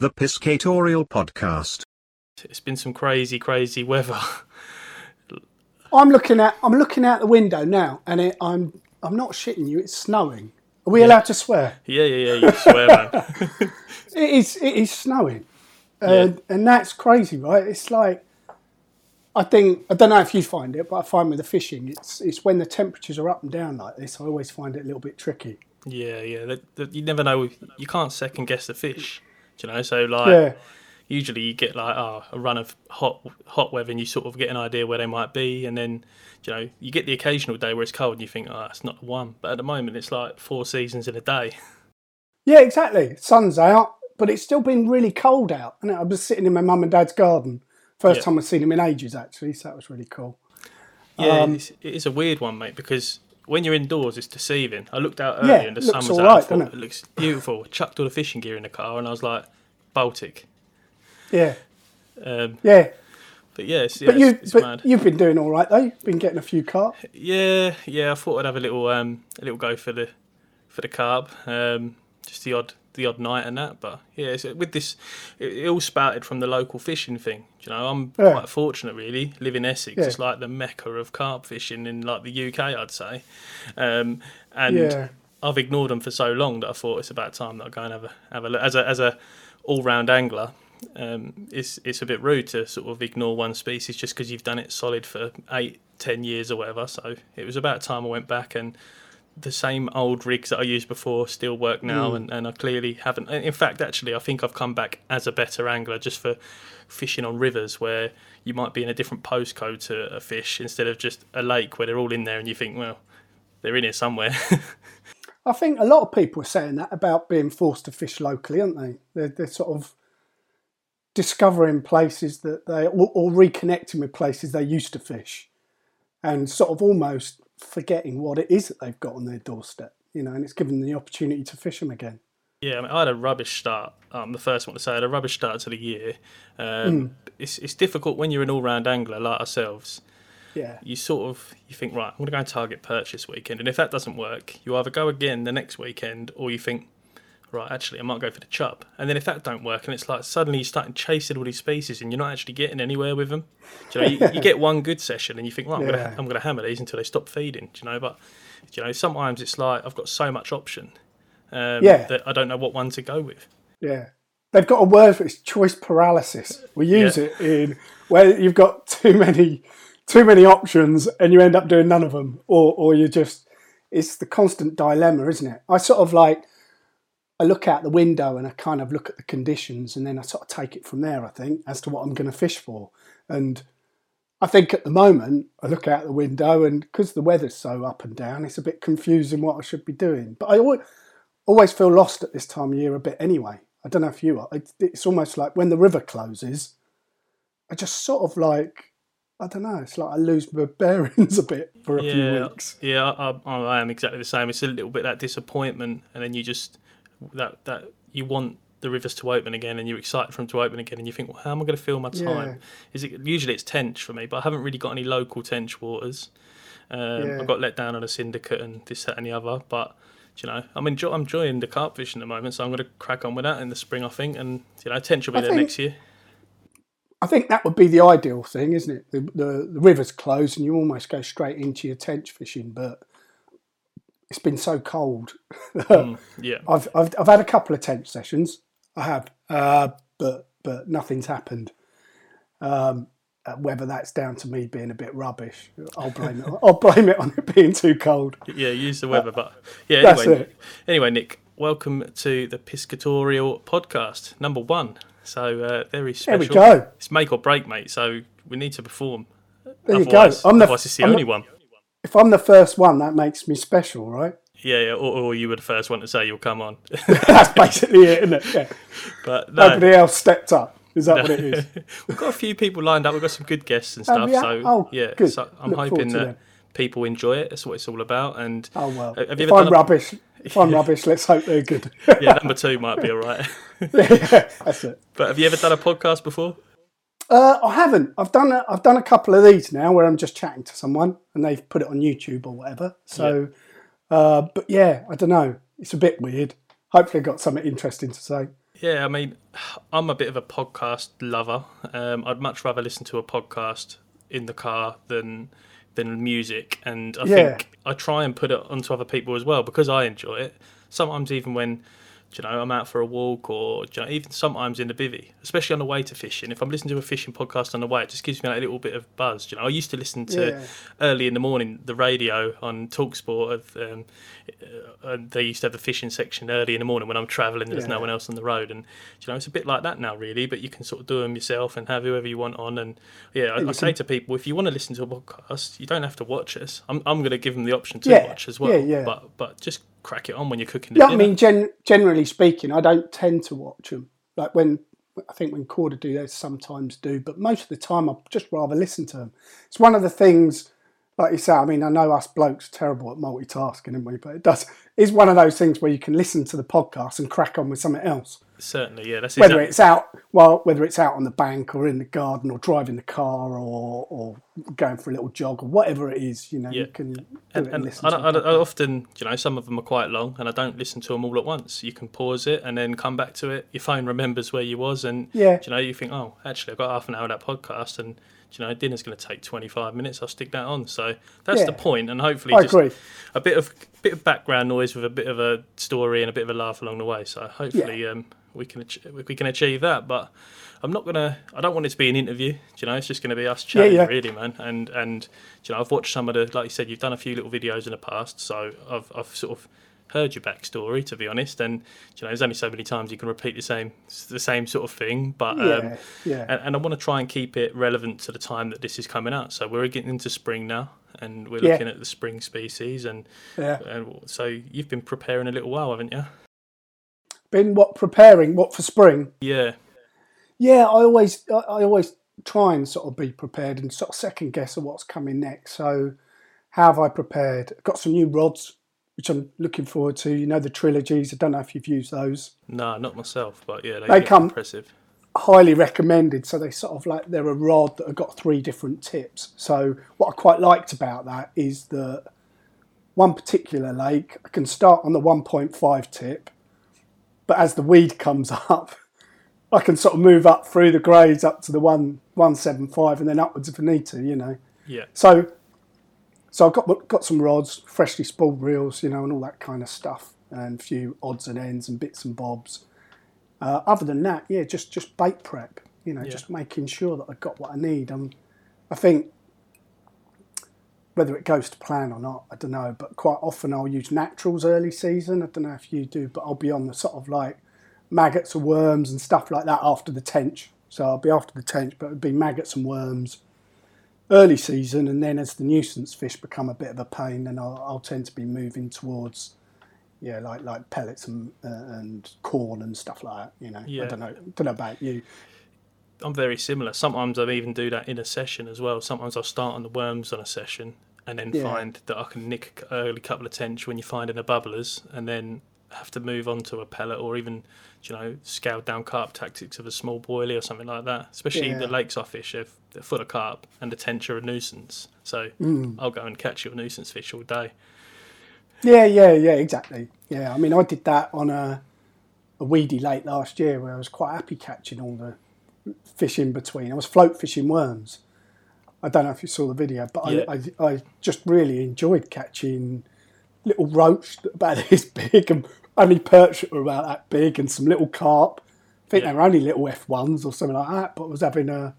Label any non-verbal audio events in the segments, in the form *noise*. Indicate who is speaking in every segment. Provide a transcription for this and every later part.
Speaker 1: The Piscatorial Podcast.
Speaker 2: It's been some crazy, crazy weather.
Speaker 3: I'm looking at I'm looking out the window now, and it, I'm I'm not shitting you. It's snowing. Are we
Speaker 2: Yeah.
Speaker 3: allowed to swear?
Speaker 2: yeah, yeah, yeah. You swear, man. *laughs* *laughs*
Speaker 3: It is. It is snowing, uh, and and that's crazy, right? It's like I think I don't know if you find it, but I find with the fishing, it's it's when the temperatures are up and down like this. I always find it a little bit tricky.
Speaker 2: yeah, yeah. That, that, you never know. You can't second guess the fish. Do you know? So like,
Speaker 3: Yeah,
Speaker 2: usually you get like oh, a run of hot hot weather, and you sort of get an idea where they might be, and then you know you get the occasional day where it's cold, and you think, oh, that's not the one. But at the moment, it's like four seasons in a day.
Speaker 3: yeah, exactly. Sun's out, but it's still been really cold out. And I was sitting in my mum and dad's garden. First
Speaker 2: Yeah.
Speaker 3: time I've seen them in ages, actually. So that was really cool.
Speaker 2: Yeah,
Speaker 3: Um,
Speaker 2: it's, it is a weird one, mate, because when you're indoors, it's deceiving. I looked out
Speaker 3: Yeah,
Speaker 2: earlier and the sun was out. I
Speaker 3: right,
Speaker 2: thought, it
Speaker 3: it?
Speaker 2: looks beautiful. *laughs* Chucked all the fishing gear in the car, and I was like, Baltic.
Speaker 3: Yeah,
Speaker 2: Um,
Speaker 3: yeah.
Speaker 2: but yeah, it's, yeah,
Speaker 3: But you,
Speaker 2: it's, it's
Speaker 3: but
Speaker 2: mad.
Speaker 3: you've been doing all right though. Been getting a few carp.
Speaker 2: Yeah, yeah. I thought I'd have a little, um, a little go for the, for the carp. Um, just the odd, the odd night and that. But yeah, it's, with this, it, it all spouted from the local fishing thing. Do You know, I'm
Speaker 3: Yeah.
Speaker 2: quite fortunate really. Live in Essex.
Speaker 3: Yeah.
Speaker 2: It's like the mecca of carp fishing in like the UK, I'd say. Um, and
Speaker 3: Yeah.
Speaker 2: I've ignored them for so long that I thought it's about time that I go and have a have a look. As a as a all round angler, um, it's it's a bit rude to sort of ignore one species just because you've done it solid for eight, ten years or whatever. So it was about time I went back and the same old rigs that I used before still work now, mm. and, and I clearly haven't. In fact, actually, I think I've come back as a better angler just for fishing on rivers where you might be in a different postcode to a fish instead of just a lake where they're all in there and you think, well, they're in here somewhere. *laughs*
Speaker 3: I think a lot of people are saying that about being forced to fish locally, aren't they? They're, they're sort of discovering places that they or, or reconnecting with places they used to fish, and sort of almost forgetting what it is that they've got on their doorstep. You know, and it's given them the opportunity to fish them again.
Speaker 2: Yeah, I, mean, I had a rubbish start. I'm the first one to say I had a rubbish start to the year. Um, It's it's difficult when you're an all-round angler like ourselves.
Speaker 3: Yeah,
Speaker 2: You sort of you think right, I'm going to go and target perch this weekend, and if that doesn't work, you either go again the next weekend, or you think right, actually I might go for the chub. And then if that don't work, and it's like suddenly you're starting chasing all these species, and you're not actually getting anywhere with them. Do you, know, you, you get *laughs* one good session, and you think right, I'm
Speaker 3: Yeah.
Speaker 2: going to going to hammer these until they stop feeding. Do you know, but do you know sometimes it's like I've got so much option. Um,
Speaker 3: Yeah.
Speaker 2: that I don't know what one to go with.
Speaker 3: yeah. They've got a word for it. It's choice paralysis. We use
Speaker 2: Yeah.
Speaker 3: it in where you've got too many, too many options, and you end up doing none of them, or or you just. It's the constant dilemma, isn't it? I sort of like. I look out the window and I kind of look at the conditions, and then I sort of take it from there. I think as to what I'm going to fish for, and I think at the moment I look out the window, and because the weather's so up and down, it's a bit confusing what I should be doing. But I always, always feel lost at this time of year a bit anyway. I don't know if you are. It's, almost like when the river closes, I just sort of like, I don't know, it's like I lose my *laughs* bearings a bit for a few weeks.
Speaker 2: yeah, I, I, I am exactly the same. It's a little bit that disappointment, and then you just that that you want the rivers to open again, and you're excited for them to open again, and you think, well, how am I going to fill my time?
Speaker 3: Yeah.
Speaker 2: Is it usually it's tench for me, but I haven't really got any local tench waters. Um,
Speaker 3: Yeah.
Speaker 2: I got let down on a syndicate and this, that, and the other, but. You know, I'm enjoy, I'm enjoying the carp fishing at the moment, so I'm going to crack on with that in the spring, I think. And you know, tench will be
Speaker 3: I
Speaker 2: there
Speaker 3: think-
Speaker 2: next year.
Speaker 3: I think that would be the ideal thing, isn't it? The, the, the river's close and you almost go straight into your tench fishing, but it's been so cold.
Speaker 2: Mm, yeah, *laughs*
Speaker 3: I've, I've I've had a couple of tench sessions. I have, uh, but but nothing's happened. Um, uh, whether that's down to me being a bit rubbish, I'll blame it. I'll blame it on it being too cold.
Speaker 2: Yeah, use the weather, but yeah. Anyway, anyway, Nick, welcome to the Piscatorial podcast, number one. So uh, very
Speaker 3: There
Speaker 2: special.
Speaker 3: we go.
Speaker 2: It's make or break, mate. So we need to perform.
Speaker 3: There you go. I'm the-
Speaker 2: otherwise it's the
Speaker 3: I'm the-
Speaker 2: only one.
Speaker 3: If I'm the first one, that makes me special, right?
Speaker 2: Yeah, yeah. Or, or you were the first one to say you'll come on, *laughs*
Speaker 3: That's basically it, isn't it? Yeah. *laughs*
Speaker 2: but no.
Speaker 3: Nobody else stepped up. Is that what it is? *laughs*
Speaker 2: We've got a few people lined up. We've got some good guests and stuff. So
Speaker 3: Oh,
Speaker 2: yeah,
Speaker 3: good.
Speaker 2: so I'm
Speaker 3: Look
Speaker 2: hoping that
Speaker 3: them.
Speaker 2: people enjoy it. That's what it's all about. And
Speaker 3: Oh well. If I'm
Speaker 2: done
Speaker 3: rubbish, if I'm rubbish, let's hope they're good.
Speaker 2: yeah, number two might be all right.
Speaker 3: yeah, that's it.
Speaker 2: but have you ever done a podcast before?
Speaker 3: Uh, I haven't. I've done. A, I've done a couple of these now where I'm just chatting to someone and they've put it on YouTube or whatever. So, uh, but yeah, I don't know. It's a bit weird. Hopefully, I got something interesting to say.
Speaker 2: Yeah, I mean, I'm a bit of a podcast lover. Um, I'd much rather listen to a podcast in the car than than music, and I
Speaker 3: Yeah.
Speaker 2: think I try and put it onto other people as well because I enjoy it. Sometimes even when you know I'm out for a walk, or you know, even sometimes in the bivvy, especially on the way to fishing. If I'm listening to a fishing podcast on the way, it just gives me like a little bit of buzz. You know, I used to listen to
Speaker 3: Yeah.
Speaker 2: early in the morning the radio on Talksport. Of um, uh, they used to have the fishing section early in the morning when I'm travelling. There's no one else on the road, and you know it's a bit like that now, really. But you can sort of do them yourself and have whoever you want on. And yeah, I, I say
Speaker 3: can-
Speaker 2: to people, if you want to listen to a podcast, you don't have to watch us. I'm I'm going to give them the option to
Speaker 3: Yeah,
Speaker 2: watch as well.
Speaker 3: yeah, yeah.
Speaker 2: But but just crack it on when you're cooking. The
Speaker 3: Yeah, I mean, gen- generally speaking, I don't tend to watch them. Like when I think when Korda do, they sometimes do, but most of the time I just rather listen to them. It's one of the things, like you say. I mean, I know us blokes are terrible at multitasking, aren't we? But it does is one of those things where you can listen to the podcast and crack on with something else.
Speaker 2: certainly, yeah. That's
Speaker 3: Whether
Speaker 2: exactly,
Speaker 3: it's out, well, whether it's out on the bank or in the garden or driving the car or or going for a little jog or whatever it is, you know,
Speaker 2: Yeah.
Speaker 3: you can
Speaker 2: and,
Speaker 3: it and
Speaker 2: and
Speaker 3: listen
Speaker 2: I. I. I often, you know, some of them are quite long, and I don't listen to them all at once. You can pause it and then come back to it. Your phone remembers where you was, and
Speaker 3: Yeah.
Speaker 2: you know, you think, oh, actually, I've got half an hour of that podcast, and you know, dinner's going to take twenty five minutes. I'll stick that on. So that's the point, and hopefully,
Speaker 3: I
Speaker 2: just
Speaker 3: agree.
Speaker 2: a bit of bit of background noise with a bit of a story and a bit of a laugh along the way. So hopefully, um, we can ach- we can achieve that. But I'm not gonna. I don't want it to be an interview. Do you know, it's just going to be us chatting,
Speaker 3: yeah.
Speaker 2: really, man. And and you know, I've watched some of the, like you said, you've done a few little videos in the past, so I've I've sort of heard your backstory, to be honest. And you know, there's only so many times you can repeat the same the same sort of thing. But um,
Speaker 3: Yeah, yeah.
Speaker 2: and, and I want to try and keep it relevant to the time that this is coming out. So we're getting into spring now, and we're
Speaker 3: Yeah.
Speaker 2: looking at the spring species, and,
Speaker 3: yeah.
Speaker 2: and so you've been preparing a little while, haven't you?
Speaker 3: Been what preparing what for spring?
Speaker 2: Yeah,
Speaker 3: Yeah, I always I always try and sort of be prepared and sort of second guess of what's coming next. So how have I prepared? Got some new rods which I'm looking forward to. You know the trilogies. I don't know if you've used those.
Speaker 2: no, not myself, but yeah, they,
Speaker 3: They come-
Speaker 2: impressive.
Speaker 3: Highly recommended. So they sort of like they're a rod that have got three different tips. So what I quite liked about that is that one particular lake I can start on the 1.5 tip, but as the weed comes *laughs* up, I can sort of move up through the grades up to the one 175 and then upwards if I need to, you know.
Speaker 2: Yeah,
Speaker 3: So, so I've got got some rods, freshly spooled reels, you know, and all that kind of stuff, and a few odds and ends and bits and bobs. Uh, other than that, yeah, just just bait prep, you know,
Speaker 2: Yeah.
Speaker 3: just making sure that I've got what I need. Um, I think whether it goes to plan or not, I don't know. But quite often I'll use naturals early season. I don't know if you do, but I'll be on the sort of like maggots or worms and stuff like that after the tench. So I'll be after the tench, but it'd be maggots and worms early season, and then as the nuisance fish become a bit of a pain, then I'll, I'll tend to be moving towards, yeah, like like pellets and uh, and corn and stuff like that. You know,
Speaker 2: Yeah.
Speaker 3: I don't know, don't know about you.
Speaker 2: I'm very similar. Sometimes I even do that in a session as well. Sometimes I'll start on the worms on a session and then
Speaker 3: Yeah.
Speaker 2: find that I can nick a early couple of tench when you're finding the bubblers, and then have to move on to a pellet or even, you know, scaled down carp tactics of a small boilie or something like that. Especially
Speaker 3: Yeah.
Speaker 2: the lakes I fish, they're, they're full of carp and the tench are a nuisance. So
Speaker 3: Mm.
Speaker 2: I'll go and catch your nuisance fish all day.
Speaker 3: Yeah, yeah, yeah, exactly. Yeah, I mean, I did that on a a weedy lake last year where I was quite happy catching all the fish in between. I was float fishing worms. I don't know if you saw the video, but
Speaker 2: Yeah.
Speaker 3: I, I, I just really enjoyed catching little roach that about *laughs* this big and only perch that were about that big and some little carp. I think
Speaker 2: Yeah.
Speaker 3: they were only little F ones or something like that, but I was having a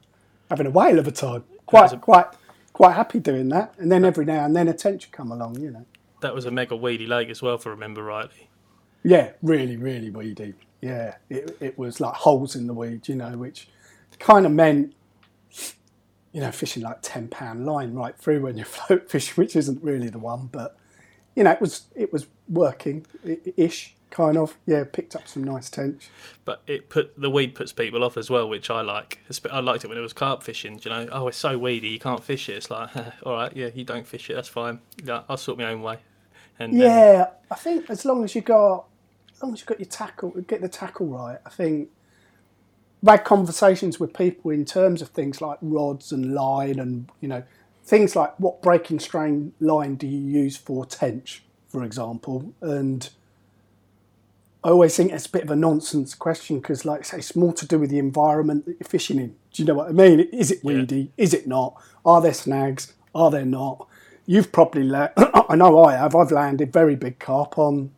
Speaker 3: having a whale of a time. Quite
Speaker 2: a-
Speaker 3: quite quite happy doing that. And then every now and then a would come along, you know.
Speaker 2: That was a mega weedy lake as well, if I remember rightly.
Speaker 3: Yeah, really, really weedy. Yeah, it, it was like holes in the weed, you know, which kind of meant, you know, fishing like ten pound line right through when you're *laughs* float fishing, which isn't really the one, but you know, it was it was working ish, kind of. Yeah, picked up some nice tench.
Speaker 2: But it put the weed puts people off as well, which I like. I liked it when it was carp fishing. You know, oh, it's so weedy, you can't fish it. It's like, *laughs* all right, yeah, you don't fish it, that's fine. Yeah, I'll sort my own way. And um,
Speaker 3: Yeah, I think as long as you got, as long as you got your tackle, get the tackle right. I think I've had conversations with people in terms of things like rods and line, and you know, things like what breaking strain line do you use for tench, for example, and I always think it's a bit of a nonsense question because, like I say, it's more to do with the environment that you're fishing in. Do you know what I mean? Is it weedy? Is it not? Are there snags? Are there not? You've probably let. *clears throat* I know I have. I've landed very big carp on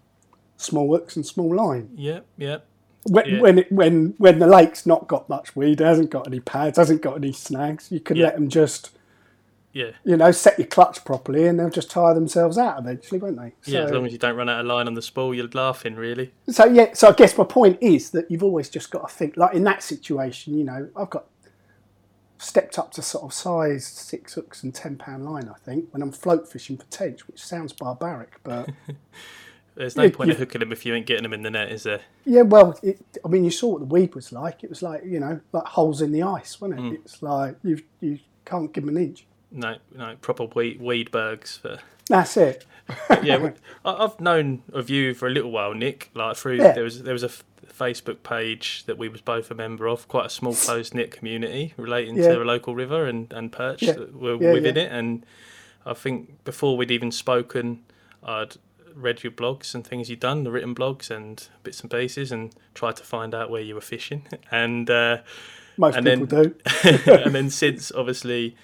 Speaker 3: small hooks and small line.
Speaker 2: Yeah, yeah.
Speaker 3: When
Speaker 2: Yeah.
Speaker 3: when, it, when when the lake's not got much weed, hasn't got any pads, hasn't got any snags, you can
Speaker 2: Yeah.
Speaker 3: let them just
Speaker 2: Yeah.
Speaker 3: you know set your clutch properly, and they'll just tire themselves out eventually, won't they?
Speaker 2: Yeah, as long as you don't run out of line on the spool, you're laughing, really.
Speaker 3: So yeah, so I guess my point is that you've always just got to think like in that situation, you know, I've got stepped up to sort of size six hooks and ten pound line, I think, when I'm float fishing for tench, which sounds barbaric, but *laughs*
Speaker 2: There's no point in hooking them if you ain't getting them in the net, is there?
Speaker 3: yeah, well, it, I mean, you saw what the weed was like. It was like you know, like holes in the ice, wasn't it? Mm. It's like you you can't give them an inch.
Speaker 2: No, no, proper weed, weedbergs. For...
Speaker 3: That's it. *laughs*
Speaker 2: Yeah, I've known of you for a little while, Nick. Like through
Speaker 3: Yeah.
Speaker 2: there was there was a Facebook page that we was both a member of, quite a small close knit community relating
Speaker 3: Yeah.
Speaker 2: to a local river and and perch
Speaker 3: Yeah.
Speaker 2: that were within it. And I think before we'd even spoken, I'd read your blogs and things you'd done, the written blogs and bits and pieces, and tried to find out where you were fishing. *laughs* And uh,
Speaker 3: Most
Speaker 2: And
Speaker 3: people
Speaker 2: then-
Speaker 3: do. *laughs*
Speaker 2: and then since obviously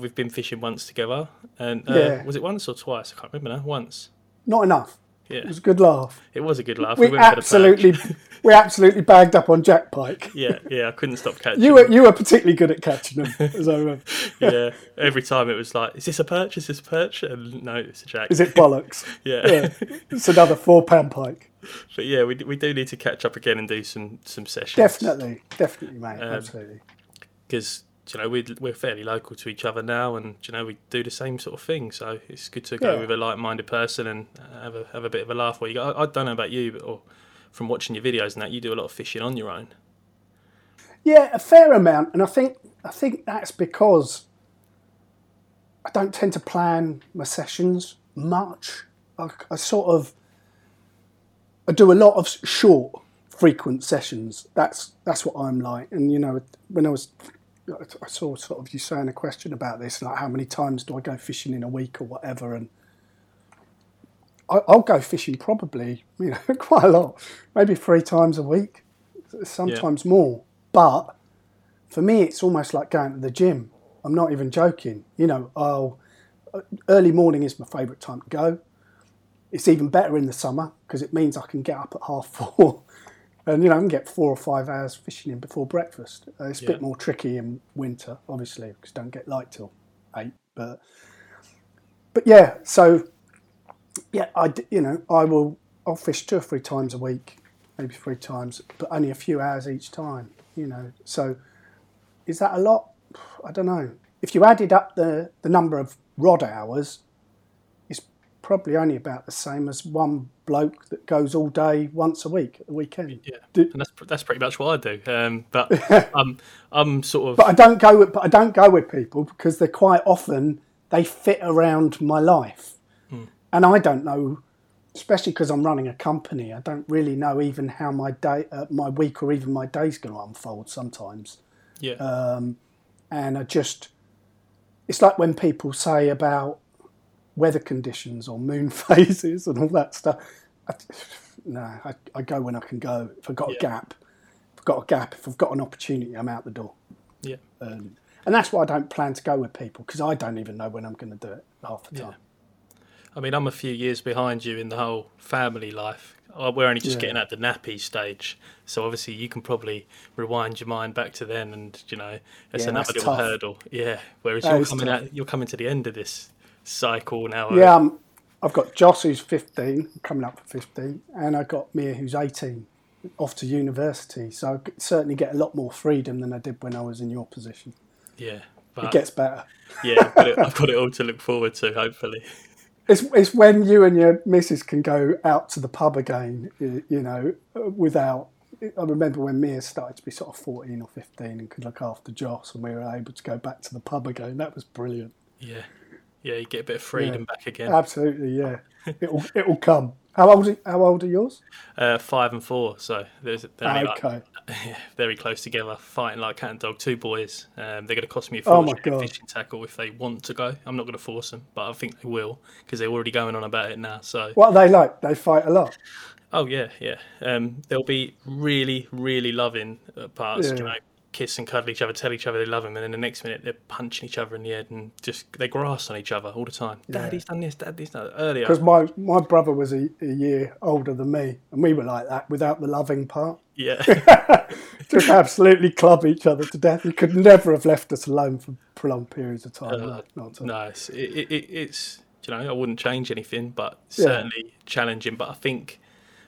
Speaker 2: we've been fishing once together, and uh,
Speaker 3: Yeah.
Speaker 2: was it once or twice? I can't remember now. Once.
Speaker 3: Not enough.
Speaker 2: Yeah,
Speaker 3: It was a good laugh.
Speaker 2: it was a good laugh.
Speaker 3: We
Speaker 2: went for the perch.
Speaker 3: absolutely, we absolutely bagged up on Jack Pike.
Speaker 2: Yeah, yeah, I couldn't stop *laughs* catching.
Speaker 3: You were
Speaker 2: them.
Speaker 3: you were particularly good at catching them, as I remember. *laughs*
Speaker 2: yeah, every time it was like, "Is this a perch? Is this a perch?" And no, it's a jack.
Speaker 3: Is it bollocks? *laughs*
Speaker 2: Yeah.
Speaker 3: Yeah, it's another four pound pike.
Speaker 2: but yeah, we, we do need to catch up again and do some some sessions.
Speaker 3: Definitely, definitely, mate.
Speaker 2: Um,
Speaker 3: absolutely.
Speaker 2: because you know we're we're fairly local to each other now, and you know we do the same sort of thing. So it's good to go
Speaker 3: Yeah.
Speaker 2: with a like-minded person and uh, have a have a bit of a laugh. Where you go, I, I don't know about you, but or from watching your videos and that, you do a lot of fishing on your own.
Speaker 3: Yeah, a fair amount, and I think I think that's because I don't tend to plan my sessions much. I, I sort of I do a lot of short, frequent sessions. That's that's what I'm like. And you know, when I was I saw sort of you saying a question about this, like how many times do I go fishing in a week or whatever, and I, I'll go fishing probably you know *laughs* quite a lot, maybe three times a week, sometimes more. But for me, it's almost like going to the gym. I'm not even joking. You know, I'll early morning is my favourite time to go. It's even better in the summer because it means I can get up at half four, and you know I can get four or five hours fishing in before breakfast. Uh, it's a
Speaker 2: Yeah.
Speaker 3: bit more tricky in winter, obviously, because don't get light till eight. But but yeah, so yeah, I you know I will I'll fish two or three times a week, maybe three times, but only a few hours each time. You know, so is that a lot? I don't know. If you added up the the number of rod hours, it's probably only about the same as one bloke that goes all day once a week at the weekend.
Speaker 2: Yeah,
Speaker 3: Do-
Speaker 2: and that's that's pretty much what I do. Um, but *laughs* I'm I'm sort of
Speaker 3: But I don't go with but I don't go with people because they're quite often they fit around my life, and I don't know, especially because I'm running a company. I don't really know even how my day, uh, my week, or even my day's going to unfold sometimes.
Speaker 2: yeah
Speaker 3: um, and I just it's like when people say about weather conditions or moon *laughs* phases and all that stuff. I, no, I, I go when I can go. If I've got
Speaker 2: Yeah.
Speaker 3: a gap, if I've got a gap, if I've got an opportunity, I'm out the door.
Speaker 2: yeah.
Speaker 3: Um, and that's why I don't plan to go with people because I don't even know when I'm going to do it half the time. Yeah.
Speaker 2: I mean, I'm a few years behind you in the whole family life. Uh, We're only just
Speaker 3: Yeah.
Speaker 2: getting at the nappy stage, so obviously you can probably rewind your mind back to then, and you know it's
Speaker 3: Yeah,
Speaker 2: another little
Speaker 3: tough.
Speaker 2: hurdle. Yeah. Whereas
Speaker 3: That
Speaker 2: you're coming
Speaker 3: tough.
Speaker 2: out, you're coming to the end of this cycle now.
Speaker 3: Yeah, um, I've got Joss who's 15, coming up for 15, and I've got Mia who's 18, off to university. So I could certainly get a lot more freedom than I did when I was in your position.
Speaker 2: yeah.
Speaker 3: It gets better.
Speaker 2: yeah, I've got, it, I've got it all to look forward to. Hopefully.
Speaker 3: It's, it's when you and your missus can go out to the pub again, you know, without. I remember when Mia started to be sort of 14 or 15 and could look after Joss, and we were able to go back to the pub again. That was brilliant.
Speaker 2: Yeah. Yeah, you get a bit of freedom back again.
Speaker 3: Absolutely, yeah. It'll, it'll come. How old, are, how old are yours?
Speaker 2: Uh, five and four, so there's they're only like- *laughs* yeah, very close together, fighting like cat and dog. Two boys. Um, they're going to cost me a
Speaker 3: Oh
Speaker 2: fortune
Speaker 3: God.
Speaker 2: fishing tackle if they want to go. I'm not going to force them, but I think they will because they're already going on about it now. So
Speaker 3: What are they like? They fight a lot.
Speaker 2: Oh yeah, yeah. Um, they'll be really, really loving at parts.
Speaker 3: Yeah.
Speaker 2: You know, kiss and cuddle each other, tell each other they love them, and then the next minute they're punching each other in the head and just they grass on each other all the time. Daddy's done this, Daddy's done that. Earlier,
Speaker 3: Because my, my brother was a, a year older than me, and we were like that without the loving part. *laughs*
Speaker 2: yeah, *laughs*
Speaker 3: Just absolutely club each other to death. You could never have left us alone for prolonged periods of time.
Speaker 2: Uh,
Speaker 3: no, not at all.
Speaker 2: nice. It, it, it, it's you know I wouldn't change anything, but
Speaker 3: Yeah.
Speaker 2: certainly challenging. But I think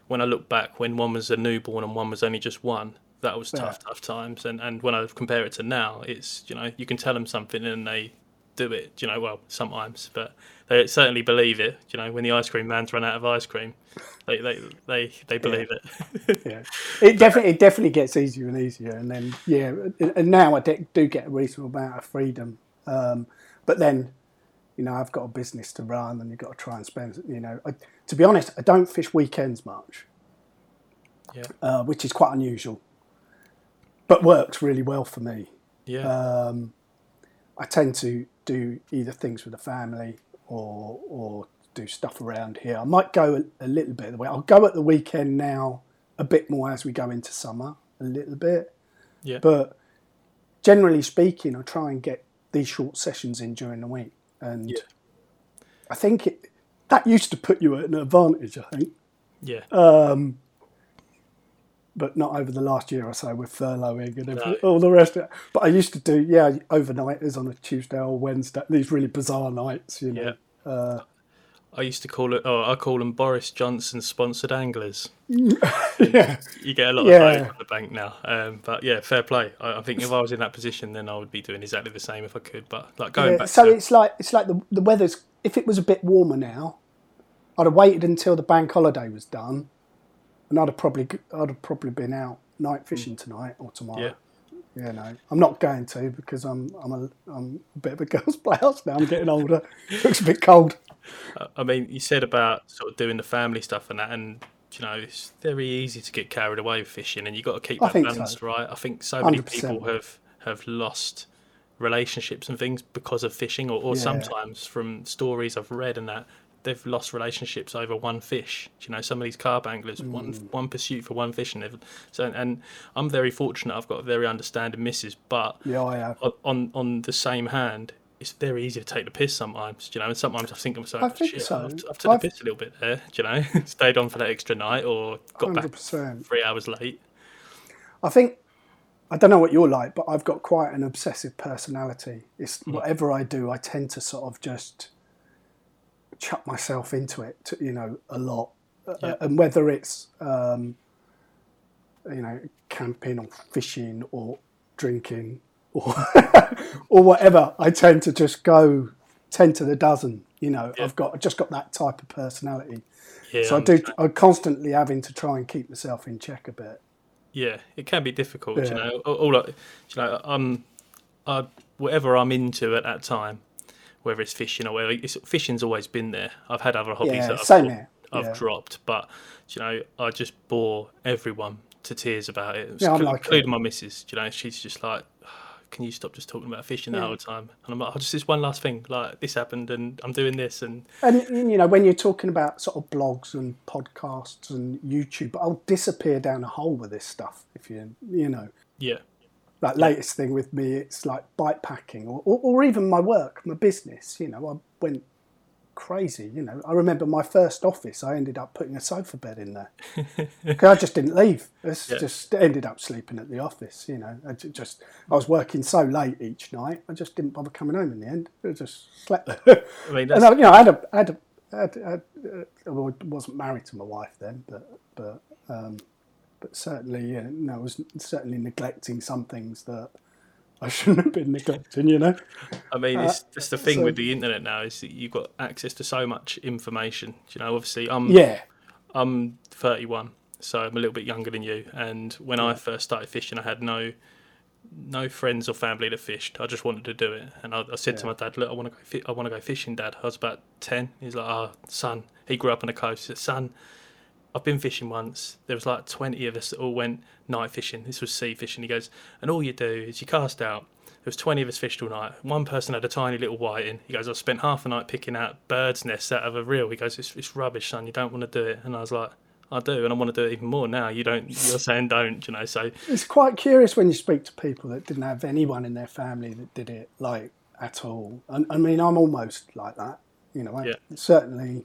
Speaker 2: when I look back, when one was a newborn and one was only just one, that was tough, tough times. And and when I compare it to now, it's you know you can tell them something and they do it. You know, well sometimes, but they certainly believe it. You know, when the ice cream man's run out of ice cream, they they they, they believe it.
Speaker 3: yeah, *laughs* it definitely it definitely gets easier and easier, and then yeah, and now I do get a reasonable amount of freedom. Um, but then, you know, I've got a business to run, and you've got to try and spend. You know, I, to be honest, I don't fish weekends much,
Speaker 2: yeah,
Speaker 3: uh, which is quite unusual, but works really well for me.
Speaker 2: yeah,
Speaker 3: Um, I tend to do either things with the family or or do stuff around here. I might go a, a little bit of the way. I'll go at the weekend now a bit more as we go into summer, a little bit.
Speaker 2: yeah.
Speaker 3: But generally speaking, I try and get these short sessions in during the week, and
Speaker 2: Yeah.
Speaker 3: I think it, that used to put you at an advantage. I think
Speaker 2: yeah.
Speaker 3: um, but not over the last year or so with furloughing and every,
Speaker 2: No.
Speaker 3: all the rest of it. But I used to do, yeah, overnighters on a Tuesday or Wednesday, these really bizarre nights, you know.
Speaker 2: Yeah.
Speaker 3: Uh,
Speaker 2: I used to call it. Oh, I call them Boris Johnson sponsored anglers. *laughs*
Speaker 3: yeah,
Speaker 2: You get a lot
Speaker 3: Yeah.
Speaker 2: of those on the bank now. Um, but yeah, fair play. I, I think if I was in that position, then I would be doing exactly the same if I could. But like going
Speaker 3: yeah.
Speaker 2: back
Speaker 3: So
Speaker 2: to
Speaker 3: it's like it's like the the weather's. If it was a bit warmer now, I'd have waited until the bank holiday was done, and I'd have probably I'd have probably been out night hmm. fishing tonight or tomorrow.
Speaker 2: yeah,
Speaker 3: You know, I'm not going to because I'm I'm a I'm a bit of a *laughs* girl's blouse now. I'm getting older. It *laughs* looks a bit cold.
Speaker 2: I mean, you said about sort of doing the family stuff and that, and you know, it's very easy to get carried away with fishing, and you have got to keep that
Speaker 3: think so.
Speaker 2: balance right. I think so many
Speaker 3: 100%.
Speaker 2: people have have lost relationships and things because of fishing, or, or
Speaker 3: Yeah.
Speaker 2: sometimes from stories I've read and that they've lost relationships over one fish. You know, some of these carp anglers, one
Speaker 3: Mm.
Speaker 2: one pursuit for one fish, and they've, so and I'm very fortunate. I've got a very understanding missus, but
Speaker 3: Yeah, I have.
Speaker 2: on- on the same hand, it's very easy to take the piss sometimes, you know. And sometimes I think to myself,
Speaker 3: I think
Speaker 2: shit,
Speaker 3: so.
Speaker 2: I've, I've took the piss a little bit there, you know. *laughs* Stayed on for that extra night or got back
Speaker 3: 100%.
Speaker 2: three hours late.
Speaker 3: I think I don't know what you're like, but I've got quite an obsessive personality. It's
Speaker 2: Hmm.
Speaker 3: whatever I do, I tend to sort of just chuck myself into it, to, you know, a lot. Uh,
Speaker 2: Yeah.
Speaker 3: and whether it's um, you know camping or fishing or drinking or *laughs* or whatever, I tend to just go ten to the dozen. You know,
Speaker 2: Yeah.
Speaker 3: I've got I've just got that type of personality.
Speaker 2: Yeah,
Speaker 3: So I
Speaker 2: I'm-
Speaker 3: do. I'm constantly having to try and keep myself in check a bit.
Speaker 2: Yeah, it can be difficult, you know. All, all you know, um, I, whatever I'm into at that time, whether it's fishing or whether it's, fishing's always been there. I've had other hobbies
Speaker 3: Yeah,
Speaker 2: that I've,
Speaker 3: same here.
Speaker 2: I've
Speaker 3: Yeah.
Speaker 2: dropped, but you know, I just bore everyone to tears about it,
Speaker 3: Yeah, I'm
Speaker 2: inclu-
Speaker 3: like
Speaker 2: including
Speaker 3: it.
Speaker 2: my missus. You know, she's just like, ah, "Can you stop just talking about fishing the
Speaker 3: Yeah.
Speaker 2: whole time?" And I'm like, "Oh, just this one last thing. Like this happened, and I'm doing this, and
Speaker 3: And you know, when you're talking about sort of blogs and podcasts and YouTube, I'll disappear down a hole with this stuff. If you, you know,
Speaker 2: yeah,
Speaker 3: like latest thing with me, it's like bike packing or, or, or even my work, my business. You know, I went crazy. You know, I remember my first office. I ended up putting a sofa bed in there *laughs* because I just didn't leave. It's
Speaker 2: Yeah.
Speaker 3: just ended up sleeping at the office. You know, I just I was working so late each night. I just didn't bother coming home in the end. I just slept there.
Speaker 2: I mean, *laughs*
Speaker 3: And
Speaker 2: that's,
Speaker 3: I, you know, I had a, I had a, I, had, I, had, uh, I wasn't married to my wife then, but but um, but certainly, yeah, no, I was certainly neglecting some things that I *laughs* shouldn't have been neglecting. You know,
Speaker 2: I mean, it's just the thing
Speaker 3: Uh, so-
Speaker 2: with the internet now is that you've got access to so much information. You know, obviously, I'm
Speaker 3: yeah,
Speaker 2: I'm 31, so I'm a little bit younger than you. And when I first started fishing, I had no no friends or family that fished. I just wanted to do it, and I, I said to my dad, "Look, I want to go. Fi- I want to go fishing, Dad." I was about 10. He's like, "Oh, son." He grew up on the coast. He said, "Son, I've been fishing once. There was like 20 of us that all went night fishing. This was sea fishing." He goes, "And all you do is you cast out." There was 20 of us fished all night. One person had a tiny little whiting. He goes, I spent half a night picking out birds' nests out of a reel. He goes, it's, it's rubbish, son. You don't want to do it. And I was like, I do, and I want to do it even more now. You don't. You're saying don't, you know. So
Speaker 3: It's quite curious when you speak to people that didn't have anyone in their family that did it like at all. And I mean, I'm almost like that. You know, I,
Speaker 2: Yeah.
Speaker 3: certainly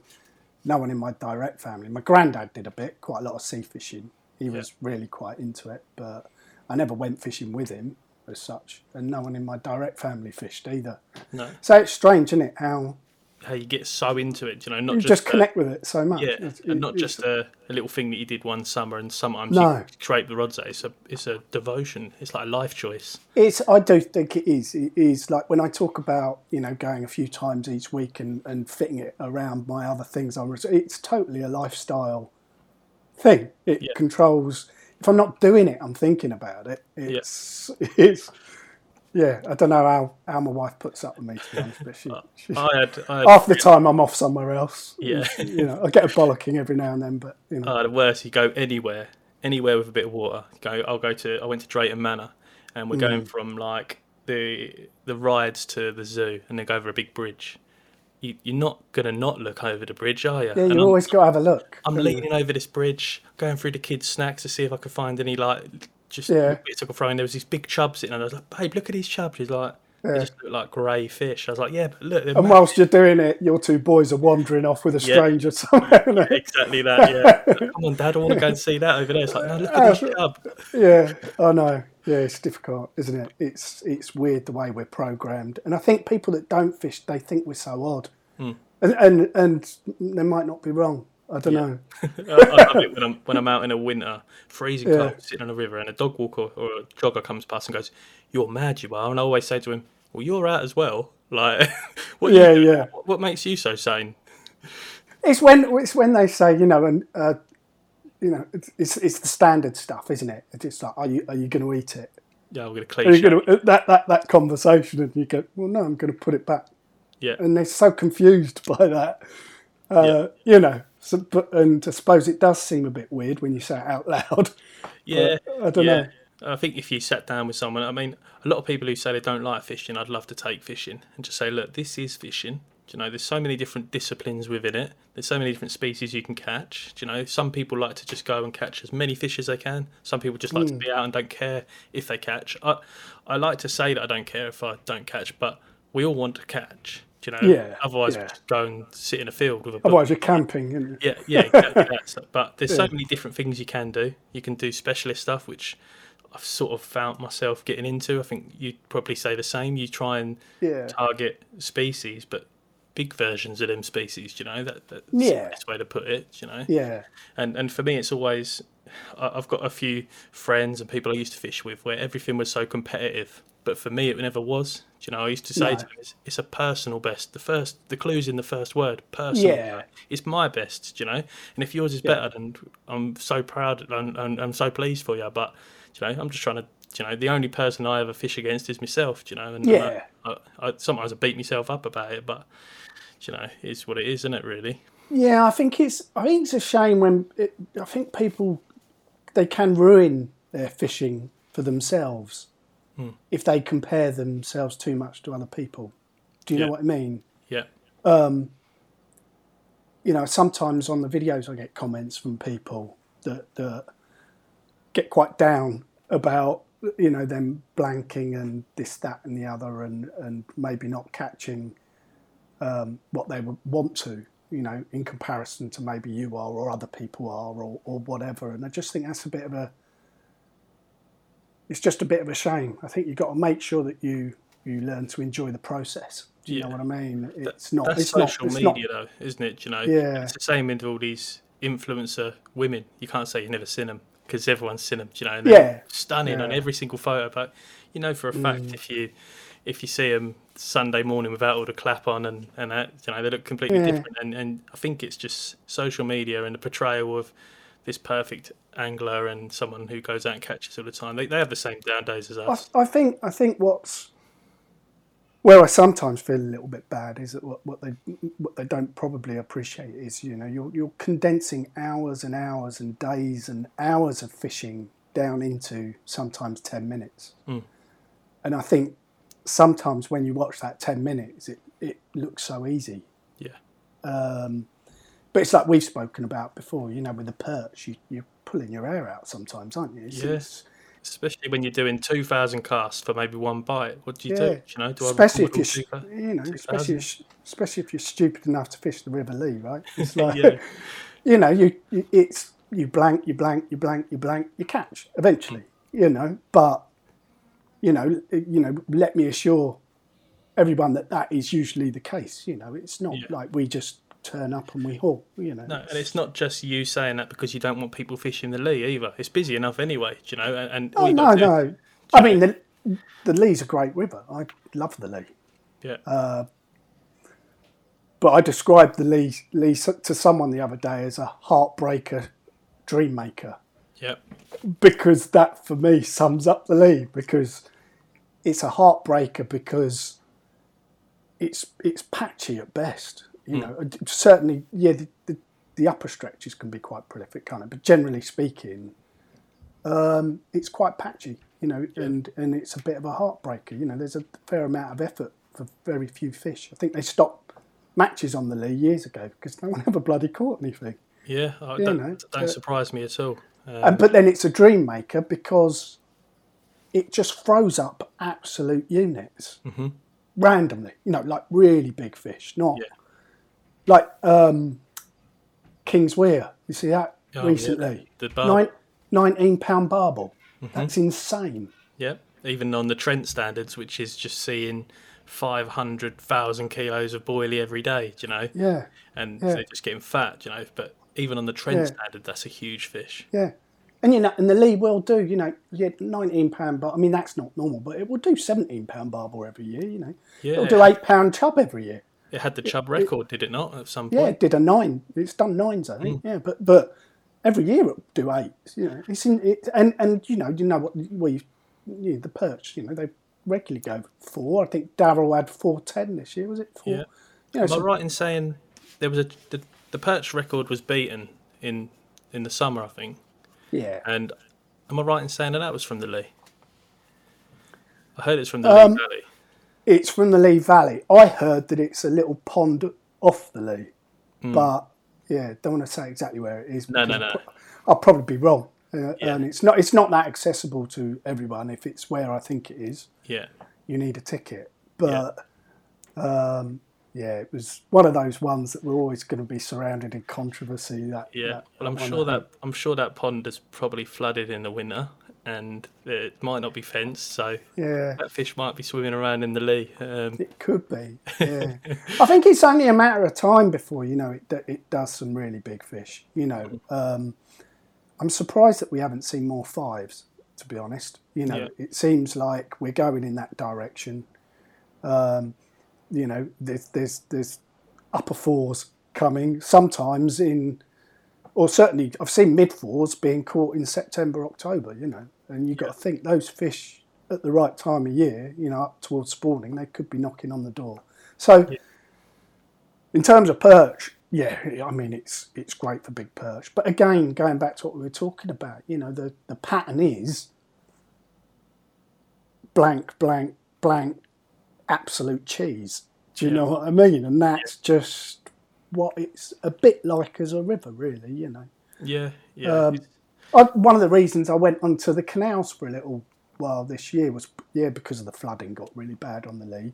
Speaker 3: no one in my direct family. My granddad did a bit, quite a lot of sea fishing. He was really quite into it, but I never went fishing with him as such. And no one in my direct family fished either.
Speaker 2: no,
Speaker 3: So it's strange, isn't it? How
Speaker 2: how you get so into it, you know, not
Speaker 3: you
Speaker 2: just,
Speaker 3: just connect with it so much.
Speaker 2: Yeah,
Speaker 3: It's-
Speaker 2: and not just a, a little thing that you did one summer, and sometimes
Speaker 3: No.
Speaker 2: you scrape the rods. It's a it's a devotion. It's like a life choice.
Speaker 3: It's. I do think it is. It is like when I talk about you know going a few times each week and, and fitting it around my other things. I'm. It's totally a lifestyle thing. It
Speaker 2: Yeah.
Speaker 3: controls. If I'm not doing it, I'm thinking about it. It's. *laughs* It's. Yeah, I don't know how, how my wife puts up with me to be honest, but she, *laughs* she
Speaker 2: I had, I had
Speaker 3: half the time I'm off somewhere else.
Speaker 2: Yeah. *laughs*
Speaker 3: you know, I get a bollocking every now and then, but you know,
Speaker 2: Uh, the worst, you go anywhere, anywhere with a bit of water. Go, I'll go to. I went to Drayton Manor, and we're
Speaker 3: Mm.
Speaker 2: going from like the the rides to the zoo, and then go over a big bridge. You, you're not gonna not look over the bridge, are you?
Speaker 3: yeah,
Speaker 2: And
Speaker 3: you always got to have a look.
Speaker 2: I'm
Speaker 3: don't you?
Speaker 2: leaning over this bridge, going through the kids' snacks to see if I could find any like just
Speaker 3: Yeah.
Speaker 2: bits I could throw in. There was these big chubs sitting, and I was like, "Babe, look at these chubs." He's like, "They just look like grey fish." I was like, "Yeah, but look,
Speaker 3: And whilst you're doing it, your two boys are wandering off with a
Speaker 2: Yeah.
Speaker 3: stranger somewhere. *laughs* you know?
Speaker 2: exactly that." Yeah, *laughs* come on, Dad, I want to go and see that over there. It's like, no, look at this chub.
Speaker 3: yeah, I know. Yeah, it's difficult, isn't it? It's it's weird the way we're programmed, and I think people that don't fish they think we're so odd,
Speaker 2: Hmm.
Speaker 3: and, and and they might not be wrong. I don't know. *laughs*
Speaker 2: I, love it when I'm when I'm out in the winter, freezing
Speaker 3: Yeah.
Speaker 2: cold, sitting on a river, and a dog walker or a jogger comes past and goes, "You're mad, you are." And I always say to him, "Well, you're out as well. *laughs* Like, *laughs* what?
Speaker 3: Yeah,
Speaker 2: you,
Speaker 3: yeah.
Speaker 2: What, what makes you so sane?"
Speaker 3: It's when it's when they say you know, and uh, you know, it's, it's it's the standard stuff, isn't it? It's just like, are you are you going to eat it?
Speaker 2: Yeah, I'm gonna
Speaker 3: Are you
Speaker 2: cliche.
Speaker 3: going to that that that conversation, and you go, well, no, I'm going to put it back.
Speaker 2: Yeah,
Speaker 3: and they're so confused by that. Uh,
Speaker 2: Yeah.
Speaker 3: You know, so, but, and I suppose it does seem a bit weird when you say it out *laughs* loud.
Speaker 2: yeah.
Speaker 3: I don't
Speaker 2: yeah.
Speaker 3: know.
Speaker 2: I think if you sat down with someone, I mean, a lot of people who say they don't like fishing, I'd love to take fishing and just say, look, this is fishing. Do you know, there's so many different disciplines within it. There's so many different species you can catch. Do you know, some people like to just go and catch as many fish as they can. Some people just like to hmm. be out and don't care if they catch. I, I like to say that I don't care if I don't catch, but we all want to catch. Do you know,
Speaker 3: Yeah,
Speaker 2: otherwise
Speaker 3: yeah.
Speaker 2: go and sit in a field with a book.
Speaker 3: Otherwise, you're camping.
Speaker 2: Yeah, yeah, exactly that. But *laughs* there's so many different things you can do. You can do specialist stuff, which I've sort of found myself getting into. I think you'd probably say the same. You try and
Speaker 3: Yeah.
Speaker 2: target species, but big versions of them species. You know that that's
Speaker 3: Yeah.
Speaker 2: the best way to put it. You know,
Speaker 3: Yeah.
Speaker 2: and and for me, it's always I've got a few friends and people I used to fish with where everything was so competitive. But for me, it never was. Do You know, I used to say
Speaker 3: No.
Speaker 2: to them, it's, it's a personal best. The first, the clue's in the first word. Personal.
Speaker 3: Yeah.
Speaker 2: It's my best. do You know, and if yours is better, then I'm so proud and, and I'm so pleased for you. But you know, I'm just trying to. You know, the only person I ever fish against is myself. do You know, and
Speaker 3: Yeah.
Speaker 2: I, I, I, sometimes I beat myself up about it, but you know, it's what it is, isn't it? Really.
Speaker 3: Yeah, I think it's I think it's a shame when it, I think people they can ruin their fishing for themselves If they compare themselves too much to other people. Do you
Speaker 2: Yeah.
Speaker 3: know what I mean?
Speaker 2: Yeah.
Speaker 3: you know, sometimes on the videos I get comments from people that, that get quite down about, you know, them blanking and this, that, and the other, and, and maybe not catching um, what they would want to, you know, in comparison to maybe you are or other people are or, or whatever. And I just think that's a bit of a, it's just a bit of a shame. I think you've got to make sure that you, you learn to enjoy the process. Do you
Speaker 2: Yeah.
Speaker 3: know what I mean? It's not.
Speaker 2: That's
Speaker 3: it's
Speaker 2: social
Speaker 3: not. It's not
Speaker 2: media, though, isn't it? Do You know,
Speaker 3: Yeah.
Speaker 2: it's the same with all these influencer women. You can't say you've never seen them because everyone's seen them. Do You know, and they're
Speaker 3: Yeah.
Speaker 2: stunning on every single photo. But you know for a fact,
Speaker 3: Mm.
Speaker 2: if you if you see them Sunday morning without all the clap on and and that, you know, they look completely
Speaker 3: Yeah.
Speaker 2: different. And and I think it's just social media and the portrayal of this perfect angler and someone who goes out and catches all the time. They, they have the same down days as us.
Speaker 3: I, I think I think what's where I sometimes feel a little bit bad is that what, what they what they don't probably appreciate is you know you're you're condensing hours and hours and days and hours of fishing down into sometimes ten minutes,
Speaker 2: Mm.
Speaker 3: and I think sometimes when you watch that ten minutes, it it looks so easy.
Speaker 2: Yeah.
Speaker 3: Um, but it's like we've spoken about before. You know, with the perch, you, you're pulling your hair out sometimes, aren't you? It's- it's-
Speaker 2: Especially when you're doing two thousand casts for maybe one bite. What do you do?
Speaker 3: Yeah.
Speaker 2: Do you know, do
Speaker 3: especially
Speaker 2: I
Speaker 3: if you're,
Speaker 2: record all
Speaker 3: sh-
Speaker 2: 2,000?
Speaker 3: you know,
Speaker 2: 2000?
Speaker 3: especially especially if you're stupid enough to fish the River Lee, right? *laughs* It's like,
Speaker 2: Yeah. *laughs*
Speaker 3: you know, you, you it's you blank, you blank, you blank, you blank, you catch eventually, you know. But you know, you know, let me assure everyone that that is usually the case. You know, it's not
Speaker 2: Yeah.
Speaker 3: like we just turn up and we haul. You know,
Speaker 2: No, and it's not just you saying that because you don't want people fishing the Lee either. It's busy enough anyway, do you know. And, and
Speaker 3: oh
Speaker 2: you
Speaker 3: no,
Speaker 2: do-
Speaker 3: no. I mean, the the Lee's a great river. I love the Lee.
Speaker 2: Yeah, uh,
Speaker 3: But I described the Lee, Lee to someone the other day as a heartbreaker, dream maker.
Speaker 2: yeah,
Speaker 3: because that for me sums up the Lee because it's a heartbreaker because it's it's patchy at best. You know, Uh, certainly, yeah, the, the, the upper stretches can be quite prolific, kind of, but generally speaking, um, it's quite patchy. You know, and and it's a bit of a heartbreaker. You know, there's a fair amount of effort for very few fish. I think they stopped matches on the Lee years ago because no *laughs* one ever bloody caught anything.
Speaker 2: yeah. I,
Speaker 3: You
Speaker 2: don't,
Speaker 3: know,
Speaker 2: don't
Speaker 3: uh,
Speaker 2: surprise me at all. Um,
Speaker 3: And, but then it's a dream maker because it just throws up absolute units randomly. You know, like really big fish, not
Speaker 2: Yeah.
Speaker 3: Like um, King's Weir. You see that
Speaker 2: Oh, yeah,
Speaker 3: recently?
Speaker 2: the barb-
Speaker 3: Nine, 19 pound barbel.
Speaker 2: Mm-hmm.
Speaker 3: That's insane.
Speaker 2: Yeah, even on the Trent standards, which is just seeing five hundred thousand kilos of boilie every day, do you know,
Speaker 3: Yeah,
Speaker 2: and
Speaker 3: Yeah.
Speaker 2: they're just getting fat, do you know. But even on the Trent
Speaker 3: Yeah.
Speaker 2: standard, that's a huge fish.
Speaker 3: yeah. And you know, and the Lee will do. You know, yeah, 19 pound bar. I mean, that's not normal, but it will do 17 pound barbel every year. You know,
Speaker 2: Yeah,
Speaker 3: it'll do eight pound chub every year.
Speaker 2: It had the chub record, did it not? At some
Speaker 3: Yeah,
Speaker 2: point,
Speaker 3: it did a nine. It's done nines, I
Speaker 2: Mm.
Speaker 3: think. Yeah, but but every year it'll do eight. You know, it's in it, and and you know you know what we you know, the perch. You know they regularly go four. I think Darrell had four ten this year. Was it four?
Speaker 2: Yeah.
Speaker 3: You know,
Speaker 2: Am I right in saying there was a the, the perch record was beaten in in the summer, I think,
Speaker 3: yeah.
Speaker 2: and am I right in saying that that was from the Lee? I heard it's from the
Speaker 3: Um,
Speaker 2: Lee Valley.
Speaker 3: It's from the Lee Valley. I heard that it's a little pond off the Lee, but yeah, don't want to say exactly where it is.
Speaker 2: No, no, no.
Speaker 3: I'll probably be wrong. Uh,
Speaker 2: Yeah.
Speaker 3: And it's not it's not that accessible to everyone. If it's where I think it is,
Speaker 2: Yeah,
Speaker 3: you need a ticket. But um, yeah, it was one of those ones that were always going to be surrounded in controversy. That
Speaker 2: yeah.
Speaker 3: that-
Speaker 2: well, I'm sure
Speaker 3: I
Speaker 2: that I'm sure that pond is probably flooded in the winter, and it might not be fenced, so
Speaker 3: yeah,
Speaker 2: that fish might be swimming around in the Lee. Um,
Speaker 3: it could be. Yeah, I think it's only a matter of time before you know it. It does some really big fish. You know, um, I'm surprised that we haven't seen more fives. To be honest, you know,
Speaker 2: Yeah.
Speaker 3: it seems like we're going in that direction. Um, you know, there's there's there's upper fours coming sometimes in, or certainly I've seen mid fours being caught in September, October. You know, and you've got to think those fish at the right time of year, you know, up towards spawning, they could be knocking on the door. So, in terms of perch, yeah, I mean it's it's great for big perch. But again, going back to what we were talking about, you know, the the pattern is blank, blank, blank, absolute cheese. Do you
Speaker 2: Yeah.
Speaker 3: know what I mean? And that's just what it's a bit like as a river, really. You know.
Speaker 2: yeah, yeah.
Speaker 3: Um, I, one of the reasons I went onto the canals for a little while this year was yeah because of the flooding got really bad on the Lee.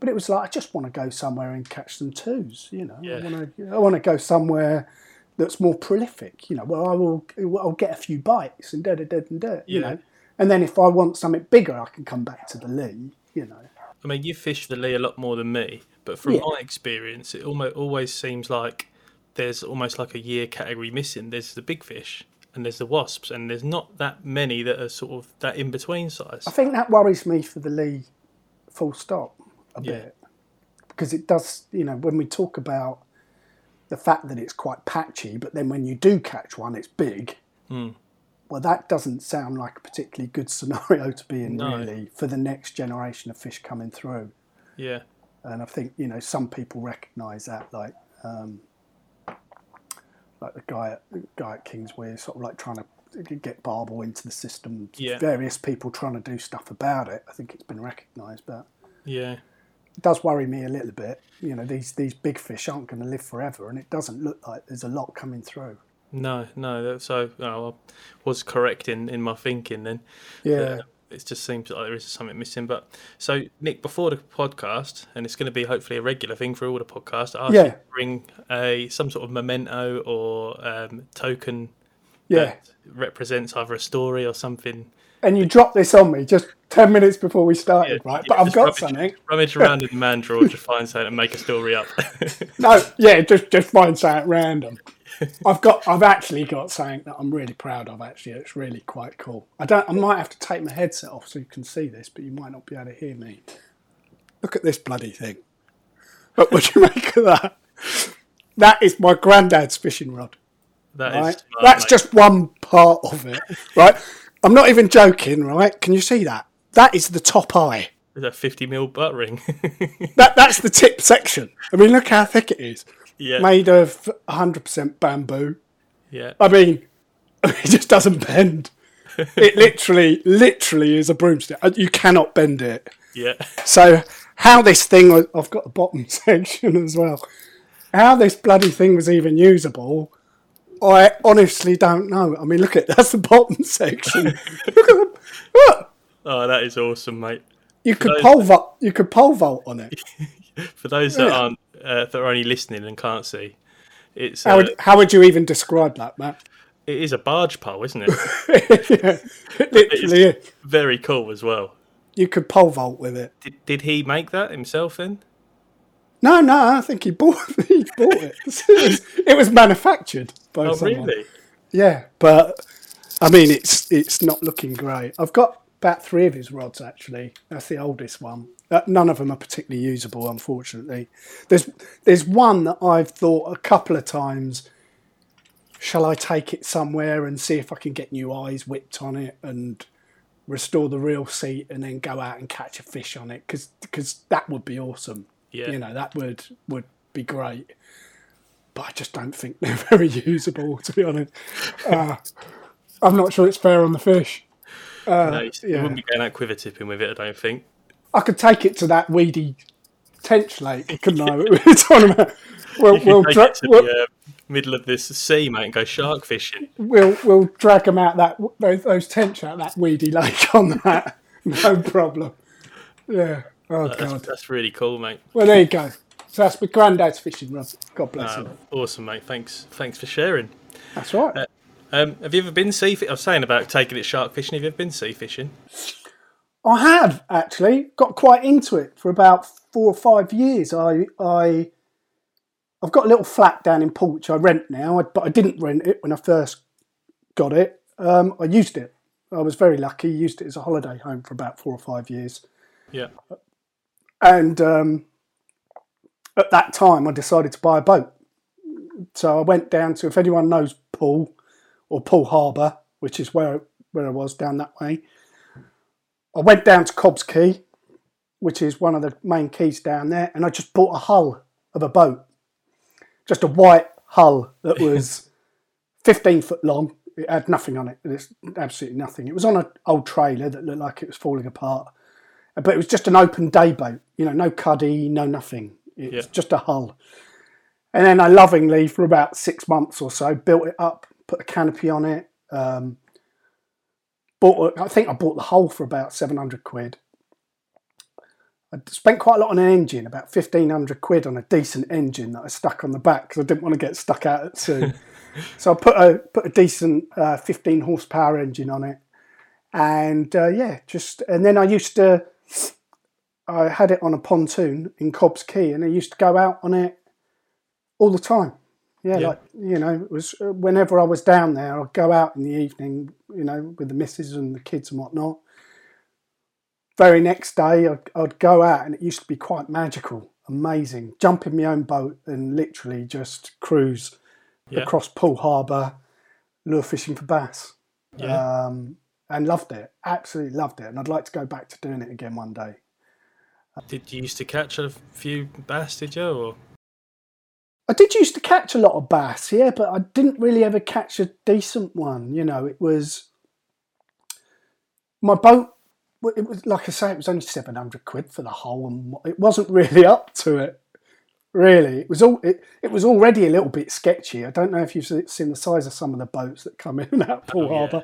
Speaker 3: But it was like I just want to go somewhere and catch some twos. You know,
Speaker 2: Yeah.
Speaker 3: I want to I want to go somewhere that's more prolific. You know, where I will I'll get a few bites and da da da da. da You know, and then if I want something bigger, I can come back to the Lee. You know,
Speaker 2: I mean, you fish the Lee a lot more than me, but from
Speaker 3: Yeah.
Speaker 2: my experience, it almost always seems like there's almost like a year category missing. There's the big fish and there's the wasps, and there's not that many that are sort of that in between size.
Speaker 3: I think that worries me for the Lee. Full stop. A
Speaker 2: Yeah.
Speaker 3: bit because it does. You know, when we talk about the fact that it's quite patchy, but then when you do catch one, it's big.
Speaker 2: Hmm.
Speaker 3: Well, that doesn't sound like a particularly good *laughs* scenario to be in,
Speaker 2: No.
Speaker 3: really, for the next generation of fish coming through.
Speaker 2: Yeah,
Speaker 3: And I think you know some people recognise that, like um, like the guy at the guy at King's Weir, sort of like trying to get barbel into the system.
Speaker 2: Yeah.
Speaker 3: Various people trying to do stuff about it. I think it's been recognised, but
Speaker 2: yeah, it
Speaker 3: does worry me a little bit. You know, these these big fish aren't going to live forever, and it doesn't look like there's a lot coming through.
Speaker 2: No, no. So oh, I was correct in, in my thinking then.
Speaker 3: Yeah,
Speaker 2: Uh, it just seems like there is something missing. But so Nick, before the podcast, and it's going to be hopefully a regular thing for all the podcasts. I
Speaker 3: Yeah.
Speaker 2: bring a some sort of memento or um, token
Speaker 3: yeah.
Speaker 2: that represents either a story or something.
Speaker 3: And you dropped this on me just ten minutes before we started, right?
Speaker 2: Yeah,
Speaker 3: But I've got
Speaker 2: rummage-
Speaker 3: something.
Speaker 2: Rummage around in the man drawer, just find something and make a story up. *laughs*
Speaker 3: No, yeah, just just find something random. I've got, I've actually got something that I'm really proud of. Actually, it's really quite cool. I don't, I might have to take my headset off so you can see this, but you might not be able to hear me. Look at this bloody thing. What would you *laughs* make of that? That is my granddad's fishing rod.
Speaker 2: That is
Speaker 3: Right,
Speaker 2: smart,
Speaker 3: that's
Speaker 2: mate.
Speaker 3: just one part of it. Right, I'm not even joking. Right, can you see that? That is the top eye.
Speaker 2: Is that 50 mil butt ring? *laughs*
Speaker 3: That that's the tip section. I mean, look how thick it is.
Speaker 2: Yeah.
Speaker 3: Made of 100% bamboo.
Speaker 2: Yeah.
Speaker 3: I mean, *laughs* it just doesn't bend. *laughs* It literally, literally is a broomstick. Uh, You cannot bend it.
Speaker 2: Yeah.
Speaker 3: So, how this thing was, I've got a bottom *laughs* section as well. How this bloody thing was even usable, I honestly don't know. I mean, look at that's the bottom section. look at the, look.
Speaker 2: Oh, that is awesome, mate.
Speaker 3: You could
Speaker 2: Those-
Speaker 3: pole vault. You could pole vault on it.
Speaker 2: For those that
Speaker 3: Yeah.
Speaker 2: aren't uh, that are only listening and can't see, it's
Speaker 3: How
Speaker 2: uh,
Speaker 3: would, how would you even describe that, Matt?
Speaker 2: it is a barge pole, isn't it? *laughs*
Speaker 3: yeah, literally is.
Speaker 2: Very cool as well.
Speaker 3: You could pole vault with it.
Speaker 2: Did, did he make that himself then?
Speaker 3: No, no, I think he bought *laughs* he bought it. *laughs* it, was, it was manufactured by
Speaker 2: Oh,
Speaker 3: someone.
Speaker 2: really?
Speaker 3: Yeah, but I mean, it's it's not looking great. I've got about three of his rods actually. That's the oldest one. Uh, none of them are particularly usable, unfortunately. There's there's one that I've thought a couple of times. Shall I take it somewhere and see if I can get new eyes whipped on it and restore the reel seat and then go out and catch a fish on it? Because that would be awesome.
Speaker 2: Yeah.
Speaker 3: You know that would would be great. But I just don't think *laughs* they're very usable, to be honest. Uh, I'm not sure it's fair on the fish.
Speaker 2: no, you, you
Speaker 3: yeah.
Speaker 2: wouldn't be going out quiver tipping with it, I don't think.
Speaker 3: I could take it to that weedy tench lake, couldn't I? We're talking about. We'll, we'll, dra- we'll,
Speaker 2: the uh, middle of this sea, mate, and go shark fishing.
Speaker 3: we'll we'll drag them out that those, those tench out that weedy lake *laughs* on that. No problem. Yeah. Oh
Speaker 2: That's,
Speaker 3: god.
Speaker 2: that's really cool, mate.
Speaker 3: Well, there you go. So that's my granddad's fishing rod. God bless
Speaker 2: Um,
Speaker 3: him.
Speaker 2: awesome, mate. Thanks, thanks for sharing.
Speaker 3: That's right.
Speaker 2: Um, have you ever been sea? Fi- I was saying about taking it shark fishing. Have you ever been sea fishing?
Speaker 3: I have actually got quite into it for about four or five years. I I I've got a little flat down in Port which I rent now, but I didn't rent it when I first got it. Um, I used it. I was very lucky. Used it as a holiday home for about four or five years,
Speaker 2: Yeah.
Speaker 3: and um, at that time I decided to buy a boat. So I went down to if anyone knows Poole or Poole Harbour, which is where where I was down that way. I went down to Cobb's Quay, which is one of the main quays down there, and I just bought a hull of a boat, just a white hull that *laughs* was 15 foot long. It had nothing on it. It's absolutely nothing. It was on an old trailer that looked like it was falling apart, but it was just an open day boat. You know, no cuddy, no nothing. It was
Speaker 2: Yeah.
Speaker 3: just a hull. And then I lovingly, for about six months or so, built it up, put a canopy on it. Um, bought, I think I bought the hull for about seven hundred quid. I spent quite a lot on an engine, about fifteen hundred quid on a decent engine that I stuck on the back because I didn't want to get stuck out at sea. *laughs* so I put a put a decent uh, fifteen horsepower engine on it, and uh, yeah, just and then I used to. I had it on a pontoon in Cobb's Quay, and I used to go out on it all the time. Yeah,
Speaker 2: Yeah.
Speaker 3: like you know, it was uh, whenever I was down there, I'd go out in the evening, you know, with the missus and the kids and whatnot. Very next day, I'd, I'd go out, and it used to be quite magical, amazing. Jump in my own boat and literally just cruise
Speaker 2: Yeah.
Speaker 3: across Poole Harbour, lure fishing for bass,
Speaker 2: Yeah.
Speaker 3: um, and loved it. Absolutely loved it, and I'd like to go back to doing it again one day.
Speaker 2: Did you used to catch a few bass? Did you? Or
Speaker 3: I did used to catch a lot of bass, yeah, but I didn't really ever catch a decent one. You know, it was my boat it was like I say, it was only seven hundred quid for the whole, and it wasn't *laughs* really up to it. Really, it was all. It, it was already a little bit sketchy. I don't know if you've seen the size of some of the boats that come *laughs* in and out of Poole
Speaker 2: Oh, yeah.
Speaker 3: Harbour,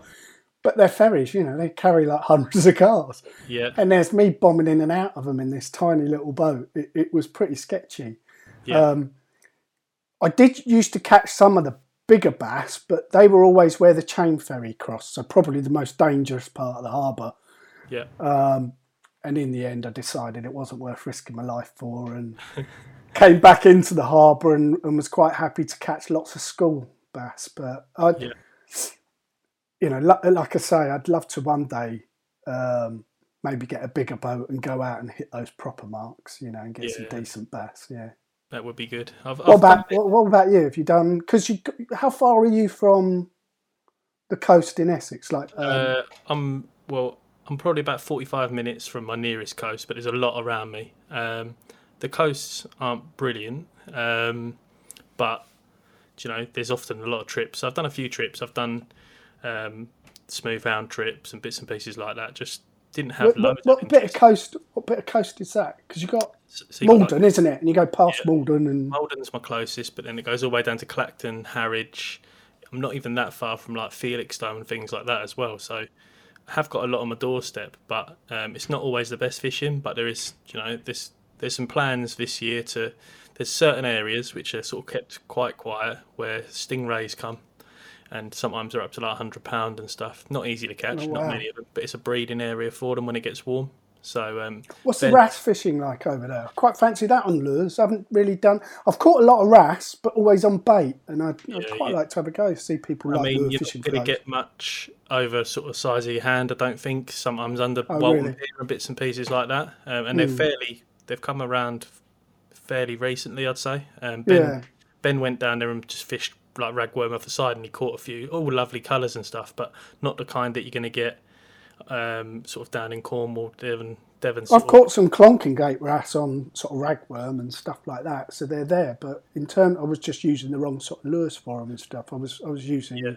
Speaker 3: but they're ferries. You know, they carry like *laughs* hundreds of cars,
Speaker 2: Yeah,
Speaker 3: and there's me bombing in and out of them in this tiny little boat. It, it was pretty sketchy.
Speaker 2: yeah,
Speaker 3: Um, I did used to catch some of the bigger bass, but they were always where the chain ferry crossed, so probably the most dangerous part of the harbour.
Speaker 2: yeah.
Speaker 3: Um, and in the end, I decided it wasn't worth risking my life for, and *laughs* came back into the harbour and, and was quite happy to catch lots of school bass. But I,
Speaker 2: Yeah.
Speaker 3: you know, like, like I say, I'd love to one day um, maybe get a bigger boat and go out and hit those proper marks, you know, and get some decent bass. Yeah.
Speaker 2: That would be good. I've,
Speaker 3: What
Speaker 2: I've
Speaker 3: about what, what about you? Have you done? Because you, how far are you from the coast in Essex? Like, um,
Speaker 2: Uh, I'm well. I'm probably about 45 minutes from my nearest coast, but there's a lot around me. Um, the coasts aren't brilliant, um, but you know, there's often a lot of trips. I've done a few trips. I've done um, smoothhound trips and bits and pieces like that. Just didn't have
Speaker 3: what,
Speaker 2: loads.
Speaker 3: what, what
Speaker 2: of
Speaker 3: bit of coast? What bit of coast is that? Because you got
Speaker 2: So you've got, like,
Speaker 3: Maldon, isn't it? And you go past
Speaker 2: Yeah.
Speaker 3: Maldon, and
Speaker 2: Maldon's my closest, but then it goes all the way down to Clacton, Harwich. I'm not even that far from like Felixstowe and things like that as well. So I have got a lot on my doorstep, but um, it's not always the best fishing. But there is, you know, this there's some plans this year to. There's certain areas which are sort of kept quite quiet where stingrays come, and sometimes they're up to like 100 pound and stuff. Not easy to catch,
Speaker 3: Oh,
Speaker 2: not many of them, but it's a breeding area for them when it gets warm. So um,
Speaker 3: what's the wrasse fishing like over there? I quite fancy that on lures. I haven't really done. I've caught a lot of wrasse, but always on bait, and I'd, I'd quite
Speaker 2: yeah.
Speaker 3: like to have a go. See people
Speaker 2: I
Speaker 3: like
Speaker 2: mean, you're not going to get much over sort of size of your hand. I don't think. Sometimes under
Speaker 3: Oh,
Speaker 2: Walton
Speaker 3: really?
Speaker 2: And bits and pieces like that, um, and they're
Speaker 3: Hmm.
Speaker 2: fairly. They've come around fairly recently, I'd say. Um, ben,
Speaker 3: Yeah.
Speaker 2: Ben went down there and just fished like ragworm off the side, and he caught a few. All lovely colours and stuff, but not the kind that you're going to get um, sort of down in Cornwall, Devon, Devon.
Speaker 3: I've caught some clonking gate wrasse on sort of ragworm and stuff like that, so they're there. But in turn, I was just using the wrong sort of lures for them and stuff. I was I was using
Speaker 2: Yeah.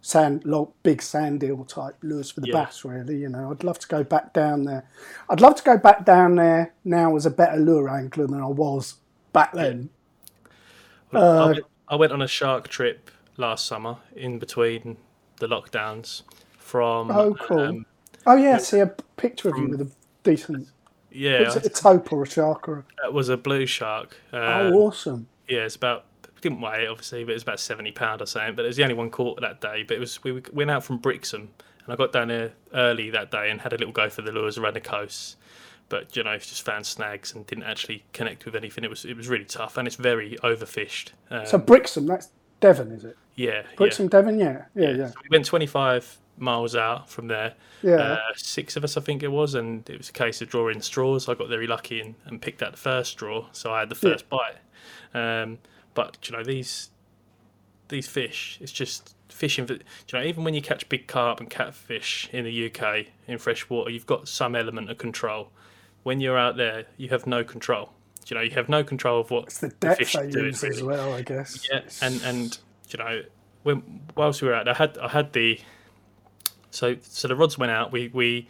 Speaker 3: sand, lo- big sand eel type lures for the
Speaker 2: Yeah.
Speaker 3: bass. Really, you know, I'd love to go back down there. I'd love to go back down there now as a better lure angler than I was back then.
Speaker 2: I,
Speaker 3: Uh,
Speaker 2: I went on a shark trip last summer in between the lockdowns from.
Speaker 3: Oh, cool.
Speaker 2: um,
Speaker 3: Oh yeah, I see a picture of you with a decent.
Speaker 2: yeah,
Speaker 3: Was it a tope or a shark or? A,
Speaker 2: that was a blue shark. Uh,
Speaker 3: oh, awesome!
Speaker 2: Yeah, it's about didn't weigh it obviously, but it was about seventy pound or something. But it was the only one caught that day. But it was we went out from Brixham, and I got down there early that day and had a little go for the lures around the coast. But you know, just found snags and didn't actually connect with anything. It was it was really tough, and it's very overfished. Um,
Speaker 3: So Brixham, that's Devon, is it?
Speaker 2: yeah, yeah.
Speaker 3: Brixham, Devon, yeah, yeah, yeah,
Speaker 2: So we went twenty five miles out from there.
Speaker 3: yeah.
Speaker 2: Uh, six of us, I think it was, and it was a case of drawing straws. I got very lucky and, and picked out the first straw, so I had the
Speaker 3: Yeah.
Speaker 2: first bite. Um, but you know these these fish, it's just fishing. For, you know, even when you catch big carp and catfish in the UK in fresh water, you've got some element of control. When you're out there, you have no control. You know, you have no control of what
Speaker 3: it's the depth
Speaker 2: fish
Speaker 3: they use as well, I guess.
Speaker 2: Yeah, and and you know, when whilst we were out, I had I had the so so the rods went out. We we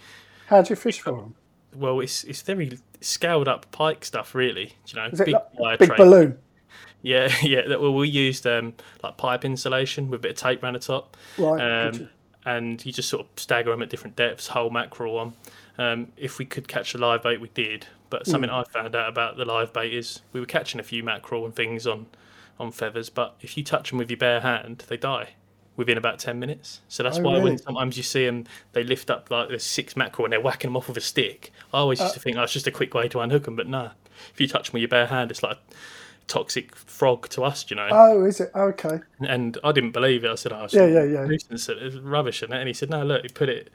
Speaker 3: How'd you fish for them?
Speaker 2: well, it's it's very scaled up pike stuff, really. You know,
Speaker 3: Is
Speaker 2: big
Speaker 3: like big balloon?
Speaker 2: Yeah, *laughs* yeah. That, well, we used um, like pipe insulation with a bit of tape around the top,
Speaker 3: Right.
Speaker 2: um, and you just sort of stagger them at different depths, whole mackerel on. Um, if we could catch a live bait, we did. But something I found out about the live bait is we were catching a few mackerel and things on on feathers, but if you touch them with your bare hand, they die within about 10 minutes. So that's
Speaker 3: Oh,
Speaker 2: why
Speaker 3: really?
Speaker 2: when sometimes you see them, they lift up like there's six mackerel and they're whacking them off with a stick. I always
Speaker 3: Uh,
Speaker 2: used to think, oh, just a quick way to unhook them, but no. If you touch them with your bare hand, it's like a toxic frog to us, you know.
Speaker 3: Oh, is it? Okay.
Speaker 2: and I didn't believe it. I said, oh,
Speaker 3: Yeah, yeah, yeah.
Speaker 2: nuisance, it's rubbish. And he said, no, look, he put it,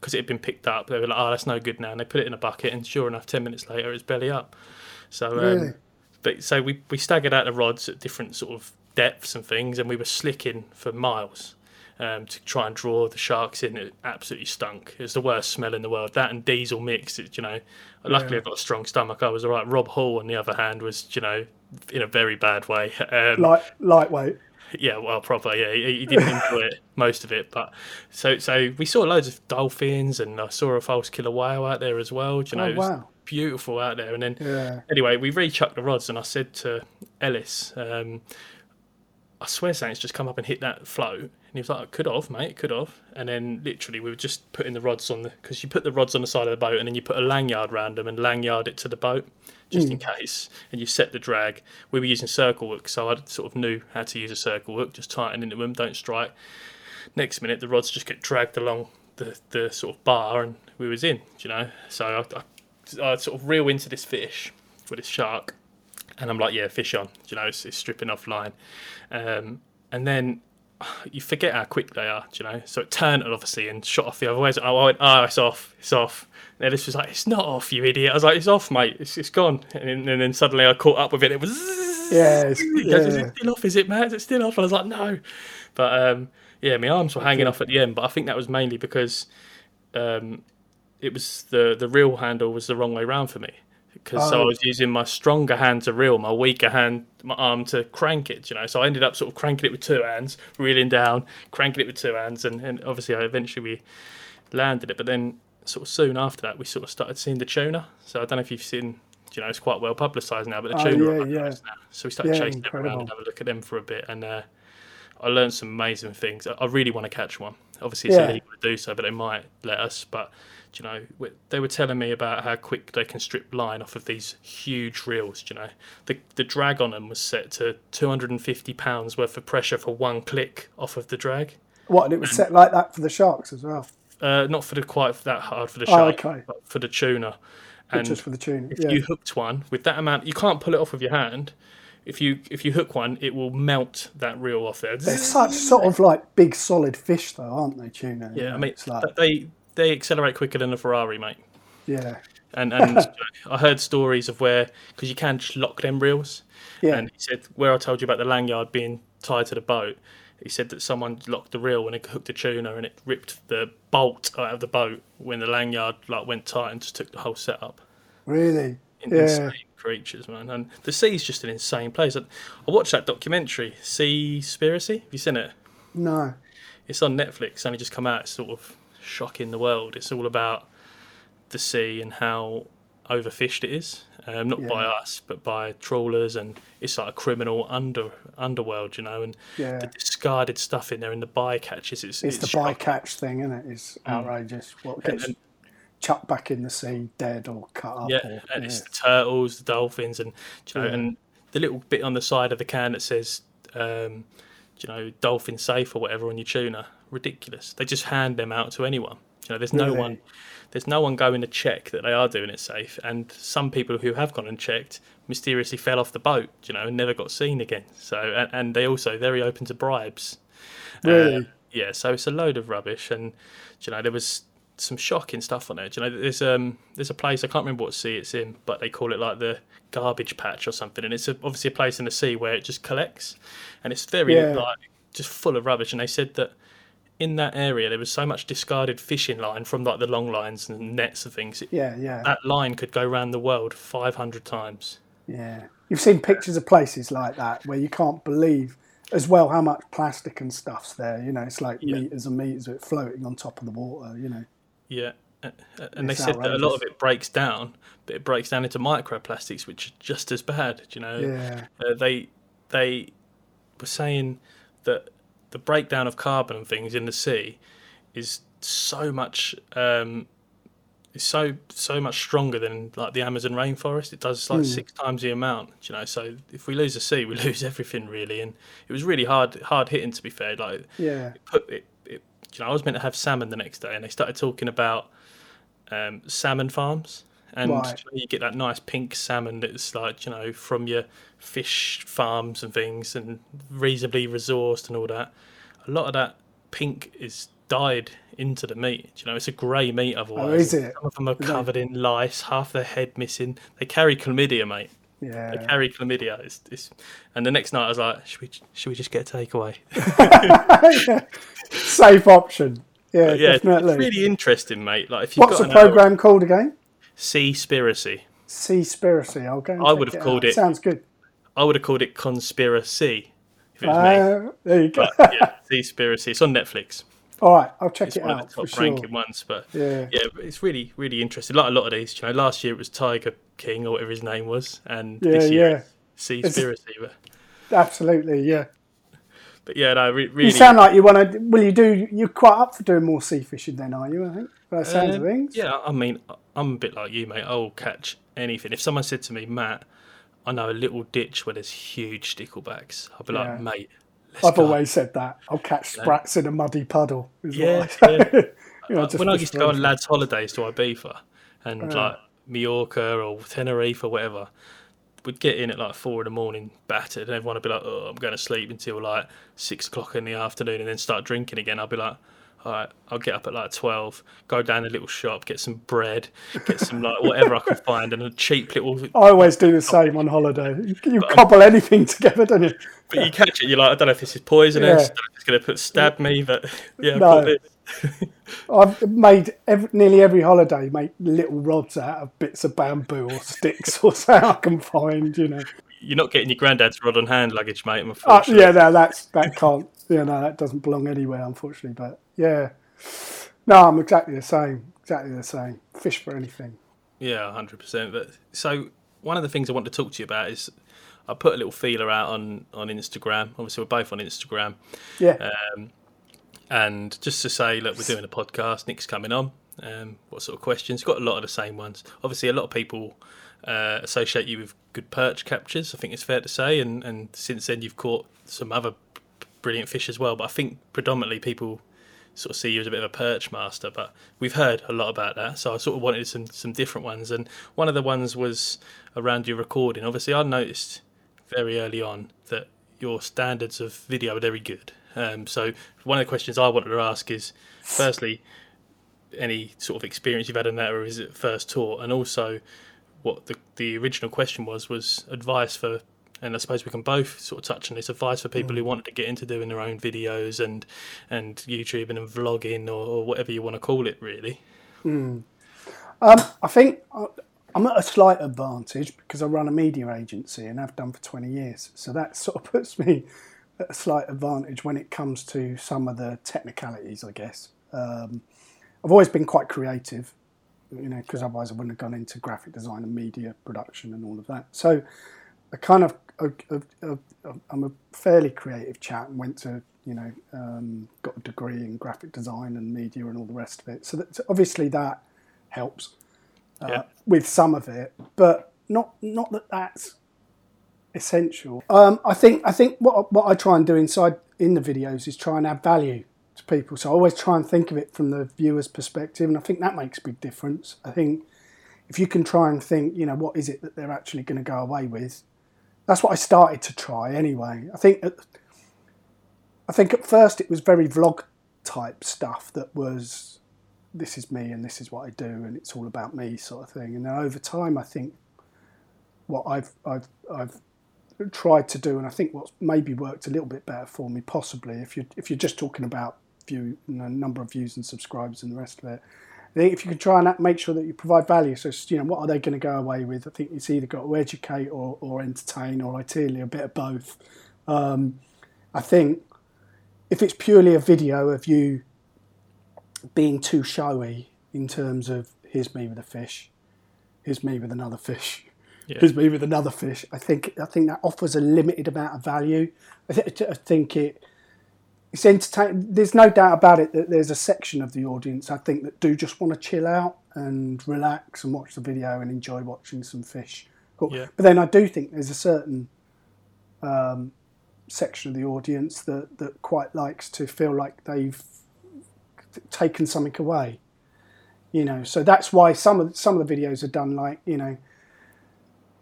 Speaker 2: because it had been picked up, they were like, oh, that's no good now. And they put it in a bucket, and sure enough, 10 minutes later, it's belly up. So, um,
Speaker 3: Really?
Speaker 2: but so we, we staggered out the rods at different sort of depths and things, and we were slicking for miles um, to try and draw the sharks in. It absolutely stunk. It was the worst smell in the world. That and diesel mix. It, you know, luckily
Speaker 3: Yeah.
Speaker 2: I've got a strong stomach. I was all right. Rob Hall, on the other hand, was you know in a very bad way. *laughs* Um,
Speaker 3: Light, lightweight.
Speaker 2: Yeah, well, probably. Yeah, he, he didn't enjoy it most of it, but so so we saw loads of dolphins, and I saw a false killer whale out there as well. Do you know,
Speaker 3: Oh,
Speaker 2: it was
Speaker 3: wow.
Speaker 2: beautiful out there. And then
Speaker 3: Yeah.
Speaker 2: anyway, we rechucked the rods, and I said to Ellis, um, "I swear something's just come up and hit that float." He was like, "Could have, mate, could have." And then literally, we were just putting the rods on the because you put the rods on the side of the boat, and then you put a lanyard round them and lanyard it to the boat just in case. And you set the drag. We were using circle hook, so I sort of knew how to use a circle hook. Just tighten into them, don't strike. Next minute, the rods just get dragged along the, the sort of bar, and we was in. You know, so I, I, I sort of reel into this fish with this shark, and I'm like, yeah, fish on. You know, it's, it's stripping off line, um, and then you forget how quick they are. do You know, so it turned obviously and shot off the other way. So I went, oh, it's off, it's off. And Ellis was like, it's not off, you idiot. I was like, it's off, mate. It's, it's gone. And then, and then suddenly I caught up with it. It was. *laughs*
Speaker 3: Yeah, *laughs*
Speaker 2: goes, Is it still off? Is it, Matt? Is it still off? And I was like, no. But um, yeah, my arms were hanging off at the end. But I think that was mainly because um, it was the the reel handle was the wrong way round for me. Because so I
Speaker 3: Oh.
Speaker 2: was using my stronger hand to reel, my weaker hand, my arm to crank it. You know, so I ended up sort of cranking it with two hands, reeling down, cranking it with two hands, and, and obviously I eventually we landed it. But then sort of soon after that, we sort of started seeing the tuna. So I don't know if you've seen. You know, it's quite well publicised now, but the tuna.
Speaker 3: Oh,
Speaker 2: tuna
Speaker 3: yeah, yeah.
Speaker 2: So we started
Speaker 3: Yeah,
Speaker 2: chasing them around and have a look at them for a bit, and uh, I learned some amazing things. I- I really want to catch one. Obviously, it's
Speaker 3: Yeah.
Speaker 2: illegal to do so, but they might let us. But you know, they were telling me about how quick they can strip line off of these huge reels. do You know, the the drag on them was set to 250 pounds worth of pressure for one click off of the drag.
Speaker 3: What? And it was set like that for the sharks as well,
Speaker 2: Uh, not for the quite that hard for the
Speaker 3: Oh,
Speaker 2: shark,
Speaker 3: okay.
Speaker 2: but for the tuna. And
Speaker 3: just for the tuna.
Speaker 2: if
Speaker 3: Yeah.
Speaker 2: you hooked one with that amount, you can't pull it off with your hand. If you if you hook one, it will melt that reel off there.
Speaker 3: They're such sort of like big solid fish, though, aren't they? Tuna.
Speaker 2: Yeah, I mean,
Speaker 3: it's like
Speaker 2: they they accelerate quicker than a Ferrari, mate.
Speaker 3: yeah,
Speaker 2: And and *laughs* I heard stories of where because you can just lock them reels.
Speaker 3: yeah.
Speaker 2: And he said where I told you about the lanyard being tied to the boat. He said that someone locked the reel when it hooked a tuna and it ripped the bolt out of the boat when the lanyard like went tight and just took the whole setup.
Speaker 3: really. Yeah.
Speaker 2: Insane creatures, man. And the sea's just an insane place. I I watched that documentary, Seaspiracy. Have you seen it?
Speaker 3: No.
Speaker 2: It's on Netflix. It's only just come out. It's sort of shocking the world. It's all about the sea and how overfished it is. Um, not by us, but by trawlers, and it's like a criminal under underworld, you know. And
Speaker 3: Yeah.
Speaker 2: the discarded stuff in there, and the bycatches. It's,
Speaker 3: It's the
Speaker 2: shocking.
Speaker 3: bycatch thing, isn't it? It's outrageous. What gets
Speaker 2: Mm. and-
Speaker 3: chucked back in the sea, dead or cut up.
Speaker 2: Yeah,
Speaker 3: or,
Speaker 2: and
Speaker 3: yeah.
Speaker 2: it's the turtles, the dolphins, and you know,
Speaker 3: Yeah.
Speaker 2: and the little bit on the side of the can that says, um, you know, dolphin safe or whatever on your tuna. Ridiculous. They just hand them out to anyone. You know, there's no
Speaker 3: Really?
Speaker 2: one, there's no one going to check that they are doing it safe. And some people who have gone and checked mysteriously fell off the boat, you know, and never got seen again. So, and, and they also very open to bribes.
Speaker 3: Really?
Speaker 2: Uh, yeah, so it's a load of rubbish, and you know there was some shocking stuff on there. Do you know there's um there's a place I can't remember what sea it's in, but they call it like the garbage patch or something, and it's a, obviously a place in the sea where it just collects, and it's very
Speaker 3: Yeah.
Speaker 2: like just full of rubbish. And they said that in that area there was so much discarded fishing line from like the long lines and nets and things. It,
Speaker 3: yeah, yeah,
Speaker 2: that line could go around the world 500 times.
Speaker 3: yeah. You've seen pictures of places like that where you can't believe as well how much plastic and stuff's there. You know, it's like
Speaker 2: Yeah.
Speaker 3: meters and meters of it floating on top of the water. You know,
Speaker 2: Yeah. And they said that a lot of it breaks down, but it breaks down into microplastics, which are just as bad. You know,
Speaker 3: yeah,
Speaker 2: uh, they they were saying that the breakdown of carbon and things in the sea is so much um, is so so much stronger than like the Amazon rainforest. It does like six times the amount. You know, so if we lose the sea, we *laughs* lose everything really. And it was really hard hard hitting to be fair. Like
Speaker 3: yeah,
Speaker 2: put it, it you know, I was meant to have salmon the next day, and they started talking about um, salmon farms, and
Speaker 3: Right.
Speaker 2: you, get that nice pink salmon that's like you know from your fish farms and things, and reasonably resourced and all that. A lot of that pink is dyed into the meat. You know, it's a grey meat otherwise.
Speaker 3: Oh, is it?
Speaker 2: Some of them are covered in lice, half their head missing. They carry chlamydia, mate.
Speaker 3: Yeah.
Speaker 2: carry chlamydia. It's, it's... And the next night, I was like, should we, should we just get a takeaway? *laughs* *laughs*
Speaker 3: Safe option. Yeah,
Speaker 2: yeah,
Speaker 3: definitely.
Speaker 2: it's really interesting, mate. Like if you've
Speaker 3: What's
Speaker 2: got
Speaker 3: the
Speaker 2: an hour-
Speaker 3: program called again?
Speaker 2: Seaspiracy.
Speaker 3: Seaspiracy. I'll go.
Speaker 2: I would have called
Speaker 3: out.
Speaker 2: it-
Speaker 3: Sounds good.
Speaker 2: I would have called it conspiracy. if it was me.
Speaker 3: Uh, there you go.
Speaker 2: But yeah, *laughs* Seaspiracy. It's on Netflix.
Speaker 3: All right, I'll check
Speaker 2: It's
Speaker 3: it
Speaker 2: one of
Speaker 3: out
Speaker 2: the
Speaker 3: for
Speaker 2: top
Speaker 3: sure.
Speaker 2: ranking ones. But
Speaker 3: Yeah.
Speaker 2: yeah, but it's really, really interesting. Like a lot of these, you know, last year it was Tiger King or whatever his name was, and
Speaker 3: Yeah,
Speaker 2: this year
Speaker 3: yeah.
Speaker 2: it's Seaspiracy. But,
Speaker 3: Absolutely, yeah.
Speaker 2: but yeah, no, re-
Speaker 3: You sound like you want to. Will you do? You're quite up for doing more sea fishing, then, are you? I think. By the sounds of
Speaker 2: Um,
Speaker 3: things.
Speaker 2: Yeah, I mean, I'm a bit like you, mate. I'll catch anything. If someone said to me, Matt, I know a little ditch where there's huge sticklebacks, I'd be
Speaker 3: Yeah.
Speaker 2: like, mate,
Speaker 3: I've always said that. I'll catch sprats in a muddy puddle. Is
Speaker 2: Yeah,
Speaker 3: I
Speaker 2: yeah. *laughs*
Speaker 3: You know, uh, just
Speaker 2: when I used to go on lads' holidays to Ibiza and like Mallorca or Tenerife or whatever, we'd get in at like four in the morning, battered, and everyone would be like, "Oh, I'm going to sleep until like six o'clock in the afternoon," and then start drinking again. I'd be like. All right, I'll get up at like twelve, go down a little shop, get some bread, get some like whatever I can find, and a cheap little.
Speaker 3: I always do the same on holiday. You, you cobble anything together, don't you?
Speaker 2: But you catch it, you're like, I don't know if this is poisonous,
Speaker 3: Yeah.
Speaker 2: I don't know if it's going to put stab me, but yeah,
Speaker 3: No. *laughs* I've made every, nearly every holiday make little rods out of bits of bamboo or sticks or *laughs* something I can find. You know.
Speaker 2: you're not getting your granddad's rod on hand luggage, mate. I'm
Speaker 3: Uh, yeah, no, that's that can't. Yeah, no, that doesn't belong anywhere, unfortunately. But yeah, no, I'm exactly the same. Exactly the same. Fish for anything.
Speaker 2: Yeah, hundred percent. But so one of the things I want to talk to you about is I put a little feeler out on on Instagram. Obviously, we're both on Instagram,
Speaker 3: Yeah,
Speaker 2: um, and just to say, look, we're doing a podcast. Nick's coming on. Um, what sort of questions? Got a lot of the same ones. Obviously, a lot of people uh, associate you with good perch captures. I think it's fair to say, and and since then you've caught some other brilliant fish as well. But I think predominantly people sort of see you as a bit of a perch master, but we've heard a lot about that. So I sort of wanted some some different ones, and one of the ones was around your recording. Obviously, I noticed very early on that your standards of video are very good. Um, so one of the questions I wanted to ask is, firstly, any sort of experience you've had in that, or is it first taught, and also what the the original question was was advice for. And I suppose we can both sort of touch on this advice for people who wanted to get into doing their own videos and and YouTubing and vlogging or, or whatever you want to call it, really.
Speaker 3: um, I think I- I'm at a slight advantage because I run a media agency and I've done for 20 years. So that *laughs* sort of puts me at a slight advantage when it comes to some of the technicalities, I guess. Um, I've always been quite creative, you know, because otherwise I wouldn't have gone into graphic design and media production and all of that. So I kind of, I'm a fairly creative chap and went to, you know, um, got a degree in graphic design and media and all the rest of it. So that, so obviously that helps uh,
Speaker 2: Yeah.
Speaker 3: with some of it, but not not that that's essential. Um, I think I think what what I try and do inside in the videos is try and add value to people. So I always try and think of it from the viewer's perspective, and I think that makes a big difference. I think if you can try and think, you know, what is it that they're actually going to go away with? That's what I started to try anyway. I think at, I think at first it was very vlog type stuff that was this is me and this is what I do and it's all about me sort of thing. And then over time, I think what I've I've I've tried to do, and I think what's maybe worked a little bit better for me, possibly if you if you're just talking about view, you know, number of views and subscribers and the rest of it. If you can try and make sure that you provide value, so you know what are they going to go away with? I think it's either got to educate or, or entertain, or ideally a bit of both. Um, I think if it's purely a video of you being too showy in terms of here's me with a fish, here's me with another fish,
Speaker 2: Yeah.
Speaker 3: here's me with another fish. I think I think that offers a limited amount of value. I, th- I think it it's. There's no doubt about it that there's a section of the audience I think that do just want to chill out and relax and watch the video and enjoy watching some fish. Cool.
Speaker 2: Yeah.
Speaker 3: But then I do think there's a certain um, section of the audience that, that quite likes to feel like they've taken something away. You know, so that's why some of some of the videos are done like you know,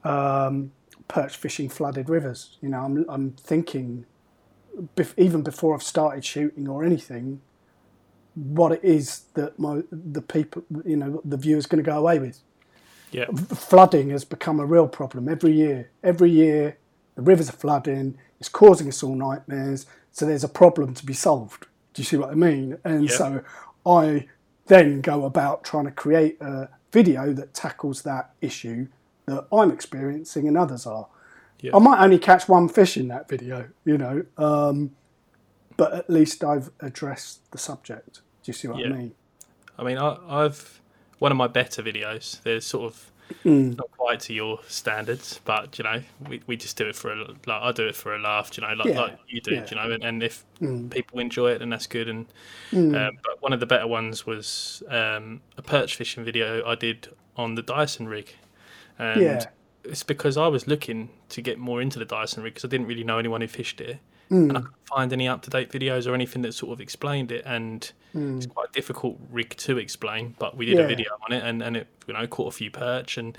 Speaker 3: um, perch fishing flooded rivers. You know, I'm I'm thinking, bef- even before I've started shooting or anything, what it is that my the people you know the viewers going to go away with
Speaker 2: Yeah,
Speaker 3: flooding has become a real problem every year. Every year, the rivers are flooding. It's causing us all nightmares. So there's a problem to be solved. Do you see what I mean? And
Speaker 2: Yeah.
Speaker 3: so I then go about trying to create a video that tackles that issue that I'm experiencing and others are.
Speaker 2: Yeah.
Speaker 3: I might only catch one fish in that video, you know, um, but at least I've addressed the subject. Do you see what
Speaker 2: Yeah.
Speaker 3: I mean?
Speaker 2: I mean, I, I've one of my better videos. There's sort of
Speaker 3: Mm.
Speaker 2: not quite to your standards, but you know, we, we just do it for a like I do it for a laugh, you know, like
Speaker 3: Yeah,
Speaker 2: like you do,
Speaker 3: yeah.
Speaker 2: you know, and, and if
Speaker 3: Mm.
Speaker 2: people enjoy it, then that's good. And
Speaker 3: Mm.
Speaker 2: um, but one of the better ones was um, a perch fishing video I did on the Dyson rig, and
Speaker 3: Yeah.
Speaker 2: It's because I was looking to get more into the Dyson rig because I didn't really know anyone who fished it,
Speaker 3: Mm.
Speaker 2: and I couldn't find any up to date videos or anything that sort of explained it, and it's quite a difficult rig to explain. But we did
Speaker 3: Mm. Yeah.
Speaker 2: a video on it, and, and it you know caught a few perch, and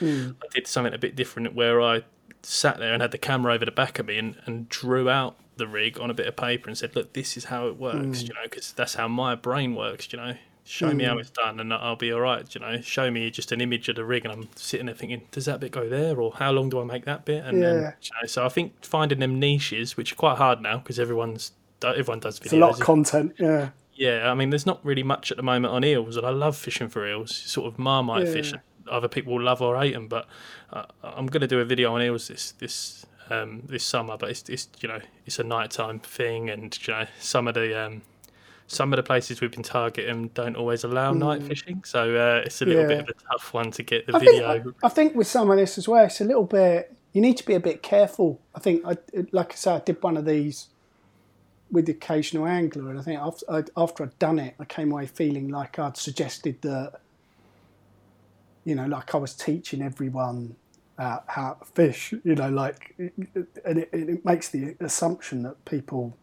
Speaker 3: Mm.
Speaker 2: I did something a bit different where I sat there and had the camera over the back of me and, and drew out the rig on a bit of paper and said, "Look, this is how it works,"
Speaker 3: Mm.
Speaker 2: you know, because that's how my brain works, you know. Show me how it's done, and I'll be all right. You know, show me just an image of the rig, and I'm sitting there thinking, does that bit go there, or how long do I make that bit? And then,
Speaker 3: Yeah.
Speaker 2: you know, so I think finding them niches, which are quite hard now because everyone's everyone does videos.
Speaker 3: It's a lot of content. Yeah.
Speaker 2: Yeah, I mean, there's not really much at the moment on eels, and I love fishing for eels. Sort of marmite
Speaker 3: Yeah.
Speaker 2: fish. Other people love or hate them, but uh, I'm going to do a video on eels this this um, this summer. But it's, it's you know it's a nighttime thing, and you know some of the um, some of the places we've been targeting don't always allow night fishing, so uh, it's a little
Speaker 3: Mm. Yeah.
Speaker 2: bit of a tough one to get the
Speaker 3: I think,
Speaker 2: video.
Speaker 3: I think with some of this as well, it's a little bit. You need to be a bit careful. I think, I, like I said, I did one of these with the occasional angler, and I think after, I, after I'd done it, I came away feeling like I'd suggested that, you know, like I was teaching everyone uh, how to fish. You know, like, and it, it makes the assumption that people.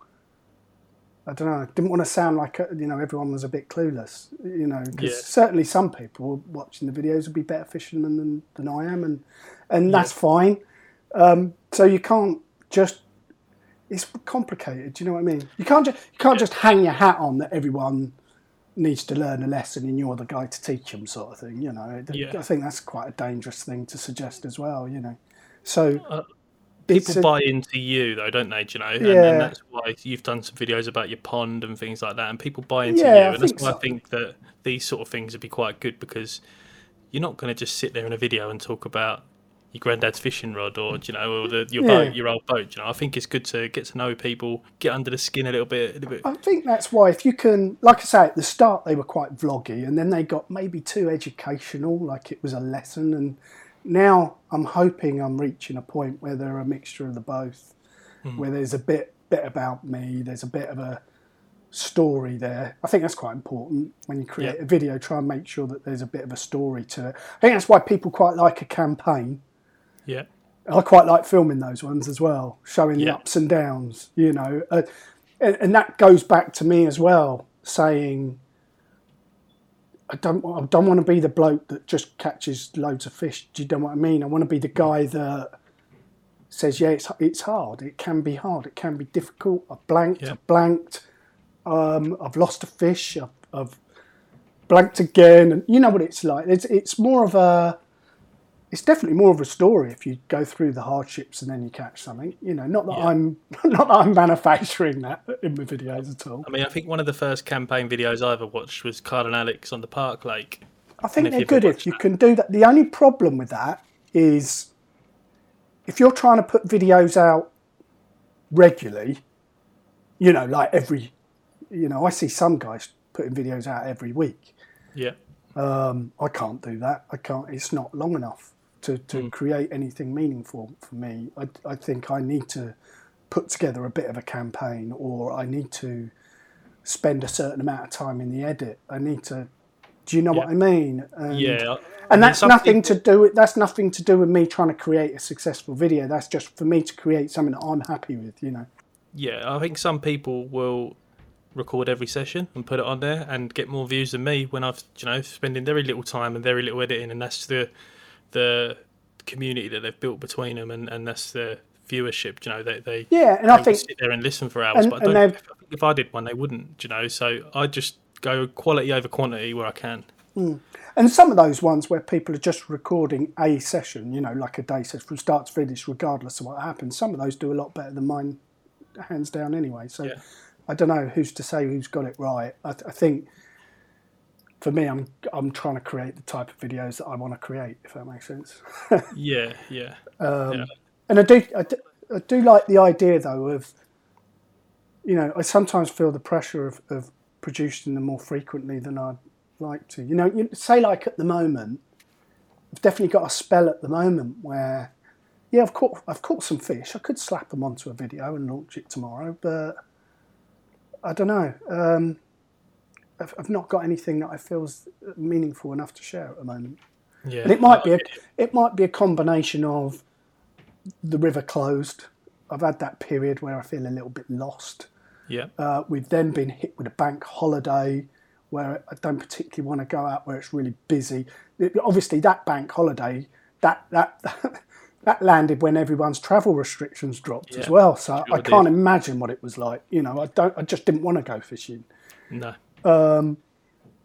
Speaker 3: I don't know. Didn't want to sound like uh, you know everyone was a bit clueless. You know, because
Speaker 2: Yeah.
Speaker 3: certainly some people watching the videos would be better fishermen than, than I am, and and that's fine. Um, so you can't just. It's complicated. Do you know what I mean? You can't just you can't just hang your hat on that everyone needs to learn a lesson and you're the guy to teach them, sort of thing. You know,
Speaker 2: Yeah.
Speaker 3: I think that's quite a dangerous thing to suggest as well. You know, so
Speaker 2: Uh, People
Speaker 3: a-
Speaker 2: buy into you though, don't they? do You know, and,
Speaker 3: Yeah.
Speaker 2: and that's why you've done some videos about your pond and things like that, and people buy into
Speaker 3: Yeah,
Speaker 2: you, and that's why
Speaker 3: so.
Speaker 2: I think that these sort of things would be quite good because you're not going to just sit there in a video and talk about your granddad's fishing rod or you know or the, your
Speaker 3: Yeah.
Speaker 2: boat, your old boat. You know, I think it's good to get to know people, get under the skin a little bit. A little bit.
Speaker 3: I think that's why if you can, like I say, at the start they were quite vloggy, and then they got maybe too educational, like it was a lesson. And now I'm hoping I'm reaching a point where they're a mixture of the both, where there's a bit bit about me, there's a bit of a story there. I think that's quite important when you create
Speaker 2: Yeah.
Speaker 3: a video. Try and make sure that there's a bit of a story to it. I think that's why people quite like a campaign.
Speaker 2: Yeah,
Speaker 3: I quite like filming those ones as well, showing the ups and downs, you know. Uh, and, and that goes back to me as well, saying, I don't, I don't want to be the bloke that just catches loads of fish. Do you know what I mean? I want to be the guy that says, yeah, it's, it's hard. It can be hard. It can be difficult. I've blanked.
Speaker 2: Yeah.
Speaker 3: I've blanked. Um, I've lost a fish. I've, I've blanked again. And you know what it's like. It's, it's more of a, it's definitely more of a story if you go through the hardships and then you catch something. You know, not that
Speaker 2: Yeah.
Speaker 3: I'm *laughs* not that I'm manufacturing that in my videos at all.
Speaker 2: I mean, I think one of the first campaign videos I ever watched was Carl and Alex on the Park Lake.
Speaker 3: I think they're good if you
Speaker 2: that.
Speaker 3: can do that. The only problem with that is if you're trying to put videos out regularly, you know, like every, you know, I see some guys putting videos out every week.
Speaker 2: Yeah,
Speaker 3: Um, I can't do that. I can't. It's not long enough to, to
Speaker 2: Hmm.
Speaker 3: create anything meaningful for me. I, I think I need to put together a bit of a campaign, or I need to spend a certain amount of time in the edit. I need to. Do you know what I mean? And,
Speaker 2: yeah.
Speaker 3: And that's
Speaker 2: some
Speaker 3: nothing to do with that's nothing to do with me trying to create a successful video. That's just for me to create something that I'm happy with. You know.
Speaker 2: Yeah, I think some people will record every session and put it on there and get more views than me when I've you know spending very little time and very little editing, and that's the the community that they've built between them, and, and that's the viewership. You know, they they
Speaker 3: Yeah, and
Speaker 2: they
Speaker 3: I think
Speaker 2: sit there and listen for hours.
Speaker 3: and-
Speaker 2: but I don't,
Speaker 3: they've-
Speaker 2: I think if I did one, they wouldn't. You know, so I just go quality over quantity where I can. Mm.
Speaker 3: And some of those ones where people are just recording a session, you know, like a day session from start to finish, regardless of what happens, some of those do a lot better than mine, hands down, anyway. So
Speaker 2: Yeah.
Speaker 3: I don't know who's to say who's got it right. I, th- I think for me, I'm I'm trying to create the type of videos that I want to create, if that makes sense. *laughs*
Speaker 2: Yeah, yeah.
Speaker 3: Um,
Speaker 2: Yeah.
Speaker 3: And I do, I do, I do like the idea though of, you know, I sometimes feel the pressure of, of producing them more frequently than I'd like to. You know, you say like at the moment, I've definitely got a spell at the moment where, yeah, I've caught I've caught some fish. I could slap them onto a video and launch it tomorrow, but I don't know. Um, I've, I've not got anything that I feel is meaningful enough to share at the moment.
Speaker 2: Yeah,
Speaker 3: And it might be a, it might be a combination of the river closed. I've had that period where I feel a little bit lost.
Speaker 2: yeah,
Speaker 3: Uh, we've then been hit with a bank holiday where I don't particularly want to go out where it's really busy. It- obviously, that bank holiday that that *laughs* that landed when everyone's travel restrictions dropped as well. So I can't
Speaker 2: did.
Speaker 3: imagine what it was like. You know, I don't. I just didn't want to go fishing.
Speaker 2: no,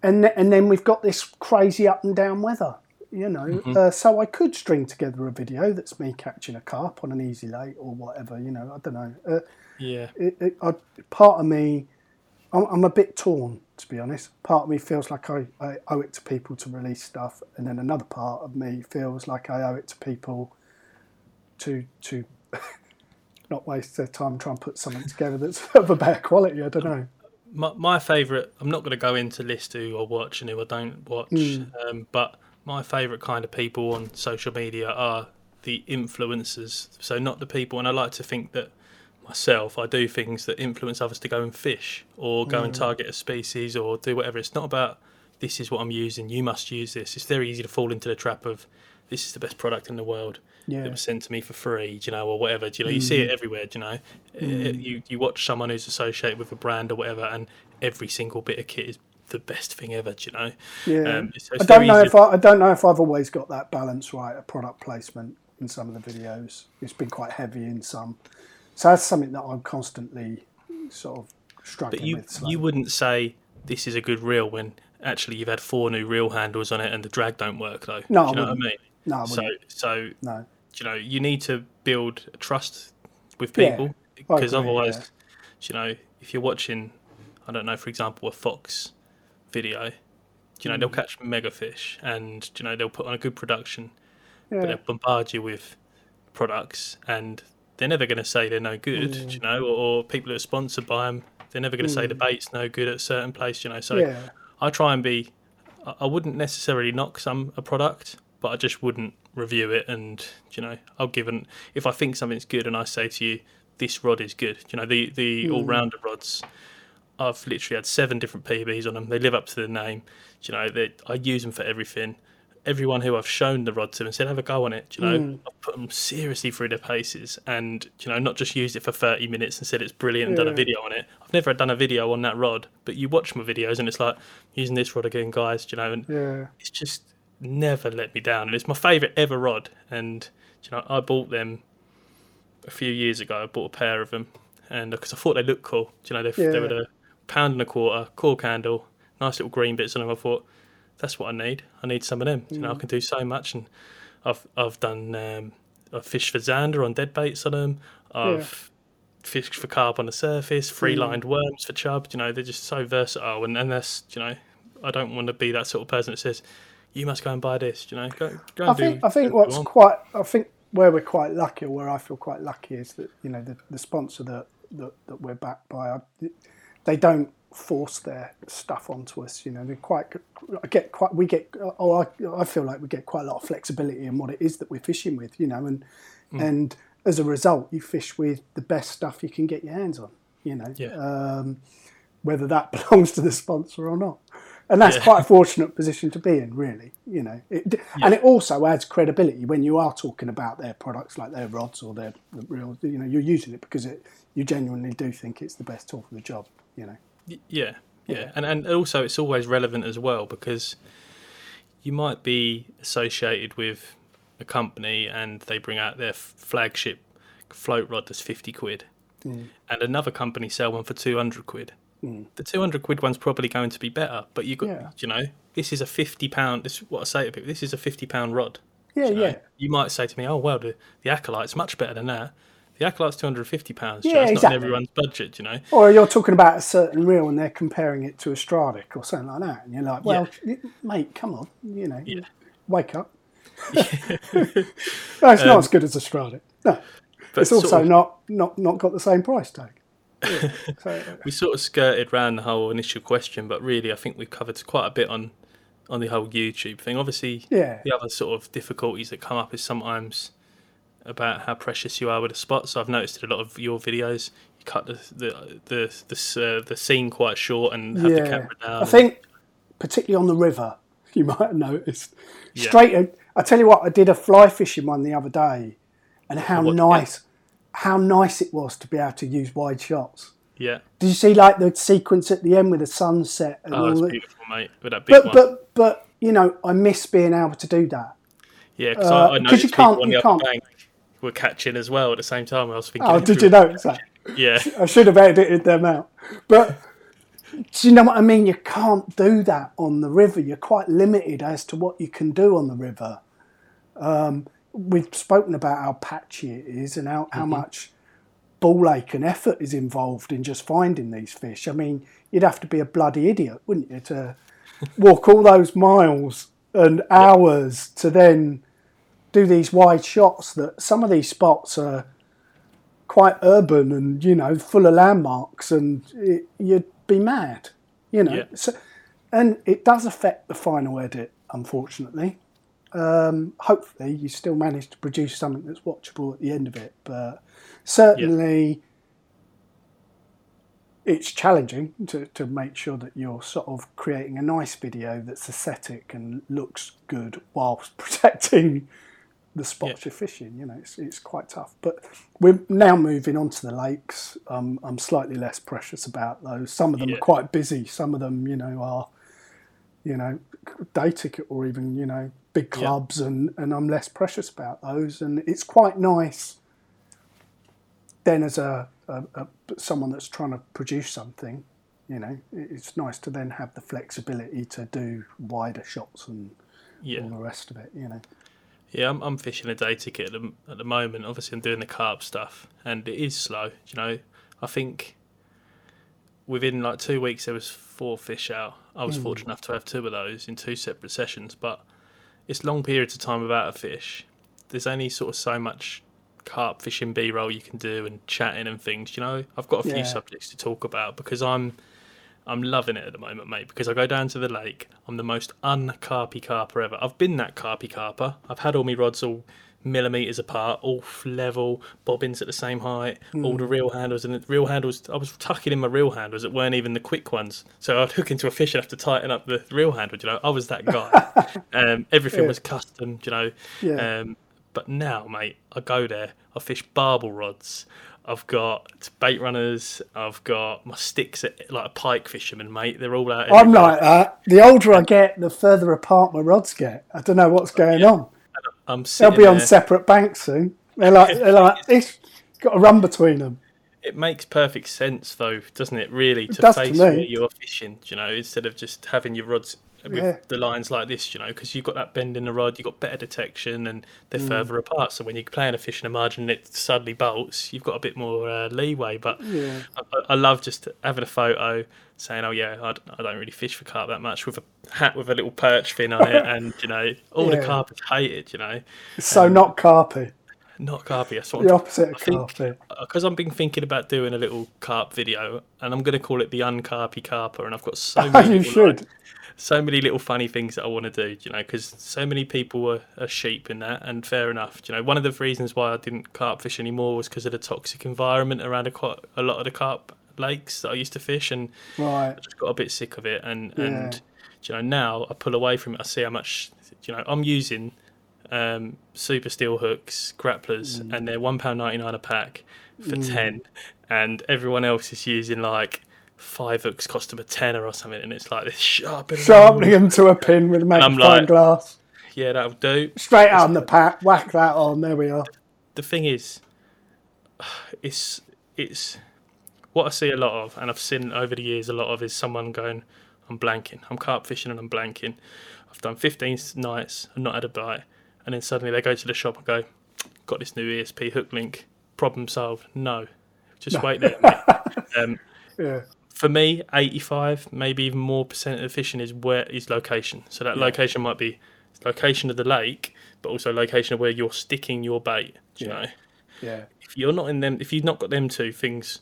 Speaker 3: And th- and then we've got this crazy up and down weather. You know,
Speaker 2: Mm-hmm.
Speaker 3: uh, so I could string together a video that's me catching a carp on an easy lake or whatever. You know, I don't know. Uh,
Speaker 2: yeah,
Speaker 3: it, it, I, part of me, I'm, I'm a bit torn to be honest. Part of me feels like I, I owe it to people to release stuff, and then another part of me feels like I owe it to people to to *laughs* not waste their time trying to put something together that's *laughs* of a better quality. I don't know.
Speaker 2: My, my favourite i'm not going to go into list who i watch and who i don't watch um, but my favourite kind of people on social media are the influencers. So not the people and i like to think that myself i do things that influence others to go and fish or go and target a species or do whatever. It's not about this is what i'm using you must use this. It's very easy to fall into the trap of this is the best product in the world
Speaker 3: Yeah.
Speaker 2: that was sent to me for free, do you know, or whatever. Do you know, you see it everywhere. Do you know, Uh, you you watch someone who's associated with a brand or whatever, and every single bit of kit is the best thing ever. Do you know?
Speaker 3: Yeah.
Speaker 2: Um, it's-
Speaker 3: I don't know if I, I don't know if I've always got that balance right. A product placement in some of the videos, it's been quite heavy in some. So that's something that I'm constantly sort of struggling
Speaker 2: But you
Speaker 3: with. slightly.
Speaker 2: you wouldn't say this is a good reel when actually you've had four new reel handles on it and the drag don't work though.
Speaker 3: No,
Speaker 2: do
Speaker 3: I
Speaker 2: you know what I
Speaker 3: wouldn't.
Speaker 2: mean?
Speaker 3: No, I
Speaker 2: So so
Speaker 3: no.
Speaker 2: You know you need to build trust with people because
Speaker 3: agree,
Speaker 2: otherwise
Speaker 3: yeah.
Speaker 2: you know if you're watching i don't know for example a fox video you know
Speaker 3: Mm.
Speaker 2: they'll catch mega fish and you know they'll put on a good production but they'll bombard you with products and they're never going to say they're no good
Speaker 3: Mm.
Speaker 2: you know or, or people that are sponsored by them they're never going to say the bait's no good at a certain place you know so
Speaker 3: Yeah.
Speaker 2: I try and be. I I wouldn't necessarily knock some a product, but I just wouldn't review it. And you know, I'll give an if I think something's good, and I say to you, this rod is good. You know, the the hmm. all rounder rods. I've literally had seven different PBs on them. They live up to the name. You know, they, I use them for everything. Everyone who I've shown the rod to and said, have a go on it. You know, hmm. I've put them seriously through their paces, and you know, not just used it for thirty minutes and said it's brilliant and done a video on it. I've never done a video on that rod, but you watch my videos and it's like using this rod again, guys. You know, and
Speaker 3: Yeah.
Speaker 2: it's just never let me down, and it's my favourite ever rod. And you know, I bought them a few years ago. I bought a pair of them, and uh, because I thought they looked cool. Do you know, they, they were a pound and a quarter, cork handle, nice little green bits on them. I thought that's what I need. I need some of them. You know, I mm. can do so much, and I've I've done um, I've fished for zander on dead baits on them. I've fished for carp on the surface, free lined mm. worms for chub. You know, they're just so versatile, and and that's you know, I don't want to be that sort of person that says you must go and buy this. You know, go go and
Speaker 3: I think. I think what's
Speaker 2: what you want.
Speaker 3: quite I think where we're quite lucky, or where I feel quite lucky, is that you know the, the sponsor that, that that we're backed by, they don't force their stuff onto us. You know, they're quite. I get quite. We get. Oh, I, I feel like we get quite a lot of flexibility in what it is that we're fishing with. You know, and
Speaker 2: Hmm.
Speaker 3: and as a result, you fish with the best stuff you can get your hands on. You know,
Speaker 2: Yeah.
Speaker 3: um, whether that *laughs* belongs to the sponsor or not. And that's
Speaker 2: Yeah.
Speaker 3: quite a fortunate position to be in, really. You know, it, and it also adds credibility when you are talking about their products, like their rods or their the reels. You know, you're using it because it you genuinely do think it's the best tool for the job. You know,
Speaker 2: Y- Yeah, yeah, and and also it's always relevant as well because you might be associated with a company and they bring out their f- flagship float rod that's fifty quid, mm. and another company sell one for two hundred quid. Mm. The two hundred quid one's probably going to be better, but you got
Speaker 3: Yeah.
Speaker 2: you know this is a fifty pound. This is what I say to people. This is a fifty pound rod.
Speaker 3: yeah,
Speaker 2: you know.
Speaker 3: yeah,
Speaker 2: You might say to me, "Oh well, the, the acolyte's much better than that." The acolyte's two hundred fifty pounds.
Speaker 3: Yeah,
Speaker 2: it's not in everyone's budget, you know.
Speaker 3: Or you're talking about a certain reel and they're comparing it to a Stradic or something like that, and you're like, well, mate, come on, you know,
Speaker 2: Yeah.
Speaker 3: wake up. *laughs* no, it's not um, as good as a Stradic. No,
Speaker 2: But
Speaker 3: it's also
Speaker 2: of-
Speaker 3: not, not not got the same price tag. Yeah. So, *laughs*
Speaker 2: we sort of skirted around the whole initial question, but really, I think we've covered quite a bit on on the whole YouTube thing. Obviously,
Speaker 3: yeah,
Speaker 2: the other sort of difficulties that come up is sometimes about how precious you are with a spot. So I've noticed in a lot of your videos, you cut the the the the, uh, the scene quite short and have the camera down.
Speaker 3: I think particularly on the river, *laughs* you might have noticed.
Speaker 2: Yeah.
Speaker 3: Straight, I tell you what, I did a fly fishing one the other day, and how
Speaker 2: what-
Speaker 3: nice, how nice it was to be able to use wide shots.
Speaker 2: yeah,
Speaker 3: Did you see like the sequence at the end with the sunset and
Speaker 2: oh,
Speaker 3: all that?
Speaker 2: beautiful, mate. With that big
Speaker 3: But
Speaker 2: one,
Speaker 3: but but you know, I miss being able to do that.
Speaker 2: yeah, because
Speaker 3: uh,
Speaker 2: I, I noticed
Speaker 3: you
Speaker 2: people
Speaker 3: can't-
Speaker 2: on the
Speaker 3: you can't-
Speaker 2: bank were catching as well at the same time. I was thinking,
Speaker 3: Oh, did you notice that? *laughs*
Speaker 2: Yeah,
Speaker 3: I should have edited them out. But do you know what I mean? You can't do that on the river. You're quite limited as to what you can do on the river. Um, we've spoken about how patchy it is and how, how mm-hmm. much ball ache and effort is involved in just finding these fish. I mean, you'd have to be a bloody idiot, wouldn't you, to *laughs* walk all those miles and hours to then do these wide shots that some of these spots are quite urban and you know full of landmarks and it, you'd be mad you know
Speaker 2: Yeah.
Speaker 3: so, and it does affect the final edit unfortunately um, hopefully you still manage to produce something that's watchable at the end of it but certainly it's challenging to, to make sure that you're sort of creating a nice video that's aesthetic and looks good whilst *laughs* protecting the spots you're fishing. You know, it's, it's quite tough. But we're now moving on to the lakes. Um, I'm slightly less precious about those. Some of them
Speaker 2: Yeah.
Speaker 3: are quite busy. Some of them, you know, are, you know, day ticket or even, you know, big clubs. And, and I'm less precious about those. And it's quite nice then as a, a, a someone that's trying to produce something, you know, it's nice to then have the flexibility to do wider shots and
Speaker 2: yeah.
Speaker 3: all the rest of it, you know.
Speaker 2: Yeah, I'm, I'm fishing a day ticket at the, at the moment. Obviously, I'm doing the carp stuff, and it is slow. You know, I think within like two weeks there was four fish out. I was hmm. fortunate enough to have two of those in two separate sessions, but it's long periods of time without a fish. There's only sort of so much carp fishing b-roll you can do and chatting and things. You know, I've got a few
Speaker 3: Yeah.
Speaker 2: subjects to talk about because I'm I'm loving it at the moment, mate, because I go down to the lake. I'm the most un-carpy carper ever. I've been that carpy carper. I've had all my rods all millimeters apart, all level, bobbins at the same height, all the reel handles, and the reel handles. I was tucking in my reel handles that weren't even the quick ones. So I'd hook into a fish and have to tighten up the reel handle. You know, I was that guy. *laughs* um, everything
Speaker 3: Yeah.
Speaker 2: was custom. You know.
Speaker 3: Yeah.
Speaker 2: Um, but now, mate, I go there. I fish barbel rods. I've got bait runners. I've got my sticks at, like a pike fisherman, mate. They're all out.
Speaker 3: I'm like that. The older I get, the further apart my rods get. I don't know what's going on.
Speaker 2: I'm
Speaker 3: They'll be on separate banks soon. They're like, they're like, *laughs* it's got a run between them.
Speaker 2: It makes perfect sense, though, doesn't it? Really, to
Speaker 3: to
Speaker 2: face
Speaker 3: me.
Speaker 2: where you're fishing. You know, instead of just having your rods with
Speaker 3: Yeah.
Speaker 2: the lines like this. You know, because you've got that bend in the rod, you've got better detection, and they're
Speaker 3: Mm.
Speaker 2: further apart. So when you're playing a fish in a margin and it suddenly bolts, you've got a bit more uh, leeway. But
Speaker 3: Yeah.
Speaker 2: I, I love just having a photo saying, "Oh yeah, I don't really fish for carp that much," with a hat with a little perch fin on it, *laughs* and you know, all
Speaker 3: Yeah.
Speaker 2: the carpers hate it. You know,
Speaker 3: so not carpy.
Speaker 2: not carpy. That's what
Speaker 3: The
Speaker 2: I'm
Speaker 3: opposite of
Speaker 2: I think
Speaker 3: carpy.
Speaker 2: because I've been thinking about doing a little carp video, and I'm going to call it the uncarpy carper, and I've got so *laughs* many,
Speaker 3: you should.
Speaker 2: like, so many little funny things that I want to do. You know, because so many people are, are sheep in that, and fair enough. You know, one of the reasons why I didn't carp fish anymore was because of the toxic environment around a, quite a lot of the carp lakes that I used to fish, and
Speaker 3: Right.
Speaker 2: I just got a bit sick of it. And
Speaker 3: Yeah.
Speaker 2: and you know, now I pull away from it. I see how much you know I'm using. Um, super steel hooks, grapplers,
Speaker 3: Mm.
Speaker 2: and they're one pound ninety nine a pack for ten, and everyone else is using like five hooks cost him a tenner or something, and it's like this sharp.
Speaker 3: Sharpening them to a pin with a magnifying
Speaker 2: like-
Speaker 3: glass.
Speaker 2: Yeah, that'll do.
Speaker 3: Straight out on the pack, whack that on. There we are.
Speaker 2: the thing is, *sighs* it's it's what I see a lot of, and I've seen over the years a lot of is someone going, "I'm blanking, I'm carp fishing and I'm blanking. I've done 15 nights and not had a bite," and then suddenly they go to the shop and go, "Got this new ESP hook link, problem solved." No, just wait there. *laughs* Um,
Speaker 3: Yeah.
Speaker 2: For me, 85, maybe even more percent of the fishing is where is location. So that location might be location of the lake, but also location of where you're sticking your bait. do You
Speaker 3: Yeah.
Speaker 2: know,
Speaker 3: Yeah.
Speaker 2: if you're not in them, if you've not got them two things,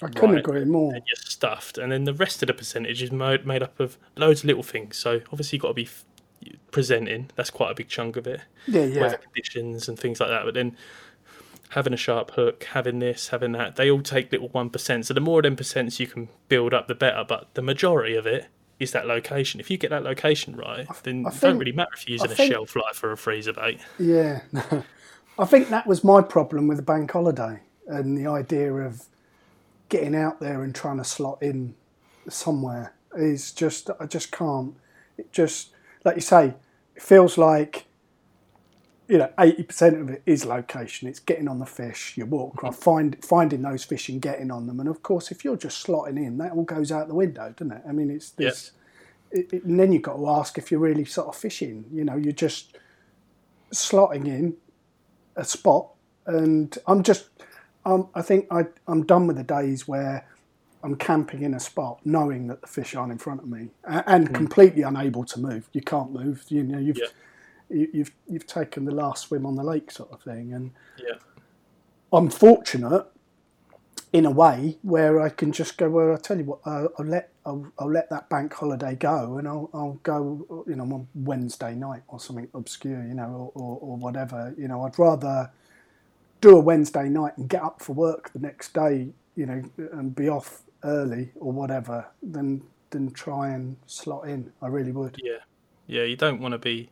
Speaker 3: I couldn't agree more.
Speaker 2: you're stuffed. And then the rest of the percentage is made made up of loads of little things. So obviously you've got to be presenting. That's quite a big chunk of it.
Speaker 3: Yeah, yeah.
Speaker 2: weather conditions and things like that. But then having a sharp hook, having this, having that, they all take little one percent. So the more of them percents you can build up, the better. But the majority of it is that location. If you get that location right, then
Speaker 3: I
Speaker 2: it
Speaker 3: think-
Speaker 2: don't really matter if you're using
Speaker 3: I
Speaker 2: a
Speaker 3: think-
Speaker 2: shelf life for a freezer bait.
Speaker 3: Yeah, I think that was my problem with the bank holiday and the idea of getting out there and trying to slot in somewhere is just I just can't. It just like you say, it feels like you know eighty percent of it is location. It's getting on the fish, your watercraft, find finding those fish and getting on them. And of course, if you're just slotting in, that all goes out the window, doesn't it? I mean, it's this. It, it, and then you've got to ask if you're really sort of fishing. You know, you're just slotting in a spot, and I'm just, um, I think I, I'm done with the days where I'm camping in a spot, knowing that the fish aren't in front of me, a- and completely unable to move. You can't move. You know, you've
Speaker 2: Yeah.
Speaker 3: You, you've you've taken the last swim on the lake, sort of thing, and
Speaker 2: Yeah,
Speaker 3: I'm fortunate in a way where I can just go. Well, I tell you what, uh, I'll let I'll, I'll let that bank holiday go, and I'll I'll go, you know, on Wednesday night or something obscure, you know, or, or, or whatever. You know, I'd rather do a Wednesday night and get up for work the next day, you know, and be off early or whatever, than than try and slot in. I really would.
Speaker 2: yeah, yeah. You don't want to be.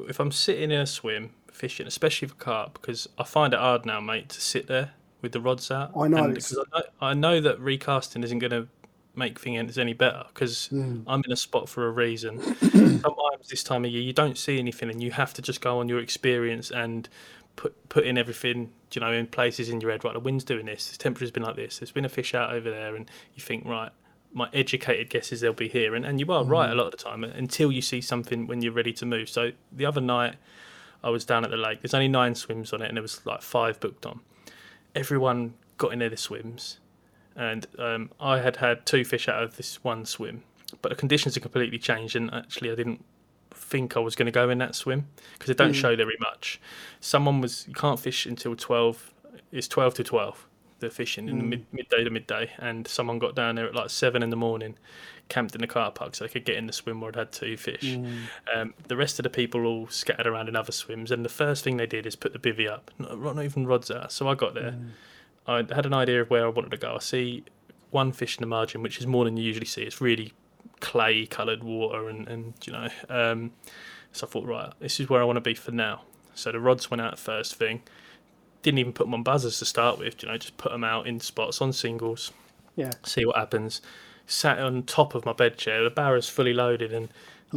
Speaker 2: If I'm sitting in a swim fishing, especially for carp, because I find it hard now, mate, to sit there with the rods out.
Speaker 3: I know,
Speaker 2: because I know, I know that recasting isn't going to make things any better because
Speaker 3: Hmm.
Speaker 2: I'm in a spot for a reason. *laughs* Sometimes this time of year you don't see anything and you have to just go on your experience and put put in everything you know in places in your head. Right, the wind's doing this. The temperature's been like this. There's been a fish out over there, and you think right. My educated guess is they'll be here, and, and you are right a lot of the time until you see something when you're ready to move. So the other night, I was down at the lake. There's only nine swims on it, and there was like five booked on. Everyone got in there the swims, and um, I had had two fish out of this one swim, but the conditions had completely changed, and actually I didn't think I was going to go in that swim because they don't show very much. Someone was you can't fish until twelve. It's twelve to twelve. The fishing in the mid, midday to midday, and someone got down there at like seven in the morning, camped in the car park so they could get in the swim where I'd had two fish. Um, the rest of the people all scattered around in other swims, and the first thing they did is put the bivvy up, not, not even rods out. So I got there. I had an idea of where I wanted to go. I see one fish in the margin, which is more than you usually see. It's really clay coloured water, and, and you know. Um, so I thought, right, this is where I want to be for now. So the rods went out first thing. Didn't even put them on buzzers to start with. You know, just put them out in spots on singles
Speaker 3: Yeah.
Speaker 2: see what happens. Sat on top of my bed chair, the barrow's fully loaded, and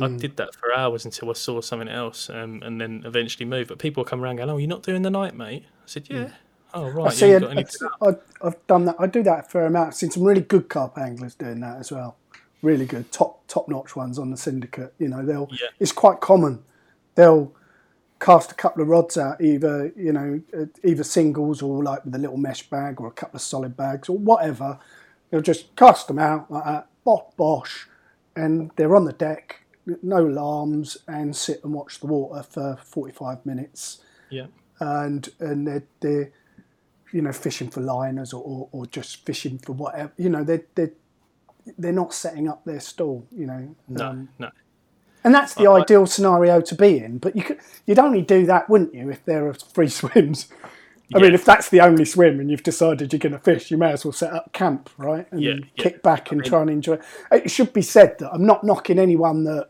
Speaker 2: I
Speaker 3: Hmm.
Speaker 2: did that for hours until I saw something else, um, and then eventually moved. But people come around going, "Oh, you're not doing the night, mate?" I said, "Yeah." Oh, right.
Speaker 3: I see. it-. I, I've done that. I do that a fair amount. I've seen some really good carp anglers doing that as well. Really good, top top notch ones on the syndicate. You know, they'll.
Speaker 2: Yeah.
Speaker 3: It's quite common. They'll cast a couple of rods out, either you know, uh, either singles or like with a little mesh bag or a couple of solid bags or whatever. They'll just cast them out like that, bosh, bosh, and they're on the deck, no alarms, and sit and watch the water for forty-five minutes
Speaker 2: Yeah,
Speaker 3: and and they're, they're you know fishing for liners or, or, or just fishing for whatever you know they're they're they're not setting up their stall you know
Speaker 2: no,
Speaker 3: um,
Speaker 2: no.
Speaker 3: And that's the
Speaker 2: I- I-
Speaker 3: ideal scenario to be in but you could you'd only do that wouldn't you if there are free *laughs* swims I mean, if that's the only swim and you've decided you're going to fish, you may as well set up camp, right? And
Speaker 2: Yeah, yeah.
Speaker 3: kick back and try and enjoy. It should be said that I'm not knocking anyone that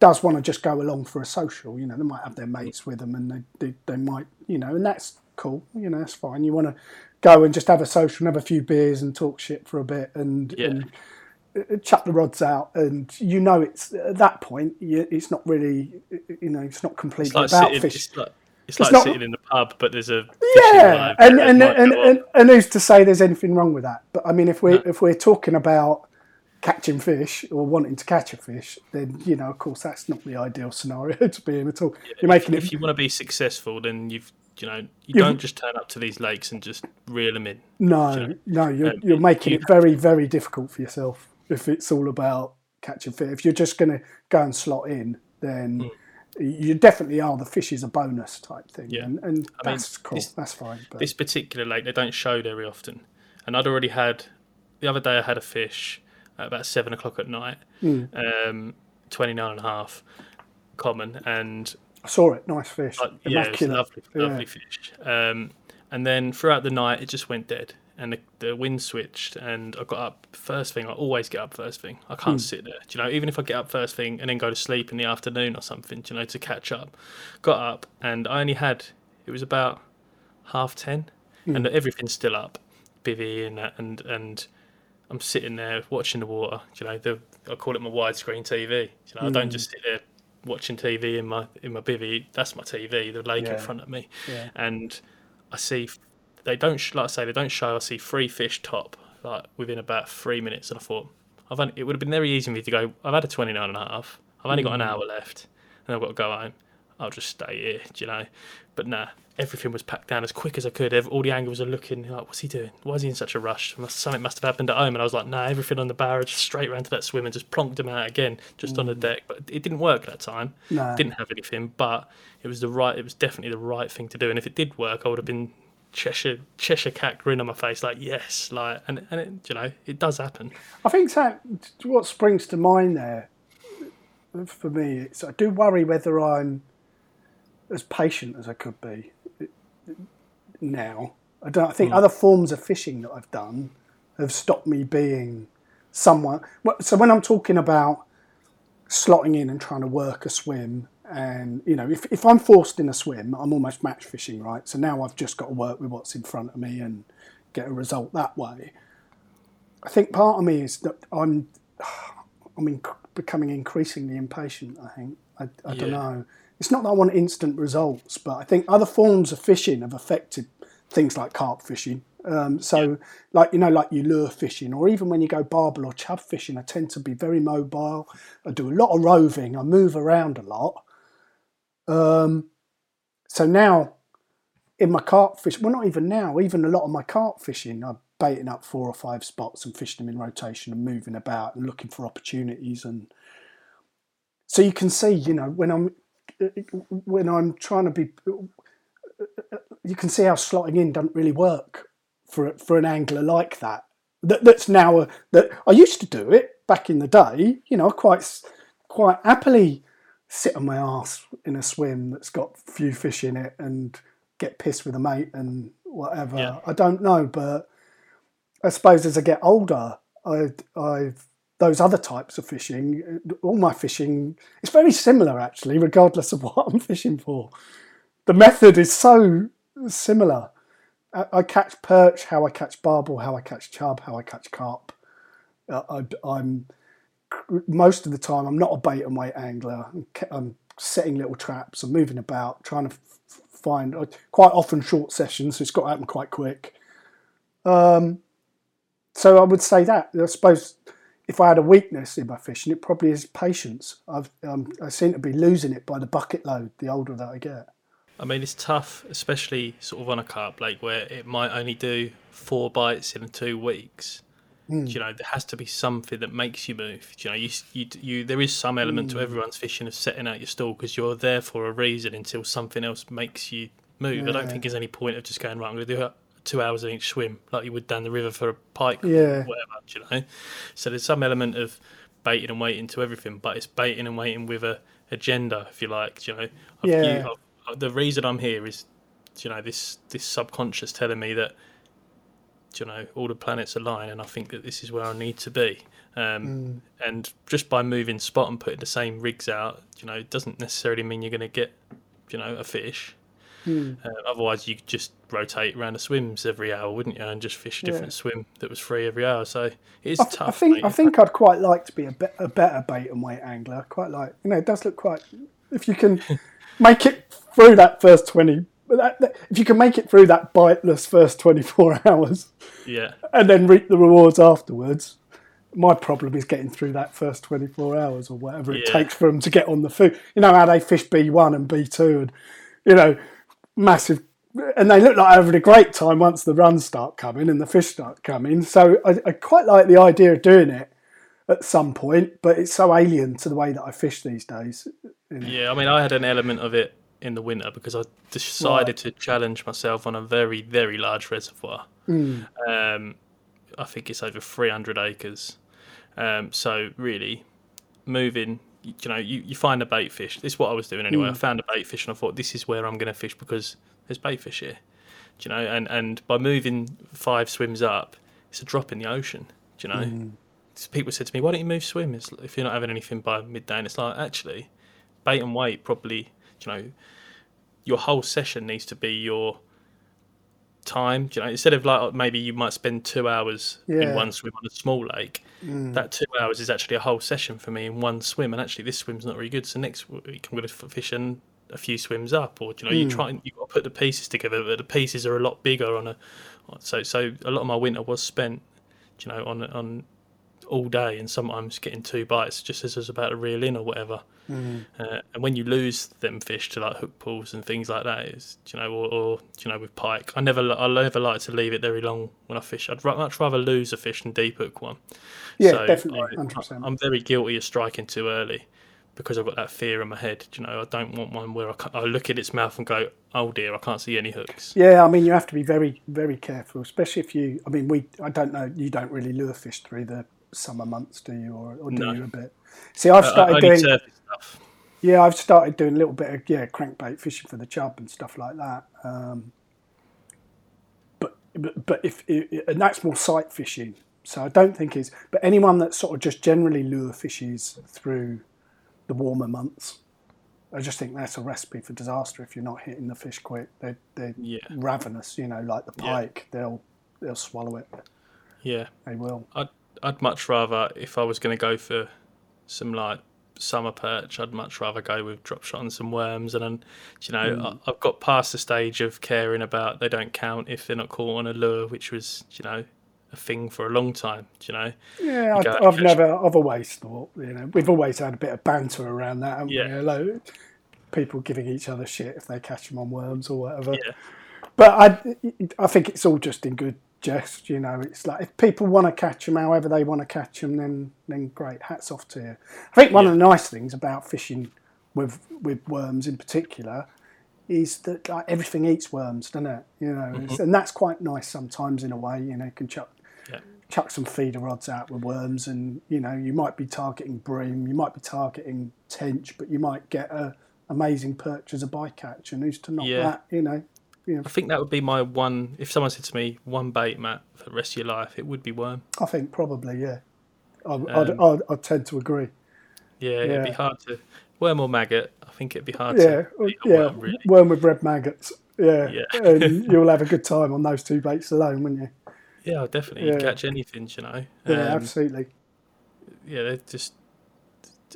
Speaker 3: does want to just go along for a social. You know, they might have their mates with them, and they they, they might, you know, and that's cool. You know, that's fine. You want to go and just have a social, and have a few beers, and talk shit for a bit, and,
Speaker 2: Yeah.
Speaker 3: and chuck the rods out, and you know, it's at that point, you, it's not really, you know, it's not completely
Speaker 2: It's like
Speaker 3: about
Speaker 2: sitting.
Speaker 3: fish.
Speaker 2: It's like it's, like
Speaker 3: not-
Speaker 2: sitting in the pub, but there's a
Speaker 3: Yeah, and and, and, and, and who's to say there's anything wrong with that? But I mean, if we're if we're talking about catching fish or wanting to catch a fish, then you know, of course, that's not the ideal scenario *laughs* to be in at all. You're making
Speaker 2: if
Speaker 3: it
Speaker 2: you want to be successful, then you've you know you
Speaker 3: You've-
Speaker 2: don't just turn up to these lakes and just reel them in.
Speaker 3: no, no. You're
Speaker 2: um,
Speaker 3: you're making
Speaker 2: you
Speaker 3: it very very difficult for yourself if it's all about catching fish. If you're just going to go and slot in, then
Speaker 2: Hmm.
Speaker 3: You definitely are. The fish is a bonus type thing,
Speaker 2: Yeah.
Speaker 3: and, and
Speaker 2: I mean,
Speaker 3: that's cool.
Speaker 2: this-
Speaker 3: that's fine. But,
Speaker 2: This particular lake, they don't show very often. And I'd already had, the other day I had a fish at about seven o'clock at night,
Speaker 3: Hmm.
Speaker 2: um, 29 and a half common. And
Speaker 3: I saw it. Nice fish.
Speaker 2: uh, yeah,
Speaker 3: Immaculate.
Speaker 2: lovely,
Speaker 3: Yeah.
Speaker 2: lovely fish. Um, and then throughout the night, it just went dead. And the, the wind switched, and I got up first thing. I always get up first thing. I
Speaker 3: Hmm.
Speaker 2: can't sit there. Do you know, even if I get up first thing and then go to sleep in the afternoon or something, do you know, to catch up. Got up, and I only had, it was about half ten,
Speaker 3: Hmm.
Speaker 2: and everything's still up, bivvy and that, and and I'm sitting there watching the water. Do you know, the I call it my widescreen TV. You know, I
Speaker 3: Hmm.
Speaker 2: don't just sit there watching TV in my in my bivvy. That's my TV, the lake
Speaker 3: Yeah.
Speaker 2: in front of me,
Speaker 3: Yeah.
Speaker 2: and I see they don't sh- like I say they don't show. I see three fish top like within about three minutes, and I thought I've only, it would have been very easy for me to go. I've had a 29 and a half. I've only got an mm. hour left, and I've got to go home. I'll just stay here, do you know. But nah, everything was packed down as quick as I could. All the angles are looking like, what's he doing? Why is he in such a rush? Something must have happened at home. And I was like, nah, everything on the barrage, straight round to that swim and just plonked him out again, just on the mm. deck. But it didn't work that time.
Speaker 3: No.
Speaker 2: Didn't have anything, but it was the right. It was definitely the right thing to do. And if it did work, I would have been Cheshire Cheshire cat grin on my face, like yes, like and and it, you know it does happen.
Speaker 3: I think that what springs to mind there for me, it's I do worry whether I'm as patient as I could be now. I don't. I think
Speaker 2: Hmm.
Speaker 3: other forms of fishing that I've done have stopped me being someone. So when I'm talking about slotting in and trying to work a swim, and you know, if if I'm forced in a swim, I'm almost match fishing, right? So now I've just got to work with what's in front of me and get a result that way. I think part of me is that I'm, I'm inc- becoming increasingly impatient. I think I, I don't know. It's not that I want instant results, but I think other forms of fishing have affected things like carp fishing. Um, so, like you know, like you lure fishing, or even when you go barbel or chub fishing, I tend to be very mobile. I do a lot of roving. I move around a lot. Um, so now, in my carp fish, well, not even now. Even a lot of my carp fishing, I'm baiting up four or five spots and fishing them in rotation and moving about and looking for opportunities. And so you can see, you know, when I'm when I'm trying to be, you can see how slotting in doesn't really work for for an angler like that. that that's now a, that I used to do it back in the day. You know, quite quite happily sit on my ass in a swim that's got few fish in it and get pissed with a mate and whatever.
Speaker 2: Yeah.
Speaker 3: I don't know, but I suppose as I get older, I I've those other types of fishing, all my fishing, it's very similar actually, regardless of *laughs* what I'm fishing for. The method is so similar. I, I catch perch, how I catch barbel, how I catch chub, how I catch carp. Uh, I, I'm most of the time I'm not a bait and wait angler. I'm, setting little traps. I'm moving about, trying to find uh, quite often short sessions. So it's got to happen quite quick. Um, so I would say that I suppose if I had a weakness in my fishing, it probably is patience. I've um, I seem to be losing it by the bucket load the older that I get.
Speaker 2: I mean, it's tough, especially sort of on a carp lake where it might only do four bites in two weeks.
Speaker 3: Hmm.
Speaker 2: You know, there has to be something that makes you move. You know, you, you, you there is some element
Speaker 3: Hmm.
Speaker 2: to everyone's fishing of setting out your stall because you're there for a reason until something else makes you move. I don't think there's any point of just going right. I'm going to do two hours in each swim like you would down the river for a pike,
Speaker 3: Yeah.
Speaker 2: or whatever. do You know, so there's some element of baiting and waiting to everything, but it's baiting and waiting with a agenda, if you like. do You know, I've,
Speaker 3: Yeah.
Speaker 2: you- I've- the reason I'm here is, you know, this this subconscious telling me that, you know, all the planets align, and I think that this is where I need to be. Um, And just by moving spot and putting the same rigs out, you know, it doesn't necessarily mean you're going to get, you know, a fish. Uh, otherwise, you could just rotate around the swims every hour, wouldn't you? And just fish a
Speaker 3: Yeah.
Speaker 2: different swim that was free every hour. So it is
Speaker 3: I,
Speaker 2: tough.
Speaker 3: I think
Speaker 2: mate.
Speaker 3: I think I'd quite like to be a, be, a better bait and wait angler. Quite like you know it does look quite if you can *laughs* make it through that first twenty. That, that, if you can make it through that biteless first twenty four *laughs* hours
Speaker 2: yeah,
Speaker 3: and then reap the rewards afterwards. My problem is getting through that first 24 hours or whatever it
Speaker 2: Yeah.
Speaker 3: takes for them to get on the food. You know how they fish B1 and B2 and, you know, massive. And they look like having a great time once the runs start coming and the fish start coming. So I, I quite like the idea of doing it at some point, but it's so alien to the way that I fish these days.
Speaker 2: Yeah, I mean, I had an element of it in the winter because I decided to challenge myself on a very, very large reservoir. Um, I think it's over 300 acres. Um, so really, moving, you know, you, you find a bait fish. This is what I was doing anyway. I found a bait fish and I thought this is where I'm going to fish because there's bait fish here. Do you know? And and by moving five swims up, it's a drop in the ocean. Do you know? So People said to me, "Why don't you move swim it's, if you're not having anything by midday?" And it's like actually, bait and wait probably. You know, your whole session needs to be your time. You know, instead of like maybe you might spend two hours
Speaker 3: Yeah.
Speaker 2: in one swim on a small lake, mm. that two hours is actually a whole session for me in one swim. And actually, this swim's not very good. So next week I'm going to fish in a few swims up, or you know, you mm. try and you got to put the pieces together. But the pieces are a lot bigger on a. So so a lot of my winter was spent, you know, on on all day and sometimes getting two bites just as I was about to reel in or whatever. Uh, and when you lose them fish to like hook pulls and things like that, is you know, or, or you know, with pike, I never, I never like to leave it very long when I fish. I'd much rather lose a fish than deep hook one.
Speaker 3: Yeah,
Speaker 2: So
Speaker 3: definitely,
Speaker 2: I-. I'm very guilty of striking too early because I've got that fear in my head. You know, I don't want one where I, I look at its mouth and go, "Oh dear, I can't see any hooks."
Speaker 3: Yeah, I mean, you have to be very, very careful, especially if you. I mean, we. I don't know. You don't really lure fish through the summer months, do you, or, or do
Speaker 2: No.
Speaker 3: you a bit? See, I've
Speaker 2: Uh,
Speaker 3: started
Speaker 2: only
Speaker 3: doing.
Speaker 2: stuff.
Speaker 3: Yeah, I've started doing a little bit of yeah crankbait fishing for the chub and stuff like that. Um, but but but if and that's more sight fishing, so I don't think is. But anyone that sort of just generally lure fishes through the warmer months, I just think that's a recipe for disaster if you're not hitting the fish quick. They they're
Speaker 2: Yeah.
Speaker 3: ravenous, you know, like the
Speaker 2: Yeah.
Speaker 3: pike. They'll they'll swallow it.
Speaker 2: Yeah.
Speaker 3: They will.
Speaker 2: I'd I'd much rather if I was going to go for some like summer perch, I'd much rather go with drop shot and some worms. And then, you know, mm. I, I've got past the stage of caring about they don't count if they're not caught on a lure, which was you know a thing for a long time. do You know,
Speaker 3: Yeah,
Speaker 2: go
Speaker 3: I've, I've never, I've always thought, you know, we've always had a bit of banter around that, haven't
Speaker 2: Yeah.
Speaker 3: we? Like, people giving each other shit if they catch them on worms or whatever.
Speaker 2: Yeah.
Speaker 3: But I, I think it's all just in good jest, you know. It's like if people want to catch them however they want to catch them, then then great, hats off to you. I think one of the nice things about fishing with with worms in particular is that like everything eats worms, doesn't it? You know, It's- mm-hmm. and that's quite nice sometimes in a way. You know, you can chuck
Speaker 2: Yeah.
Speaker 3: chuck some feeder rods out with worms, and you know you might be targeting bream, you might be targeting tench, but you might get a amazing perch as a bycatch, and who's to knock
Speaker 2: Yeah.
Speaker 3: that? You know,
Speaker 2: I think that would be my one. If someone said to me, "One bait, Matt, for the rest of your life," it would be worm.
Speaker 3: I think probably yeah. I,
Speaker 2: Um,
Speaker 3: I'd, I'd, I'd tend to agree.
Speaker 2: Yeah, it'd be hard to worm or maggot. I think it'd be hard
Speaker 3: Yeah,
Speaker 2: to
Speaker 3: yeah,
Speaker 2: worm, really.
Speaker 3: worm with red maggots. Yeah,
Speaker 2: Yeah. *laughs*
Speaker 3: and you'll have a good time on those two baits alone, wouldn't you?
Speaker 2: Yeah, I'll definitely
Speaker 3: Yeah.
Speaker 2: catch anything. You know.
Speaker 3: Yeah,
Speaker 2: Um,
Speaker 3: absolutely.
Speaker 2: yeah, they're just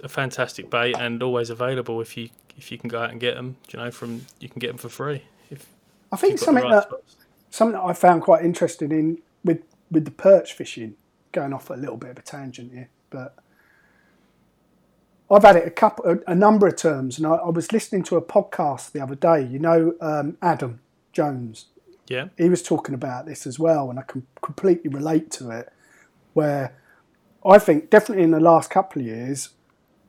Speaker 2: a fantastic bait and always available if you if you can go out and get them. You know, from you can get them for free.
Speaker 3: I think
Speaker 2: you've got the
Speaker 3: something
Speaker 2: right
Speaker 3: that
Speaker 2: spots.
Speaker 3: something that I found quite interesting in with with the perch fishing, going off a little bit of a tangent here, but I've had it a couple, a, a number of terms, and I, I was listening to a podcast the other day. You know, um, Adam Jones,
Speaker 2: Yeah,
Speaker 3: he was talking about this as well, and I can completely relate to it. Where I think definitely in the last couple of years,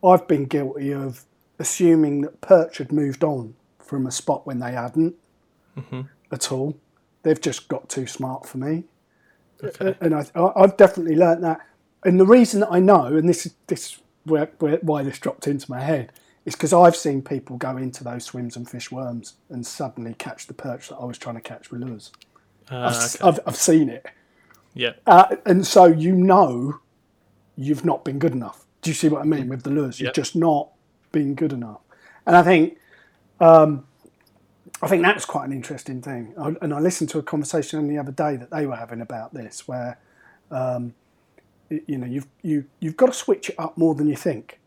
Speaker 3: I've been guilty of assuming that perch had moved on from a spot when they hadn't at all. They've just got too smart for me,
Speaker 2: okay.
Speaker 3: and I, I've definitely learnt that. And the reason that I know, and this is this where, where, why this dropped into my head, is because I've seen people go into those swims and fish worms and suddenly catch the perch that I was trying to catch with lures.
Speaker 2: Uh,
Speaker 3: I've,
Speaker 2: okay.
Speaker 3: I've, I've seen it.
Speaker 2: yeah,
Speaker 3: Uh, and so you know you've not been good enough. Do you see what I mean with the lures? You've just not been good enough. And I think um, I think that's quite an interesting thing. I, and I listened to a conversation the other day that they were having about this, where um, you know you've you you've got to switch it up more than you think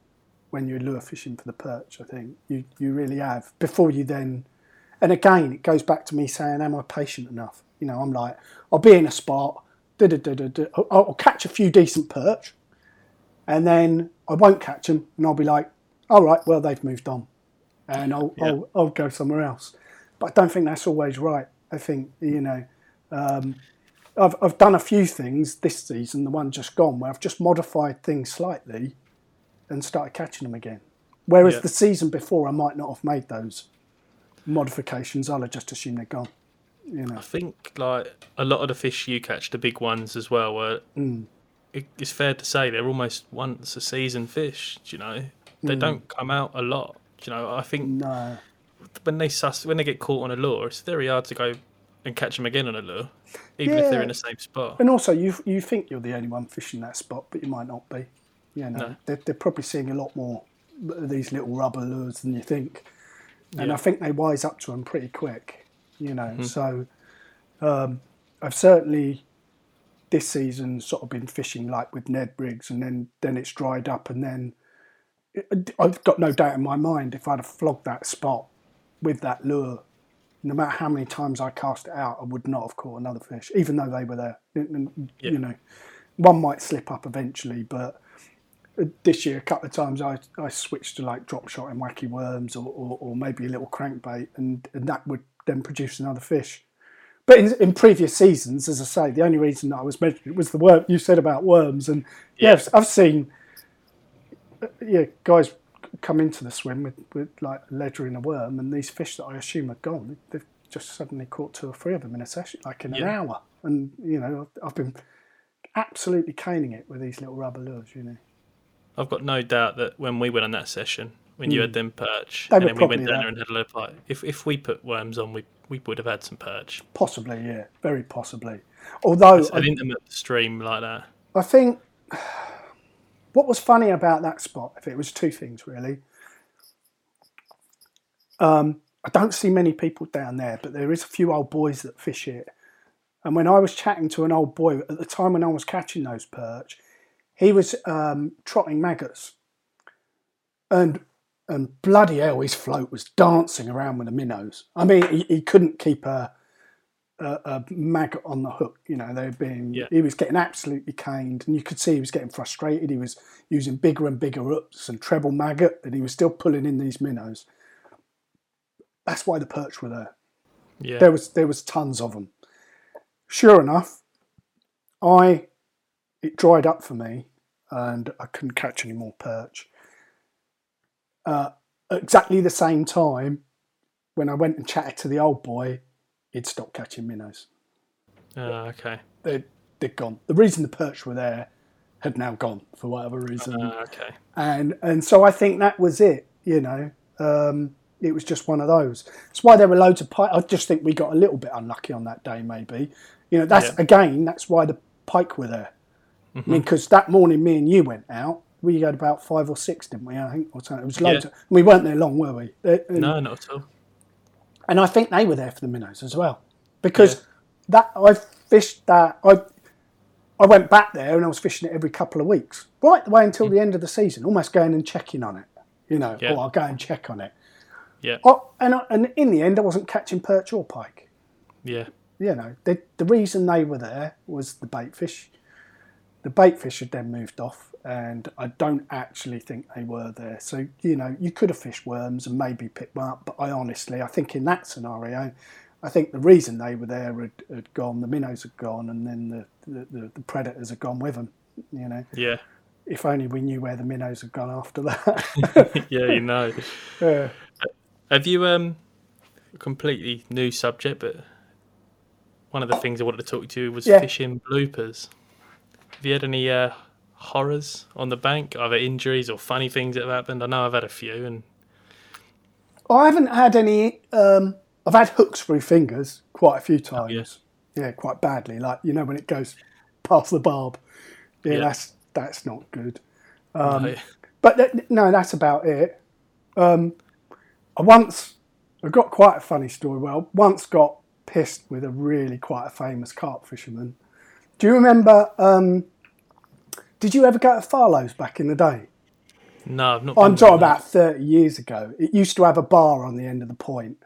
Speaker 3: when you're lure fishing for the perch. I think you you really have before you then. And again, it goes back to me saying, "Am I patient enough?" You know, I'm like, I'll be in a spot, da da da da da. I'll, I'll catch a few decent perch, and then I won't catch them, and I'll be like, "All right, well they've moved on," and I'll
Speaker 2: Yeah.
Speaker 3: I'll, I'll go somewhere else. But I don't think that's always right. I think you know, um, I've I've done a few things this season, the one just gone, where I've just modified things slightly, and started catching them again Whereas
Speaker 2: Yeah.
Speaker 3: the season before, I might not have made those modifications. I'll have just assume they're gone. You know,
Speaker 2: I think like a lot of the fish you catch, the big ones as well, were
Speaker 3: Mm.
Speaker 2: it, it's fair to say they're almost once a season fish. You know, they
Speaker 3: Mm.
Speaker 2: don't come out a lot. You know, I think
Speaker 3: no.
Speaker 2: When they sus when they get caught on a lure, it's very hard to go and catch them again on a lure, even if they're in the same spot.
Speaker 3: And also, you you think you're the only one fishing that spot, but you might not be. You know,
Speaker 2: No.
Speaker 3: they're, they're probably seeing a lot more of these little rubber lures than you think, and
Speaker 2: Yeah.
Speaker 3: I think they wise up to them pretty quick. You know,
Speaker 2: Mm-hmm.
Speaker 3: so um, I've certainly this season sort of been fishing like with Ned rigs, and then then it's dried up, and then I've got no doubt in my mind if I'd have flogged that spot with that lure, no matter how many times I cast it out, I would not have caught another fish, even though they were there. And,
Speaker 2: Yeah.
Speaker 3: You know, one might slip up eventually, but this year a couple of times I, I switched to like drop shot and wacky worms or, or, or maybe a little crankbait, and, and that would then produce another fish. But in, in previous seasons, as I say, the only reason that I was mentioning it was the worm you said about worms, and
Speaker 2: Yeah.
Speaker 3: yes, I've seen uh, yeah guys come into the swim with, with like a ledger and a worm, and these fish that I assume are gone, they've just suddenly caught two or three of them in a session, like in an hour, and you know I've, I've been absolutely caning it with these little rubber lures, you know.
Speaker 2: I've got no doubt that when we went on that session, when you had mm. them perch.
Speaker 3: They
Speaker 2: and then we went down
Speaker 3: there.
Speaker 2: and had a little pike, if if we put worms on, we we would have had some perch.
Speaker 3: Possibly, yeah, very possibly. Although
Speaker 2: An
Speaker 3: I,
Speaker 2: intimate stream like that.
Speaker 3: I think what was funny about that spot, if it was two things really, um, I don't see many people down there, but there is a few old boys that fish it. And when I was chatting to an old boy at the time when I was catching those perch, he was um, trotting maggots, and and bloody hell, his float was dancing around with the minnows. I mean, he, he couldn't keep a, a, a maggot on the hook. You know, they were being.
Speaker 2: Yeah.
Speaker 3: He was getting absolutely caned, and you could see he was getting frustrated. He was using bigger and bigger hooks and treble maggot, and he was still pulling in these minnows. That's why the perch were there.
Speaker 2: Yeah.
Speaker 3: There was there was tons of them. Sure enough, I it dried up for me, and I couldn't catch any more perch. Uh, exactly the same time, when I went and chatted to the old boy, he'd stopped catching minnows.
Speaker 2: Ah, okay.
Speaker 3: They'd, they'd gone. The reason the perch were there had now gone for whatever reason
Speaker 2: Ah, okay.
Speaker 3: and and so I think that was it. You know, um, it was just one of those. That's why there were loads of pike. I just think we got a little bit unlucky on that day, maybe. You know, that's
Speaker 2: Yeah.
Speaker 3: again, that's why the pike were there. I mean, because that morning me and you went out, we had about five or six, didn't we? I think or something. It was loads.
Speaker 2: Yeah.
Speaker 3: Of, we weren't there long, were we? Uh, And,
Speaker 2: No, not at all.
Speaker 3: And I think they were there for the minnows as well, because that I fished that I. I went back there and I was fishing it every couple of weeks, right the way until hmm. the end of the season, almost going and checking on it. You know,
Speaker 2: Yeah.
Speaker 3: oh, I'll go and check on it.
Speaker 2: Yeah.
Speaker 3: Oh, and, I, and in the end, I wasn't catching perch or pike.
Speaker 2: Yeah.
Speaker 3: You know, the, the reason they were there was the bait fish. The bait fish had then moved off, and I don't actually think they were there. So, you know, you could have fished worms and maybe picked one up, but I honestly, I think in that scenario, I think the reason they were there had, had gone, the minnows had gone, and then the, the, the, the predators had gone with them. You know,
Speaker 2: Yeah.
Speaker 3: if only we knew where the minnows had gone after that. *laughs*
Speaker 2: yeah, you know. *laughs*
Speaker 3: yeah.
Speaker 2: Have you um completely new subject, but one of the things I wanted to talk to you was
Speaker 3: Yeah.
Speaker 2: fishing bloopers. Have you had any uh, horrors on the bank, either injuries or funny things that have happened? I know I've had a few, and
Speaker 3: I haven't had any. Um, I've had hooks through fingers quite a few times. yeah. quite badly. Like you know when it goes past the barb. Yeah,
Speaker 2: Yeah.
Speaker 3: that's that's not good.
Speaker 2: no,
Speaker 3: But th- no, that's about it. Um, I once I got quite a funny story. Well, once got pissed with a really quite a famous carp fisherman. Do you remember? Did you ever go to Farlow's back in the day?
Speaker 2: no, I've not.
Speaker 3: I'm talking about 30 years ago. It used to have a bar on the end of the point.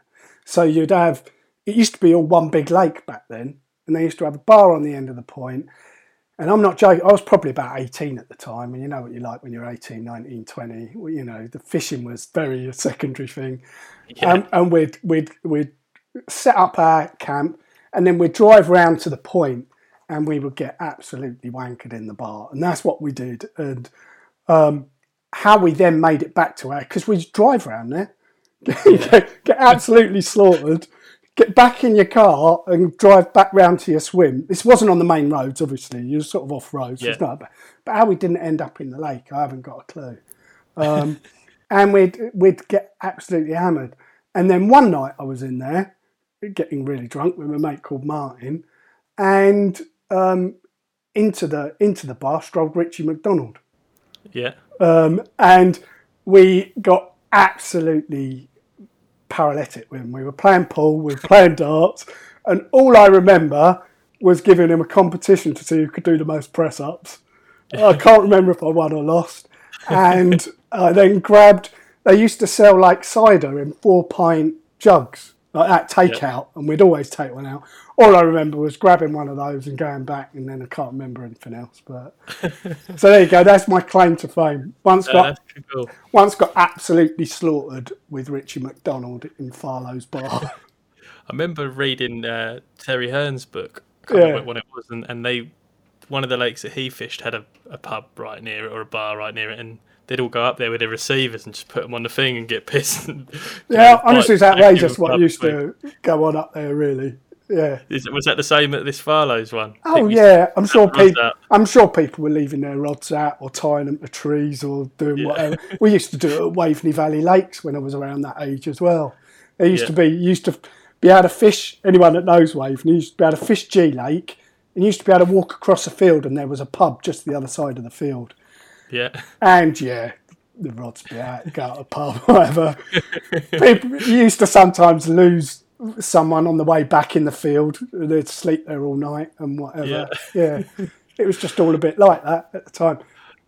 Speaker 3: So you'd have, it used to be all one big lake back then. And they used to have a bar on the end of the point. And I'm not joking, I was probably about 18 at the time. And you know what you're like when you're 18, 19, 20. Well, you know, the fishing was very a *laughs* secondary thing.
Speaker 2: Yeah.
Speaker 3: Um, and we'd, we'd, we'd set up our camp and then we'd drive round to the point and we would get absolutely wankered in the bar. And that's what we did. And how we then made it back to our because we drive around there, *laughs* get, get absolutely slaughtered, get back in your car and drive back round to your swim. This wasn't on the main roads, obviously. You were sort of off roads. So
Speaker 2: Yeah.
Speaker 3: not. But how we didn't end up in the lake, I haven't got a clue. Um, *laughs* and we'd we'd get absolutely hammered. And then one night I was in there getting really drunk with a mate called Martin, and um, into the into the bar strolled Ritchie MacDonald
Speaker 2: Yeah.
Speaker 3: um, and we got absolutely paralytic when. We were playing pool, we were playing darts, and all I remember was giving him a competition to see who could do the most press ups. I *laughs* can't remember if I won or lost. And *laughs* I then grabbed, they used to sell like cider in four pint jugs, like that takeout, and we'd always take one out. All I remember was grabbing one of those and going back, and then I can't remember anything else. But *laughs* so there you go. That's my claim to fame. Once got
Speaker 2: cool.
Speaker 3: once got absolutely slaughtered with Ritchie MacDonald in Farlow's bar. *laughs*
Speaker 2: I remember reading uh, Terry Hearn's book. I can't remember
Speaker 3: Yeah.
Speaker 2: what it was, and, and they one of the lakes that he fished had a, a pub right near it or a bar right near it, and they'd all go up there with their receivers and just put them on the thing and get pissed. And, *laughs*
Speaker 3: yeah, honestly, it's outrageous what used to go on up there. Really, yeah.
Speaker 2: Is, was that the same at this Farlow's one?
Speaker 3: Oh yeah, I'm sure people.
Speaker 2: out.
Speaker 3: I'm sure people were leaving their rods out or tying them to trees or doing whatever. We used to do it at Waveney Valley Lakes when I was around that age as well. There used
Speaker 2: Yeah.
Speaker 3: to be you used to be able to fish. Anyone that knows Waveney used to be able to fish G Lake, and you used to be able to walk across a field, and there was a pub just the other side of the field.
Speaker 2: Yeah,
Speaker 3: And yeah, the rods be out, go out a pub, *laughs* whatever. People used to sometimes lose someone on the way back in the field. They'd sleep there all night and whatever. *laughs* Yeah. It was just all a bit like that at the time.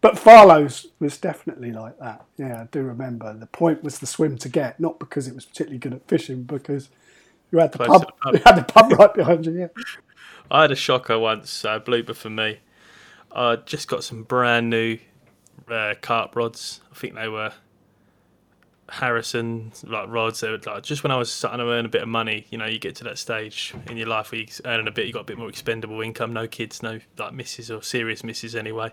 Speaker 3: But Farlow's was definitely like that. Yeah, I do remember. The point was the swim to get, not because it was particularly good at fishing, because you had the
Speaker 2: Close
Speaker 3: pub,
Speaker 2: the pub. *laughs*
Speaker 3: you had the pub right behind you. Yeah.
Speaker 2: I had a shocker once, uh, blooper for me. I just got some brand new uh, carp rods. I think they were Harrison like rods. They were like just when I was starting to earn a bit of money. You know, you get to that stage in your life where you're earning a bit. You got a bit more expendable income. No kids, no like misses or serious misses anyway.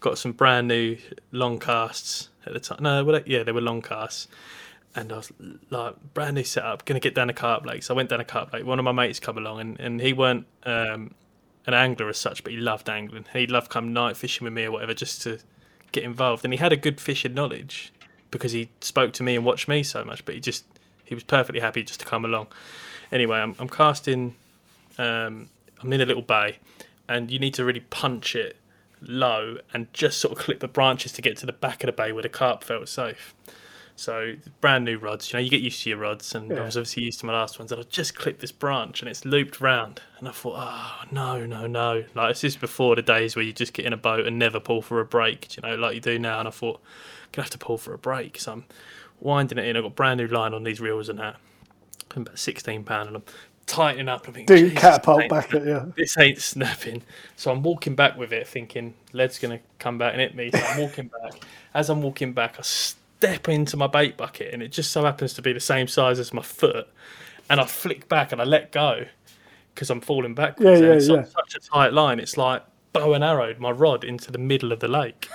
Speaker 2: Got some brand new long casts at the time. No, well, yeah, they were long casts. And I was like, brand new setup, gonna get down a carp lake. So I went down a carp lake. One of my mates come along, and, and he weren't um, an angler as such, but he loved angling. He loved come night fishing with me or whatever, just to get involved. And he had a good fishing knowledge because he spoke to me and watched me so much. But he just he was perfectly happy just to come along. Anyway, I'm, I'm casting. Um, I'm in a little bay, and you need to really punch it low and just sort of clip the branches to get to the back of the bay where the carp felt safe. So brand new rods, you know, you get used to your rods, and I was obviously used to my last ones. And I just clipped this branch, and it's looped round, and I thought, oh no, no, no! Like this is before the days where you just get in a boat and never pull for a break, you know, like you do now. And I thought, I'm gonna have to pull for a break, so I'm winding it in. I've got brand new line on these reels and that, I'm about sixteen pound, and I'm tightening up. I'm thinking,
Speaker 3: Do
Speaker 2: "Jesus,
Speaker 3: catapult back at you.
Speaker 2: this ain't snapping. So I'm walking back with it, thinking lead's gonna come back and hit me. So I'm walking back. As I'm walking back, I step into my bait bucket, and it just so happens to be the same size as my foot. And I flick back and I let go because I'm falling backwards.
Speaker 3: Yeah,
Speaker 2: and
Speaker 3: yeah,
Speaker 2: it's on
Speaker 3: yeah.
Speaker 2: such a tight line. It's like bow and arrowed my rod into the middle of the lake.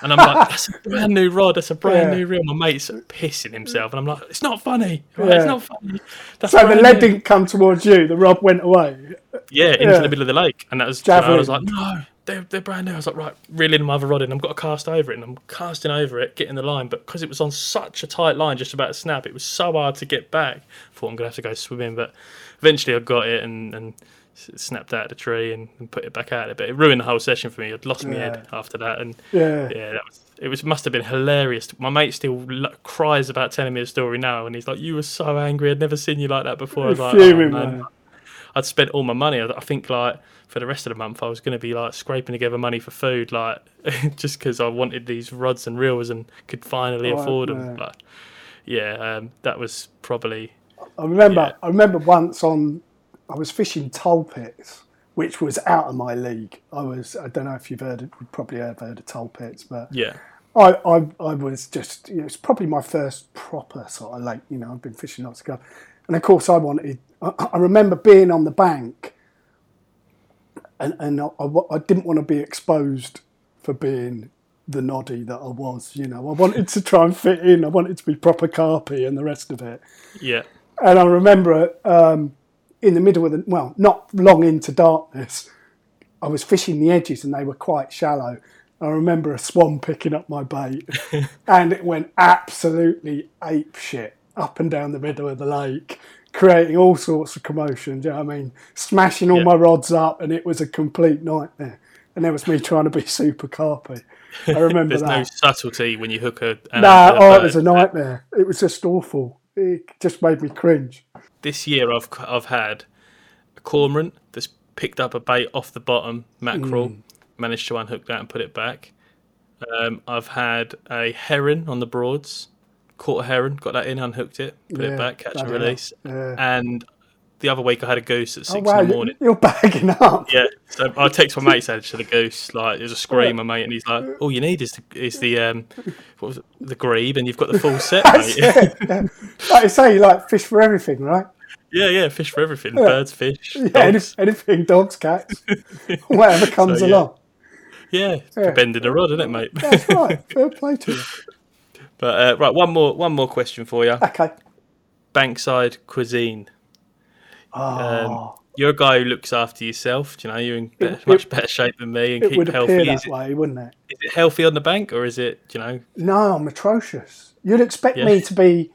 Speaker 2: And I'm like, that's a brand new rod. That's a brand
Speaker 3: Yeah.
Speaker 2: new reel. My mate's pissing himself, and I'm like, it's not funny. Right?
Speaker 3: Yeah.
Speaker 2: It's not funny. That's
Speaker 3: So the lead
Speaker 2: new."
Speaker 3: didn't come towards you, the rod went away.
Speaker 2: Yeah, into
Speaker 3: Yeah.
Speaker 2: the middle of the lake, and that was. I was like, no, they're, they're brand new. I was like, right, reeling my other rod in. I've got to cast over it, and I'm casting over it, getting the line, but because it was on such a tight line, just about to snap, it was so hard to get back. I thought I'm gonna have to go swimming, but eventually I got it and and snapped out of the tree and, and put it back out. But it ruined the whole session for me. I'd lost my head after that, and
Speaker 3: Yeah.
Speaker 2: yeah, that was. It was must have been hilarious. My mate still lo- cries about telling me the story now, and he's like, "You were so angry. I'd never seen you like that before." I was like, oh,
Speaker 3: man.
Speaker 2: I'd spent all my money. I think like for the rest of the month, I was going to be like scraping together money for food, like *laughs* just because I wanted these rods and reels and could finally
Speaker 3: Right,
Speaker 2: afford them.
Speaker 3: yeah.
Speaker 2: Like, yeah, um, that was probably
Speaker 3: I remember.
Speaker 2: Yeah.
Speaker 3: I remember once on. I was fishing toll pits, which was out of my league. I was. I don't know if you've heard. It, you probably have heard of toll pits, but
Speaker 2: yeah,
Speaker 3: I, I, I was just. You know, it's probably my first proper sort of lake. You know, I've been fishing lots ago, and of course, I wanted. I, I remember being on the bank, and and I, I I didn't want to be exposed for being the noddy that I was. You know, I wanted to try and fit in. I wanted to be proper carpy and the rest of it.
Speaker 2: Yeah.
Speaker 3: And I remember um, in the middle of the well, not long into darkness, I was fishing the edges and they were quite shallow. I remember a swan picking up my bait, *laughs* and it went absolutely ape shit up and down the middle of the lake, creating all sorts of commotion. Do you know what I mean? Smashing all
Speaker 2: Yeah.
Speaker 3: my rods up, and it was a complete nightmare. And that was me trying to be *laughs* super carpy. I *laughs* remember that.
Speaker 2: There's no subtlety when you hook a. No,
Speaker 3: Nah, oh, it was a nightmare. It was just awful. It just made me cringe.
Speaker 2: This year I've I've had a cormorant that's picked up a bait off the bottom mackerel,
Speaker 3: Mm.
Speaker 2: managed to unhook that and put it back. Um, I've had a heron on the broads, caught a heron, got that in, unhooked it, put
Speaker 3: Yeah,
Speaker 2: it back, catch and release.
Speaker 3: Yeah.
Speaker 2: And the other week I had a goose at
Speaker 3: Oh,
Speaker 2: six
Speaker 3: wow,
Speaker 2: in the morning.
Speaker 3: you're bagging up. *laughs*
Speaker 2: Yeah, so I text my mate said to the goose like there's a screamer, mate, and he's like, "All you need is the is the um, what was it, the grebe, and you've got the full *laughs* set, mate."
Speaker 3: Yeah. Like you say, you like fish for everything, right?
Speaker 2: yeah, yeah, fish for everything, birds, fish,
Speaker 3: Yeah,
Speaker 2: dogs.
Speaker 3: anything, dogs, cats, *laughs* whatever comes
Speaker 2: So, yeah.
Speaker 3: along.
Speaker 2: Yeah,
Speaker 3: Yeah.
Speaker 2: bending the rod, isn't it, mate?
Speaker 3: That's right. Fair play to you.
Speaker 2: But uh, right, one more one more question for you.
Speaker 3: Okay.
Speaker 2: Bankside cuisine. Um,
Speaker 3: Oh,
Speaker 2: you're a guy who looks after yourself. do You know, you're in better,
Speaker 3: it-
Speaker 2: much better shape than me and keep healthy.
Speaker 3: appear
Speaker 2: Is
Speaker 3: that
Speaker 2: it,
Speaker 3: way, wouldn't it?
Speaker 2: is it healthy on the bank, or is it, you know?
Speaker 3: No, I'm atrocious. You'd expect
Speaker 2: Yeah.
Speaker 3: me to be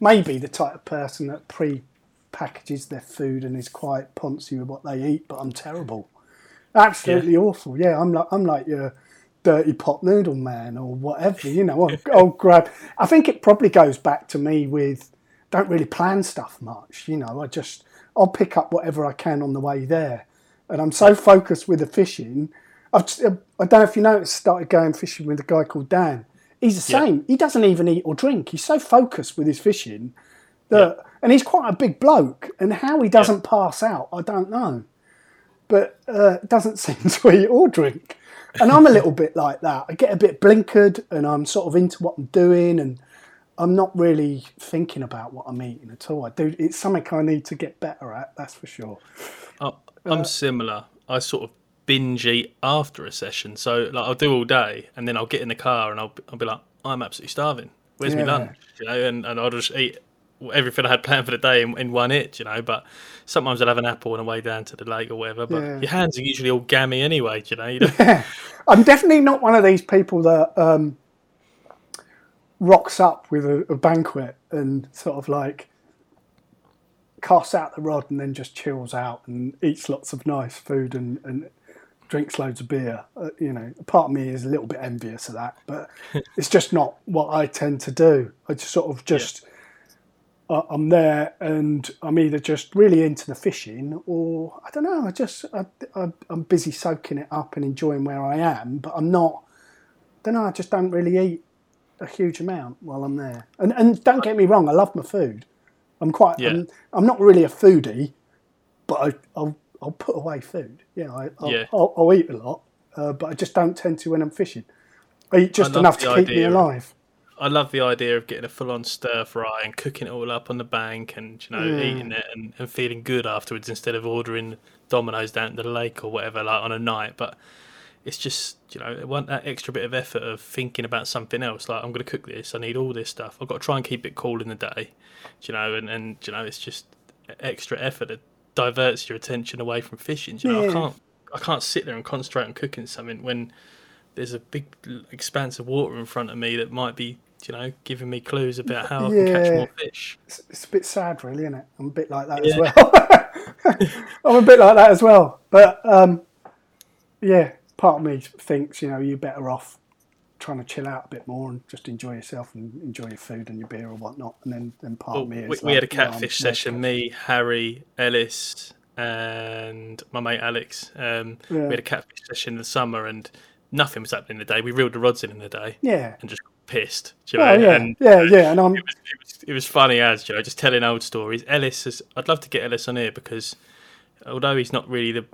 Speaker 3: maybe the type of person that pre-packages their food and is quite poncy with what they eat, but I'm terrible. Absolutely awful. Yeah, I'm like I'm like your dirty pot noodle man or whatever. You know, I'll, I'll grab. I think it probably goes back to me with don't really plan stuff much. You know, I just I'll pick up whatever I can on the way there, and I'm so focused with the fishing. I've, just- I don't know if you noticed. Started going fishing with a guy called Dan. He's the
Speaker 2: Yeah.
Speaker 3: same. He doesn't even eat or drink. He's so focused with his fishing that, and he's quite a big bloke. And how he doesn't pass out, I don't know. But uh, doesn't *laughs* seem to eat or drink. And I'm a little bit like that. I get a bit blinkered, and I'm sort of into what I'm doing, and I'm not really thinking about what I'm eating at all. I do. It's something I need to get better at. That's for sure.
Speaker 2: I, I'm uh, similar. I sort of binge eat after a session. So like I'll do all day, and then I'll get in the car and I'll I'll be like, I'm absolutely starving. Where's my lunch? You know, and, and I'll just eat everything I had planned for the day in, in one hit. You know, but sometimes I'll have an apple on the way down to the lake or whatever. But
Speaker 3: Yeah.
Speaker 2: your hands are usually all gammy anyway. You know, you don't,
Speaker 3: I'm definitely not one of these people that um, rocks up with a, a banquet and sort of like casts out the rod and then just chills out and eats lots of nice food and, and drinks loads of beer. Uh, you know, part of me is a little bit envious of that, but *laughs* it's just not what I tend to do. I just sort of just. I- I'm there and I'm either just really into the fishing or I don't know. I just I, I, I'm busy soaking it up and enjoying where I am, but I'm not. don't know. I just don't really eat a huge amount while I'm there. And and don't get me wrong, I love my food. I'm quite.
Speaker 2: Yeah.
Speaker 3: I'm, I'm not really a foodie, but I, I'll I'll put away food. Yeah, I, I'll,
Speaker 2: Yeah.
Speaker 3: I'll, I'll eat a lot, uh, but I just don't tend to when I'm fishing. I eat just
Speaker 2: love
Speaker 3: enough to keep me alive.
Speaker 2: I love the idea of getting a full-on stir fry and cooking it all up on the bank and you know
Speaker 3: Mm.
Speaker 2: eating it and, and feeling good afterwards instead of ordering Domino's down to the lake or whatever like on a night. But it's just you know I want that extra bit of effort of thinking about something else. Like I'm going to cook this. I need all this stuff. I've got to try and keep it cool in the day. You know, and and you know it's just extra effort that diverts your attention away from fishing. You know,
Speaker 3: Yeah.
Speaker 2: I can't I can't sit there and concentrate on cooking something when there's a big expanse of water in front of me that might be, you know, giving me clues about how I can catch more fish.
Speaker 3: It's, it's a bit sad, really, isn't it? I'm a bit like that
Speaker 2: Yeah.
Speaker 3: as well. *laughs* I'm a bit like that as well. But um, yeah, part of me thinks, you know, you're better off trying to chill out a bit more and just enjoy yourself and enjoy your food and your beer or whatnot. And then, then part
Speaker 2: Well,
Speaker 3: of me
Speaker 2: we,
Speaker 3: is
Speaker 2: we had a
Speaker 3: like, no, I'm
Speaker 2: catfish session. Me, Harry, Ellis, and my mate Alex. Um,
Speaker 3: Yeah.
Speaker 2: We had a catfish session in the summer, and nothing was happening in the day. We reeled the rods in in the day
Speaker 3: Yeah.
Speaker 2: and just pissed. do you
Speaker 3: Oh,
Speaker 2: know?
Speaker 3: yeah.
Speaker 2: And
Speaker 3: yeah, yeah. And I'm,
Speaker 2: it was, it was it was funny as you know, just telling old stories. Ellis is. I'd love to get Ellis on here because although he's not really the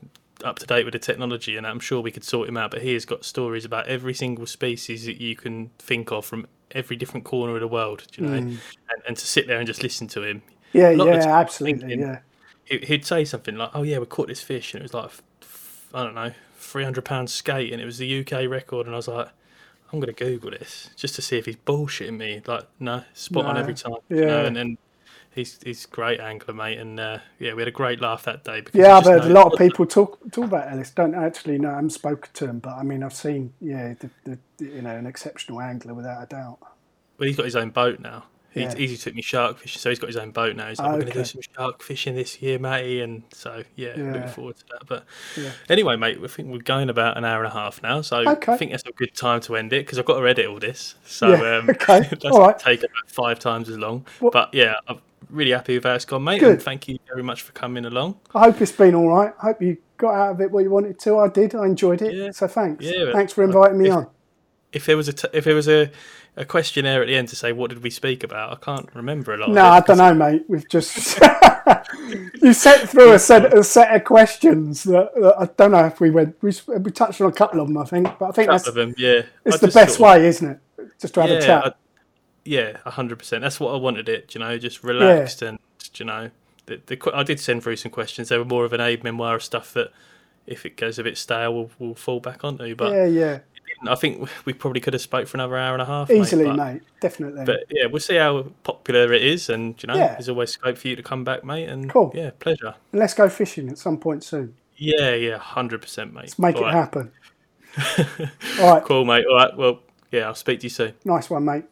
Speaker 2: up to date with the technology, and I'm sure we could sort him out, but he has got stories about every single species that you can think of from every different corner of the world. do You know, mm. and, and to sit there and just listen to him.
Speaker 3: yeah,
Speaker 2: a lot of the
Speaker 3: yeah, absolutely.
Speaker 2: thinking-
Speaker 3: Yeah.
Speaker 2: he- He'd say something like, "Oh yeah, we caught this fish," and it was like, I don't know, three hundred pound skate, and it was the UK record, and I was like. I'm gonna Google this just to see if he's bullshitting me. Like, no, spot on every time. you know,
Speaker 3: Yeah.
Speaker 2: and then he's he's great angler, mate, and uh, yeah, we had a great laugh that day. Because
Speaker 3: Yeah, I've heard a lot of people talk talk about Ellis. Don't actually know. I haven't spoken to him, but I mean, I've seen. Yeah, the, the, the- you know, an exceptional angler without a doubt.
Speaker 2: Well, he's got his own boat now. He
Speaker 3: Yeah.
Speaker 2: easy took me shark fishing, so he's got his own boat now. He's like, we're going to do some shark fishing this year, matey, and so yeah,
Speaker 3: Yeah.
Speaker 2: looking forward to that. But
Speaker 3: Yeah.
Speaker 2: anyway, mate, I think we're going about an hour and a half now, so
Speaker 3: Okay.
Speaker 2: I think that's a good time to end it because I've got to edit all this. So
Speaker 3: Yeah,
Speaker 2: um, *laughs*
Speaker 3: okay. *laughs*
Speaker 2: that's
Speaker 3: All right.
Speaker 2: take about five times as long. But yeah, I'm really happy with how it's gone, mate.
Speaker 3: Good.
Speaker 2: And thank you very much for coming along.
Speaker 3: I hope it's been all right. I hope you got out of it what you wanted to. I did. I enjoyed it. So thanks.
Speaker 2: Yeah,
Speaker 3: thanks for inviting me
Speaker 2: if-
Speaker 3: on.
Speaker 2: If there was a t- if there was a, a questionnaire at the end to say what did we speak about, I can't remember a lot.
Speaker 3: No, I don't know, mate. We've just *laughs* you set through a set a set of questions that, that I don't know if we went. We, we touched on a couple of them, I think, but I think
Speaker 2: couple
Speaker 3: that's
Speaker 2: of them, yeah.
Speaker 3: it's
Speaker 2: I
Speaker 3: the best
Speaker 2: of-
Speaker 3: way, isn't it? Just to have a chat.
Speaker 2: I- yeah, hundred percent. That's what I wanted. It, you know, just relaxed and you know, the, the I did send through some questions. They were more of an aid memoir of stuff that, if it goes a bit stale, we'll, we'll fall back onto. But
Speaker 3: yeah, yeah,
Speaker 2: I think we probably could have spoke for another hour and a half. mate,
Speaker 3: easily,
Speaker 2: but,
Speaker 3: mate. Definitely.
Speaker 2: But yeah, we'll see how popular it is, and you know,
Speaker 3: Yeah.
Speaker 2: there's always scope for you to come back, mate. And
Speaker 3: Cool.
Speaker 2: yeah, pleasure.
Speaker 3: And let's go fishing at some point soon.
Speaker 2: Yeah, yeah, hundred percent, mate.
Speaker 3: Let's make
Speaker 2: All
Speaker 3: it
Speaker 2: right.
Speaker 3: happen. *laughs* All right,
Speaker 2: Cool, mate. All right. Well, yeah, I'll speak to you soon.
Speaker 3: nice one, mate.